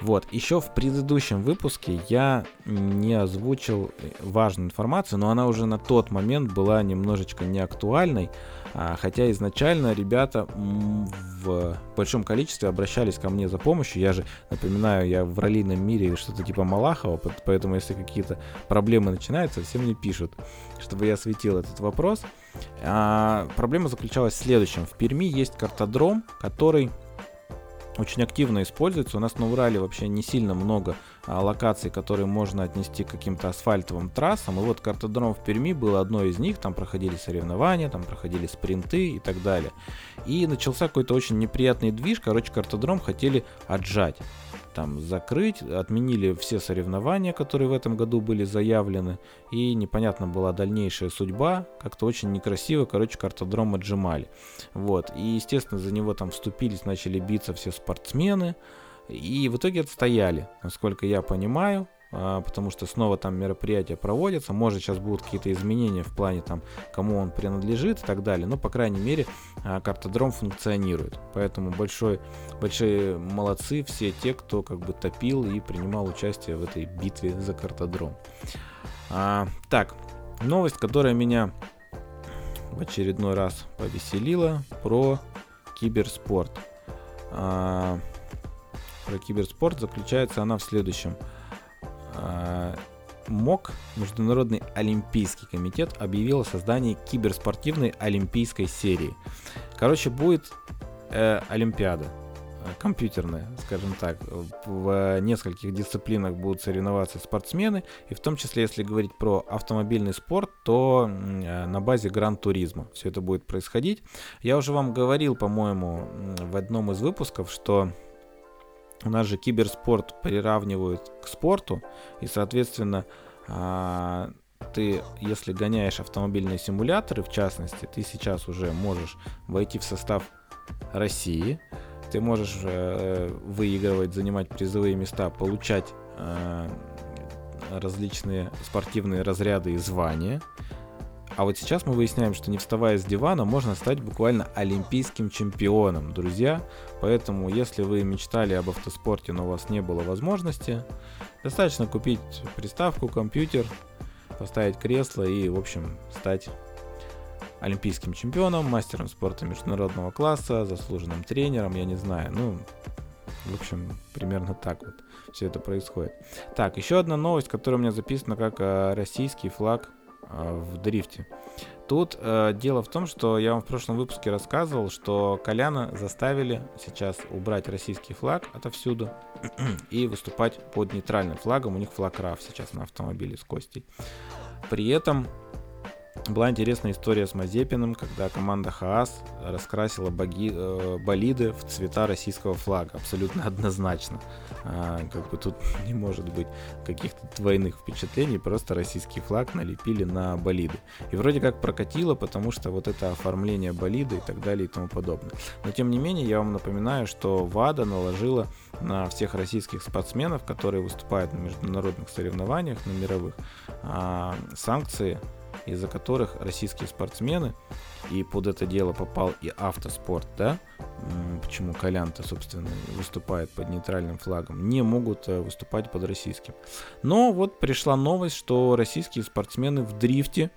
Вот, еще в предыдущем выпуске я не озвучил важную информацию, но она уже на тот момент была немножечко неактуальной, а, хотя изначально ребята в большом количестве обращались ко мне за помощью. Я же, напоминаю, я в раллийном мире что-то типа Малахова, поэтому если какие-то проблемы начинаются, все мне пишут, чтобы я осветил этот вопрос. А, проблема заключалась в следующем. В Перми есть картодром, который очень активно используется. У нас на Урале вообще не сильно много а, локаций, которые можно отнести к каким-то асфальтовым трассам. И вот картодром в Перми был одной из них. Там проходили соревнования, там проходили спринты и так далее. И начался какой-то очень неприятный движ. Короче, картодром хотели отжать там закрыть, отменили все соревнования, которые в этом году были заявлены, и непонятна была дальнейшая судьба, как-то очень некрасиво, короче, картодром отжимали. Вот, и, естественно, за него там вступились, начали биться все спортсмены, и в итоге отстояли, насколько я понимаю, потому что снова там мероприятия проводятся, может сейчас будут какие-то изменения в плане там, кому он принадлежит и так далее, но по крайней мере а, картодром функционирует, поэтому большой, большие молодцы все те, кто как бы топил и принимал участие в этой битве за картодром. А, так, новость, которая меня в очередной раз повеселила про киберспорт. А, про киберспорт заключается она в следующем – а, МОК, Международный Олимпийский комитет, объявил о создании киберспортивной олимпийской серии. Короче, будет э, Олимпиада э, компьютерная, скажем так. В нескольких дисциплинах будут соревноваться спортсмены, и в том числе, если говорить про автомобильный спорт, то э, на базе гран-туризма все это будет происходить. Я уже вам говорил, по-моему, в одном из выпусков, что у нас же киберспорт приравнивают к спорту, и, соответственно, а, ты, если гоняешь автомобильные симуляторы, в частности, ты сейчас уже можешь войти в состав России, ты можешь э, выигрывать, занимать призовые места, получать э, различные спортивные разряды и звания. А вот сейчас мы выясняем, что не вставая с дивана, можно стать буквально олимпийским чемпионом, друзья. Поэтому, если вы мечтали об автоспорте, но у вас не было возможности, достаточно купить приставку, компьютер, поставить кресло и, в общем, стать олимпийским чемпионом, мастером спорта международного класса, заслуженным тренером, я не знаю, ну, в общем, примерно так вот все это происходит. Так, еще одна новость, которая у меня записана как э, российский флаг в дрифте. Тут э, дело в том, что я вам в прошлом выпуске рассказывал, что Коляна заставили сейчас убрать российский флаг отовсюду и выступать под нейтральным флагом. У них флаг РАФ сейчас на автомобиле с Костей. При этом была интересная история с Мазепиным, когда команда Хаас раскрасила боги, э, болиды в цвета российского флага. Абсолютно однозначно. А, как бы тут не может быть каких-то двойных впечатлений, просто российский флаг налепили на болиды. И вроде как прокатило, потому что вот это оформление болида и так далее и тому подобное. Но тем не менее, я вам напоминаю, что ВАДА наложила на всех российских спортсменов, которые выступают на международных соревнованиях, на мировых, а, санкции из-за которых российские спортсмены, и под это дело попал и автоспорт, да, почему Колян-то, собственно, выступает под нейтральным флагом, не могут э, выступать под российским. Но вот пришла новость, что российские спортсмены в дрифте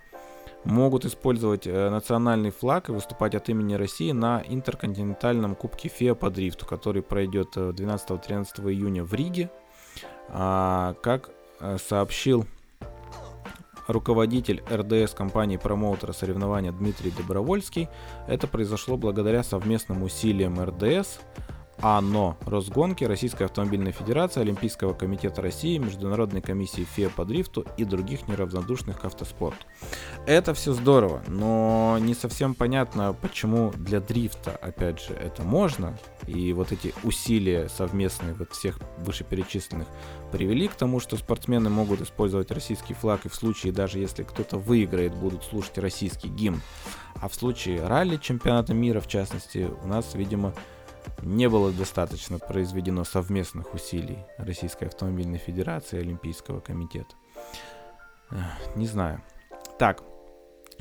могут использовать э, национальный флаг и выступать от имени России на интерконтинентальном кубке ФИА по дрифту, который пройдет 12-13 э, июня в Риге. А, как сообщил руководитель РДС компании промоутера соревнования Дмитрий Добровольский. Это произошло благодаря совместным усилиям РДС, АНО Росгонки, Российской автомобильной федерации, Олимпийского комитета России, Международной комиссии ФИА по дрифту и других неравнодушных к автоспорту. Это все здорово, но не совсем понятно, почему для дрифта, опять же, это можно, и вот эти усилия совместные вот всех вышеперечисленных привели к тому, что спортсмены могут использовать российский флаг, и в случае, даже если кто-то выиграет, будут слушать российский гимн. А в случае ралли чемпионата мира, в частности, у нас, видимо, не было достаточно произведено совместных усилий Российской автомобильной федерации и Олимпийского комитета. Не знаю. Так,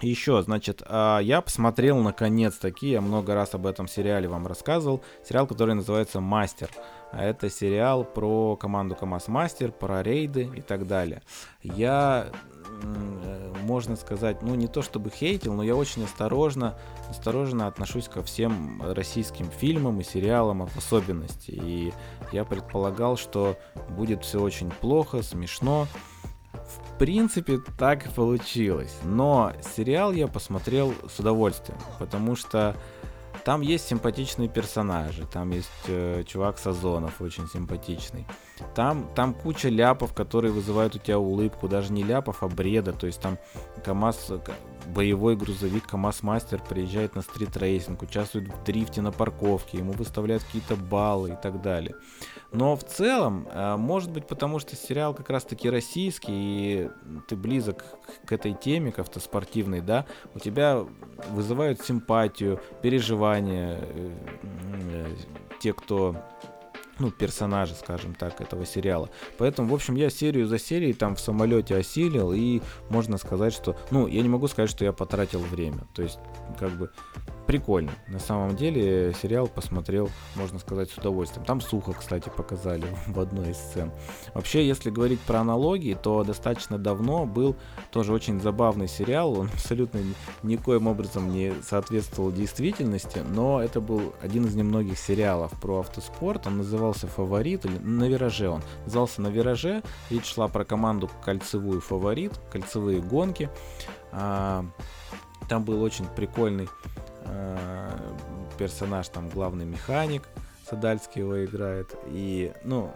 еще, значит, а, я посмотрел наконец-таки, я много раз об этом сериале вам рассказывал, сериал, который называется «Мастер». А это сериал про команду КамАЗ Мастер, про рейды и так далее. Я можно сказать, ну не то чтобы хейтил, но я очень осторожно, осторожно отношусь ко всем российским фильмам и сериалам в особенности. И я предполагал, что будет все очень плохо, смешно. В принципе, так и получилось. Но сериал я посмотрел с удовольствием, потому что там есть симпатичные персонажи, там есть э, чувак Сазонов, очень симпатичный. Там, там куча ляпов, которые вызывают у тебя улыбку, даже не ляпов, а бреда. То есть там КАМАЗ, боевой грузовик КАМАЗ Мастер приезжает на стрит-рейсинг, участвует в дрифте на парковке, ему выставляют какие-то баллы и так далее. Но в целом, э, может быть, потому что сериал как раз-таки российский, и ты близок к этой теме, к автоспортивной, да, у тебя вызывают симпатию, переживания э, э, те, кто ну, персонажи, скажем так, этого сериала. Поэтому, в общем, я серию за серией там в самолете осилил, и можно сказать, что, ну, я не могу сказать, что я потратил время. То есть, как бы, прикольно. На самом деле сериал посмотрел, можно сказать, с удовольствием. Там сухо, кстати, показали в одной из сцен. Вообще, если говорить про аналогии, то достаточно давно был тоже очень забавный сериал. Он абсолютно никоим образом не соответствовал действительности, но это был один из немногих сериалов про автоспорт. Он назывался «Фаворит», или «На вираже» он. Назывался «На вираже». Речь шла про команду кольцевую «Фаворит», кольцевые гонки. А, там был очень прикольный Э, персонаж там главный механик, Садальский его играет. И, ну,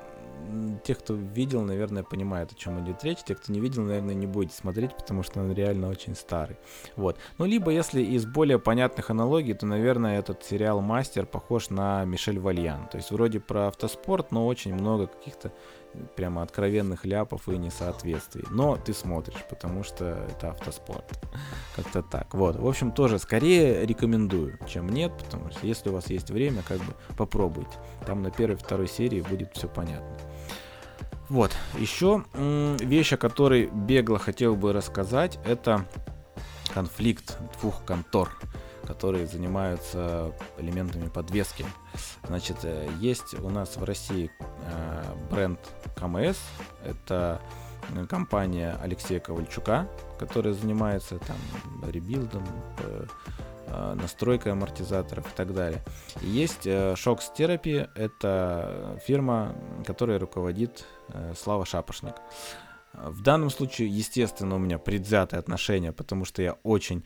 те, кто видел, наверное, понимают, о чем идет речь. Те, кто не видел, наверное, не будете смотреть, потому что он реально очень старый. Вот. Ну, либо, если из более понятных аналогий, то, наверное, этот сериал «Мастер» похож на Мишель Вальян. То есть, вроде про автоспорт, но очень много каких-то прямо откровенных ляпов и несоответствий. Но ты смотришь, потому что это автоспорт. Как-то так. Вот. В общем, тоже скорее рекомендую, чем нет, потому что если у вас есть время, как бы попробуйте. Там на первой, второй серии будет все понятно. Вот. Еще вещь, о которой бегло хотел бы рассказать, это конфликт двух контор которые занимаются элементами подвески. Значит, э, есть у нас в России э, бренд КМС, это компания Алексея Ковальчука, которая занимается там ребилдом, э, настройкой амортизаторов и так далее. И есть Shocks Therapy, это фирма, которая руководит Слава Шапошник. В данном случае, естественно, у меня предвзятое отношение, потому что я очень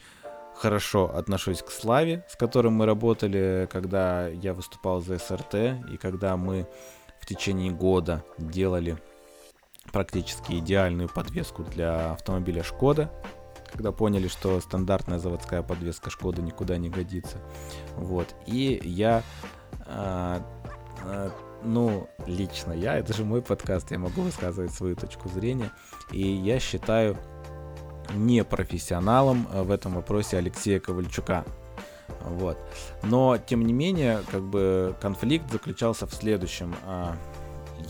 хорошо отношусь к Славе, с которым мы работали, когда я выступал за СРТ, и когда мы в течение года делали практически идеальную подвеску для автомобиля Шкода, когда поняли, что стандартная заводская подвеска Шкода никуда не годится. Вот. И я, э, э, ну, лично я, это же мой подкаст, я могу высказывать свою точку зрения. И я считаю непрофессионалом в этом вопросе Алексея Ковальчука. Вот. Но, тем не менее, как бы конфликт заключался в следующем.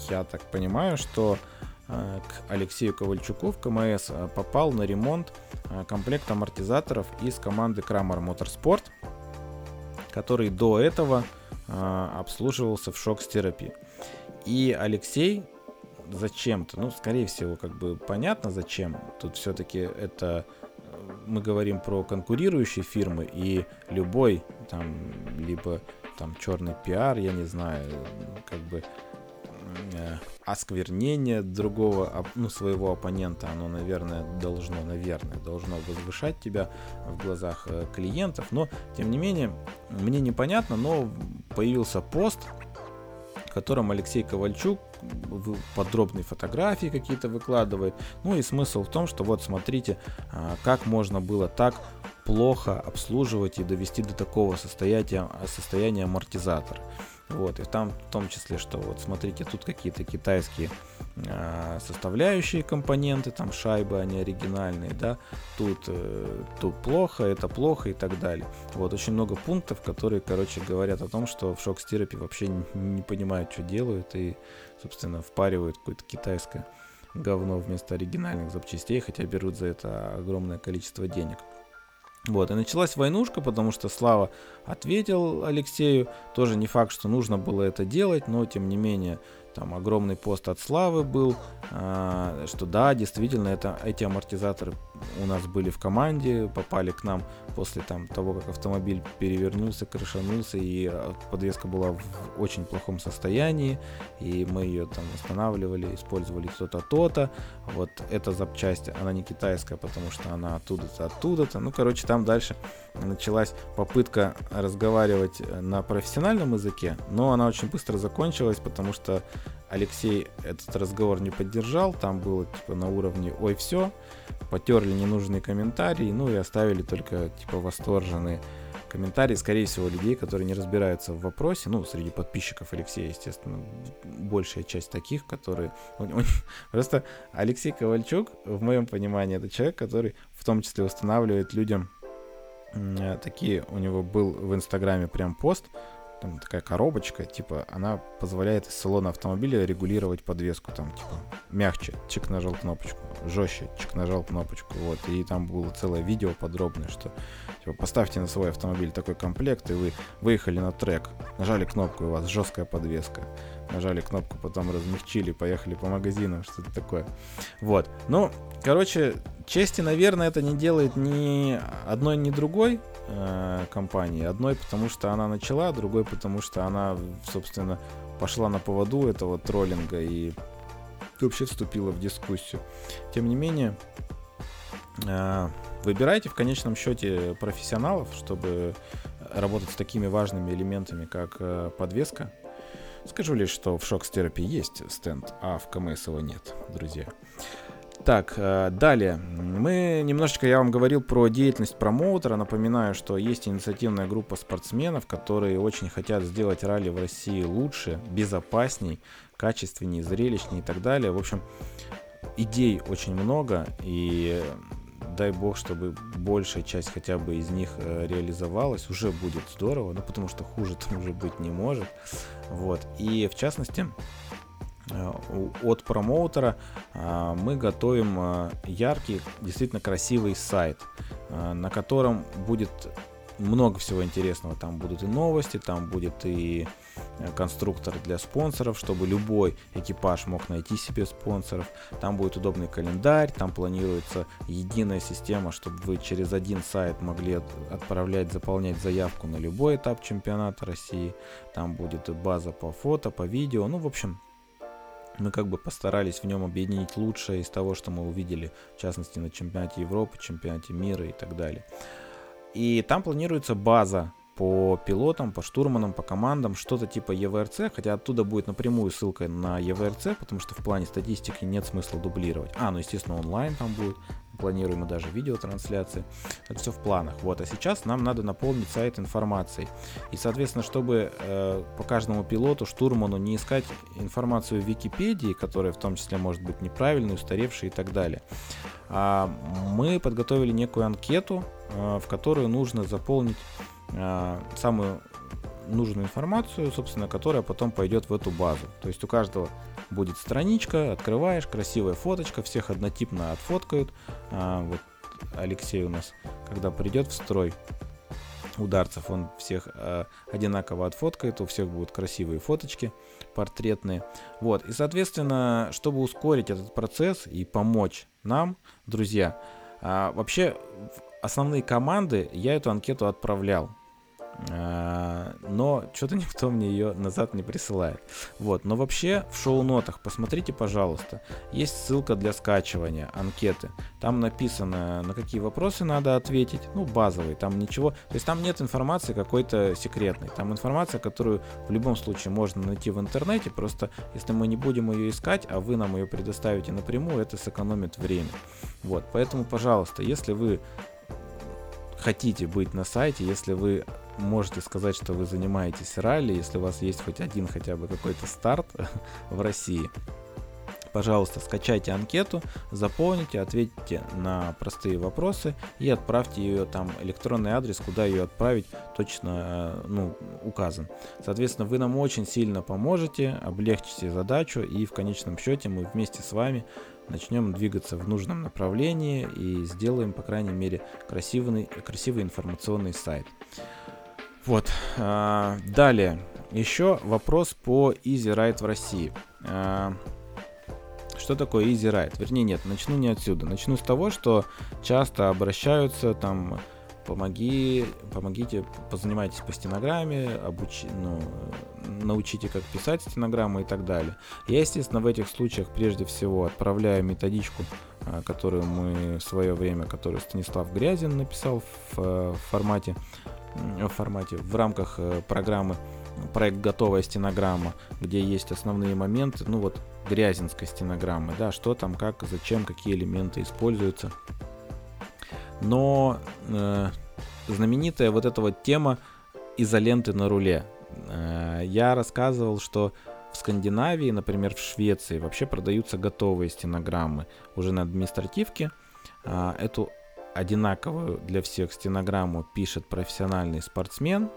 Я так понимаю, что Э, к Алексею Ковальчуку в КМС э, попал на ремонт э, комплект амортизаторов из команды Крамер Motorsport, который до этого обслуживался в шок-терапии. И Алексей зачем-то, ну, скорее всего, как бы понятно зачем. Тут все-таки это мы говорим про конкурирующие фирмы, и любой там, либо там черный пиар, я не знаю, как бы Э, осквернение другого, ну, своего оппонента, оно, наверное, должно, наверное, должно возвышать тебя в глазах э, клиентов. Но, тем не менее, мне непонятно, но появился пост, котором Алексей Ковальчук подробные фотографии какие-то выкладывает. Ну и смысл в том, что вот смотрите, а, как можно было так плохо обслуживать и довести до такого состояния, состояния амортизатора. Вот, и там в том числе, что вот смотрите, тут какие-то китайские составляющие компоненты, там шайбы, они оригинальные, да, тут, э, тут плохо, это плохо и так далее. Вот, очень много пунктов, которые, короче, говорят о том, что в шок-стерапе вообще не, не понимают, что делают и, собственно, впаривают какое-то китайское говно вместо оригинальных запчастей, хотя берут за это огромное количество денег. Вот, и началась войнушка, потому что Слава ответил Алексею. Тоже не факт, что нужно было это делать, но тем не менее там огромный пост от Славы был, а, что да, действительно, это, эти амортизаторы у нас были в команде, попали к нам после там, того, как автомобиль перевернулся, крышанулся, и а, подвеска была в очень плохом состоянии, и мы ее там восстанавливали, использовали то-то, то-то. Вот эта запчасть, она не китайская, потому что она оттуда-то, оттуда-то. Ну, короче, там дальше началась попытка разговаривать на профессиональном языке, но она очень быстро закончилась, потому что Алексей этот разговор не поддержал, там было типа на уровне «Ой, все», потерли ненужные комментарии, ну и оставили только типа восторженные комментарии, скорее всего, людей, которые не разбираются в вопросе, ну, среди подписчиков Алексея, естественно, большая часть таких, которые... Просто Алексей Ковальчук, в моем понимании, это человек, который в том числе устанавливает людям такие, у него был в Инстаграме прям пост, там такая коробочка, типа, она позволяет из салона автомобиля регулировать подвеску, там, типа, мягче, чек нажал кнопочку, жестче, чек нажал кнопочку, вот, и там было целое видео подробное, что, типа, поставьте на свой автомобиль такой комплект, и вы выехали на трек, нажали кнопку, и у вас жесткая подвеска, нажали кнопку, потом размягчили, поехали по магазинам, что-то такое, вот, ну, короче, чести, наверное, это не делает ни одной, ни другой, э, компании. Одной, потому что она начала, другой, потому что она, собственно, пошла на поводу этого троллинга и вообще вступила в дискуссию. Тем не менее, э, выбирайте в конечном счете профессионалов, чтобы работать с такими важными элементами, как э, подвеска. Скажу лишь, что в шок-терапии есть стенд, а в КМС его нет, друзья. Так, э, далее. Мы немножечко, я вам говорил про деятельность промоутера. Напоминаю, что есть инициативная группа спортсменов, которые очень хотят сделать ралли в России лучше, безопасней, качественней, зрелищней и так далее. В общем, идей очень много, и дай бог, чтобы большая часть хотя бы из них э, реализовалась, уже будет здорово, ну потому что хуже там уже быть не может. Вот. И в частности, от промоутера э, мы готовим э, яркий, действительно красивый сайт, на котором будет много всего интересного. Там будут и новости, там будет и конструктор для спонсоров, чтобы любой экипаж мог найти себе спонсоров. Там будет удобный календарь, там планируется единая система, чтобы вы через один сайт могли отправлять, заполнять заявку на любой этап чемпионата России. Там будет база по фото, по видео. Ну, в общем, мы как бы постарались в нем объединить лучшее из того, что мы увидели, в частности, на чемпионате Европы, чемпионате мира и так далее. И там планируется база по пилотам, по штурманам, по командам, что-то типа EVRC, хотя оттуда будет напрямую ссылка на EVRC, потому что в плане статистики нет смысла дублировать. А, ну естественно онлайн там будет, планируем даже видеотрансляции. Это все в планах. Вот, а сейчас нам надо наполнить сайт информацией. И, соответственно, чтобы э, по каждому пилоту, штурману не искать информацию в Википедии, которая в том числе может быть неправильной, устаревшей и так далее, а мы подготовили некую анкету, э, в которую нужно заполнить э, самую нужную информацию, собственно, которая потом пойдет в эту базу. То есть у каждого будет страничка, открываешь, красивая фоточка, всех однотипно отфоткают. А, вот Алексей у нас, когда придет в строй ударцев, он всех а, одинаково отфоткает, у всех будут красивые фоточки портретные. Вот, и, соответственно, чтобы ускорить этот процесс и помочь нам, друзья, а, вообще основные команды я эту анкету отправлял. А, но что-то никто мне ее назад не присылает. Вот, но вообще в шоу-нотах посмотрите, пожалуйста, есть ссылка для скачивания анкеты. Там написано, на какие вопросы надо ответить, ну, базовые, там ничего, то есть там нет информации какой-то секретной, там информация, которую в любом случае можно найти в интернете, просто если мы не будем ее искать, а вы нам ее предоставите напрямую, это сэкономит время. Вот, поэтому, пожалуйста, если вы хотите быть на сайте, если вы можете сказать, что вы занимаетесь ралли, если у вас есть хоть один хотя бы какой-то старт в России, пожалуйста, скачайте анкету, заполните, ответьте на простые вопросы и отправьте ее там, электронный адрес, куда ее отправить, точно э, ну, указан. Соответственно, вы нам очень сильно поможете, облегчите задачу и в конечном счете мы вместе с вами начнем двигаться в нужном направлении и сделаем, по крайней мере, красивый, красивый информационный сайт. Вот. А, далее. Еще вопрос по Easy Ride в России. А, что такое Easy Ride? Вернее, нет, начну не отсюда. Начну с того, что часто обращаются там помоги, помогите, позанимайтесь по стенограмме, обучи, ну, научите, как писать стенограммы и так далее. Я, естественно, в этих случаях прежде всего отправляю методичку, а, которую мы в свое время, которую Станислав Грязин написал в, в формате формате, в рамках э, программы проект «Готовая стенограмма», где есть основные моменты, ну вот грязинской стенограммы, да, что там, как, зачем, какие элементы используются. Но э, знаменитая вот эта вот тема изоленты на руле. Э, я рассказывал, что в Скандинавии, например, в Швеции вообще продаются готовые стенограммы уже на административке. Э, эту одинаковую для всех стенограмму пишет профессиональный спортсмен.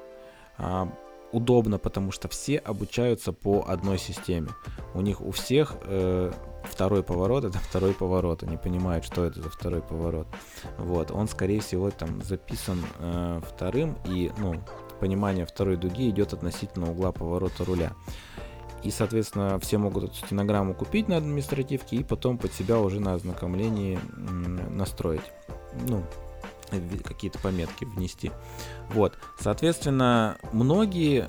А, удобно, потому что все обучаются по одной системе. У них у всех э, второй поворот это второй поворот. Они понимают, что это за второй поворот. Вот, он, скорее всего, там записан э, вторым, и ну, понимание второй дуги идет относительно угла поворота руля. И, соответственно, все могут эту стенограмму купить на административке и потом под себя уже на ознакомлении настроить ну, какие-то пометки внести. Вот, соответственно, многие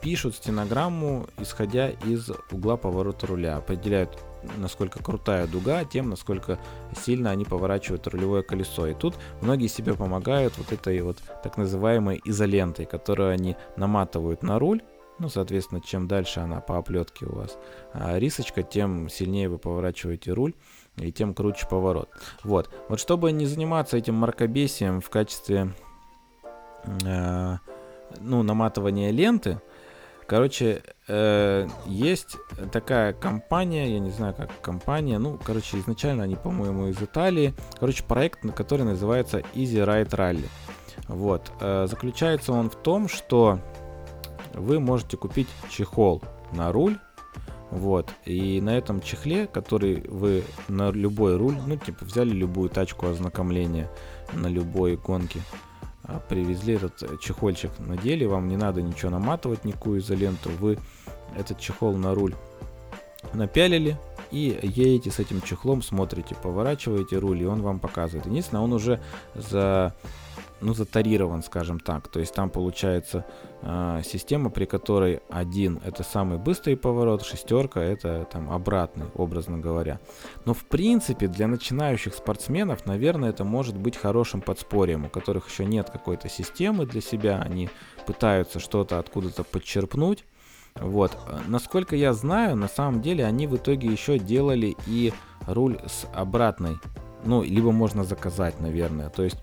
пишут стенограмму, исходя из угла поворота руля, определяют, насколько крутая дуга, тем, насколько сильно они поворачивают рулевое колесо. И тут многие себе помогают вот этой вот так называемой изолентой, которую они наматывают на руль, ну, соответственно, чем дальше она по оплетке у вас а рисочка, тем сильнее вы поворачиваете руль и тем круче поворот. Вот. Вот чтобы не заниматься этим маркобесием в качестве э, ну, наматывания ленты, короче, э, есть такая компания, я не знаю, как компания, ну, короче, изначально они, по-моему, из Италии. Короче, проект, который называется Easy Ride Rally. Вот. Э, заключается он в том, что вы можете купить чехол на руль, вот. И на этом чехле, который вы на любой руль, ну, типа, взяли любую тачку ознакомления на любой гонке, а, привезли этот чехольчик, надели, вам не надо ничего наматывать, никакую изоленту, вы этот чехол на руль напялили и едете с этим чехлом, смотрите, поворачиваете руль, и он вам показывает. Единственное, он уже за ну, затарирован, скажем так. То есть там получается э, система, при которой один это самый быстрый поворот, шестерка это там обратный, образно говоря. Но в принципе для начинающих спортсменов, наверное, это может быть хорошим подспорьем, у которых еще нет какой-то системы для себя, они пытаются что-то откуда-то подчерпнуть. Вот. Насколько я знаю, на самом деле они в итоге еще делали и руль с обратной. Ну, либо можно заказать, наверное. То есть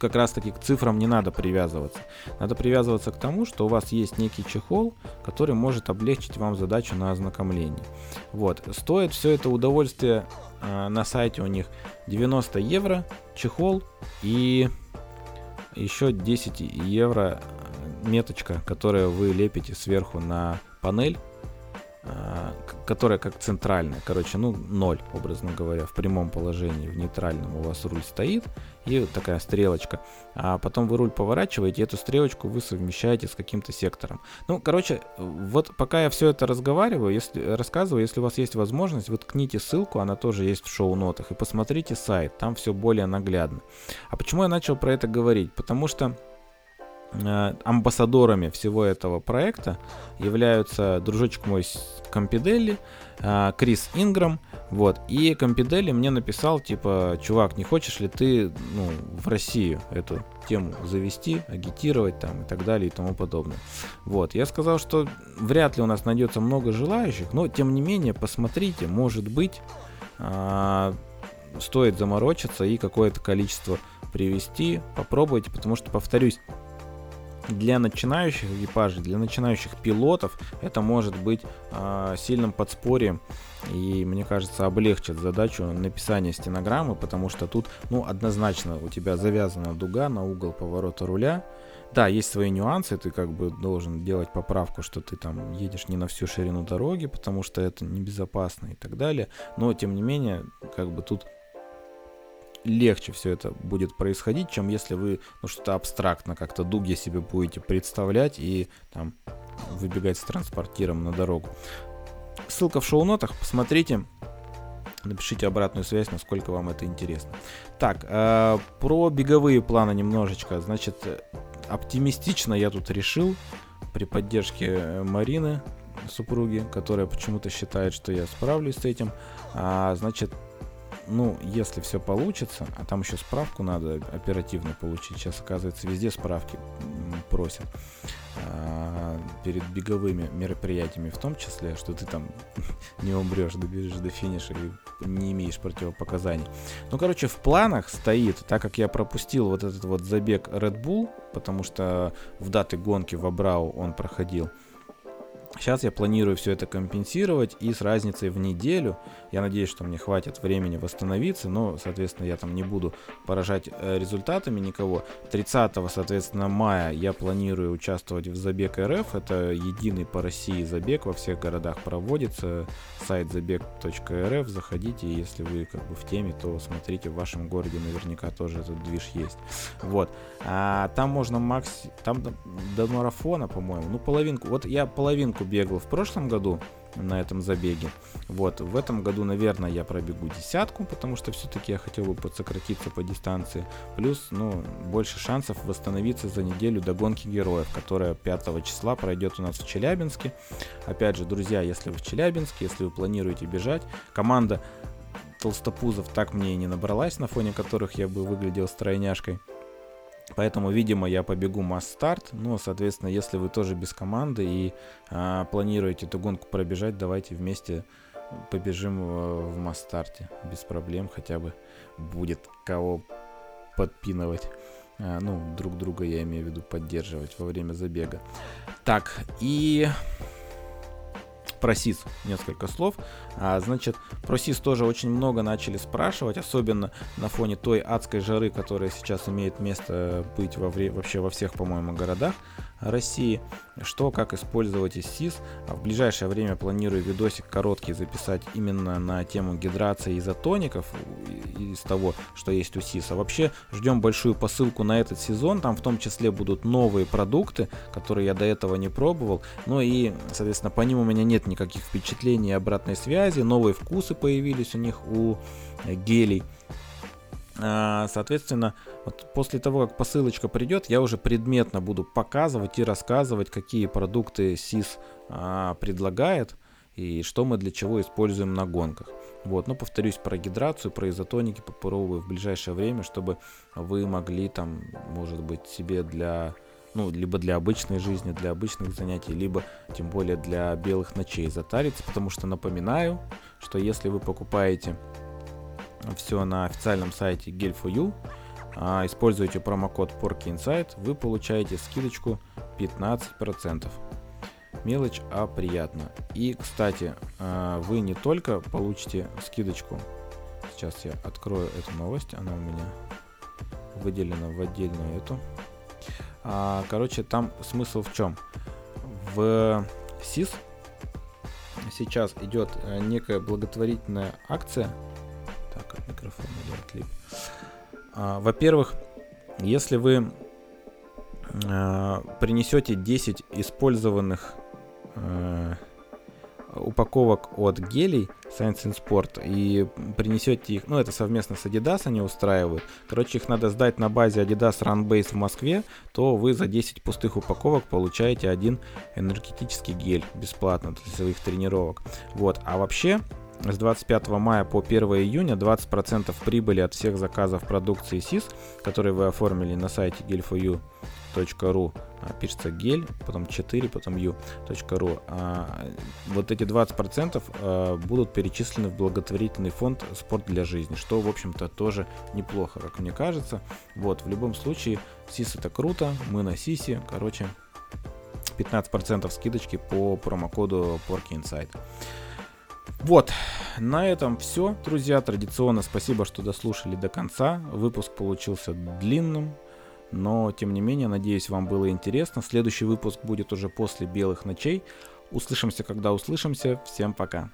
как раз таки к цифрам не надо привязываться. Надо привязываться к тому, что у вас есть некий чехол, который может облегчить вам задачу на ознакомление. Вот. Стоит все это удовольствие э, на сайте у них 90 евро, чехол и еще 10 евро меточка, которую вы лепите сверху на панель, а, которая как центральная, короче, ну, ноль, образно говоря, в прямом положении, в нейтральном у вас руль стоит, и вот такая стрелочка. А потом вы руль поворачиваете, эту стрелочку вы совмещаете с каким-то сектором. Ну, короче, вот пока я все это разговариваю, если рассказываю, если у вас есть возможность, вы ткните ссылку, она тоже есть в шоу-нотах, и посмотрите сайт, там все более наглядно. А почему я начал про это говорить? Потому что Э, амбассадорами всего этого проекта являются дружочек мой Компиделли, э, Крис Инграм, вот, и Компиделли мне написал, типа, чувак, не хочешь ли ты, ну, в Россию эту тему завести, агитировать там и так далее и тому подобное. Вот, я сказал, что вряд ли у нас найдется много желающих, но, тем не менее, посмотрите, может быть, а, стоит заморочиться и какое-то количество привести, попробуйте, потому что, повторюсь, для начинающих экипажей, для начинающих пилотов это может быть э, сильным подспорьем и, мне кажется, облегчит задачу написания стенограммы, потому что тут, ну, однозначно у тебя завязана дуга на угол поворота руля. Да, есть свои нюансы, ты как бы должен делать поправку, что ты там едешь не на всю ширину дороги, потому что это небезопасно и так далее. Но, тем не менее, как бы тут легче все это будет происходить, чем если вы ну, что-то абстрактно как-то дуги себе будете представлять и там выбегать с транспортиром на дорогу. Ссылка в шоу-нотах, посмотрите, напишите обратную связь, насколько вам это интересно. Так, э, про беговые планы немножечко. Значит, оптимистично я тут решил при поддержке Марины, супруги, которая почему-то считает, что я справлюсь с этим. А, значит, ну, если все получится, а там еще справку надо оперативно получить. Сейчас, оказывается, везде справки просят а, перед беговыми мероприятиями, в том числе, что ты там не умрешь, добежишь до финиша и не имеешь противопоказаний. Ну, короче, в планах стоит, так как я пропустил вот этот вот забег Red Bull, потому что в даты гонки в Абрау он проходил, Сейчас я планирую все это компенсировать и с разницей в неделю. Я надеюсь, что мне хватит времени восстановиться, но, соответственно, я там не буду поражать э, результатами никого. 30, соответственно, мая я планирую участвовать в Забег РФ. Это единый по России забег, во всех городах проводится. Сайт забег.рф, заходите, если вы как бы в теме, то смотрите, в вашем городе наверняка тоже этот движ есть. Вот. А там можно макс... Там до, марафона, по-моему, ну половинку. Вот я половинку бегал в прошлом году на этом забеге. Вот, в этом году, наверное, я пробегу десятку, потому что все-таки я хотел бы подсократиться по дистанции. Плюс, ну, больше шансов восстановиться за неделю до гонки героев, которая 5 числа пройдет у нас в Челябинске. Опять же, друзья, если вы в Челябинске, если вы планируете бежать, команда толстопузов так мне и не набралась, на фоне которых я бы выглядел стройняшкой. Поэтому, видимо, я побегу масс-старт. Ну, соответственно, если вы тоже без команды и а, планируете эту гонку пробежать, давайте вместе побежим в, в масс-старте. Без проблем хотя бы будет кого подпинывать. А, ну, друг друга я имею в виду поддерживать во время забега. Так, и про СИС несколько слов. А, значит, про СИС тоже очень много начали спрашивать, особенно на фоне той адской жары, которая сейчас имеет место быть во вре- вообще во всех, по-моему, городах. России, что, как использовать из СИС. А в ближайшее время планирую видосик короткий записать именно на тему гидрации изотоников из того, что есть у СИС. А вообще ждем большую посылку на этот сезон, там в том числе будут новые продукты, которые я до этого не пробовал. Ну и, соответственно, по ним у меня нет никаких впечатлений и обратной связи, новые вкусы появились у них у гелей. А, соответственно, вот после того, как посылочка придет, я уже предметно буду показывать и рассказывать, какие продукты СИС а, предлагает и что мы для чего используем на гонках. Вот, но повторюсь про гидрацию, про изотоники попробую в ближайшее время, чтобы вы могли там, может быть, себе для ну, либо для обычной жизни, для обычных занятий, либо тем более для белых ночей затариться, потому что напоминаю, что если вы покупаете все на официальном сайте Gel4U, а, используете промокод PorkyInsight, вы получаете скидочку 15%. Мелочь, а приятно. И, кстати, а, вы не только получите скидочку, сейчас я открою эту новость, она у меня выделена в отдельную эту. А, короче, там смысл в чем? В СИС сейчас идет э, некая благотворительная акция, так, от микрофона лип. А, во-первых, если вы а, принесете 10 использованных а, упаковок от гелей Science in Sport и принесете их, ну это совместно с Adidas они устраивают, короче их надо сдать на базе Adidas Runbase в Москве, то вы за 10 пустых упаковок получаете один энергетический гель бесплатно для своих тренировок. Вот, а вообще с 25 мая по 1 июня 20% прибыли от всех заказов продукции СИС, которые вы оформили на сайте gelforyou.ru, а, пишется гель, потом 4, потом u.ru. А, вот эти 20% а, будут перечислены в благотворительный фонд «Спорт для жизни», что, в общем-то, тоже неплохо, как мне кажется. Вот, в любом случае, СИС это круто, мы на СИСе, короче, 15% скидочки по промокоду Porky Inside. Вот, на этом все, друзья. Традиционно спасибо, что дослушали до конца. Выпуск получился длинным, но тем не менее, надеюсь, вам было интересно. Следующий выпуск будет уже после белых ночей. Услышимся, когда услышимся. Всем пока.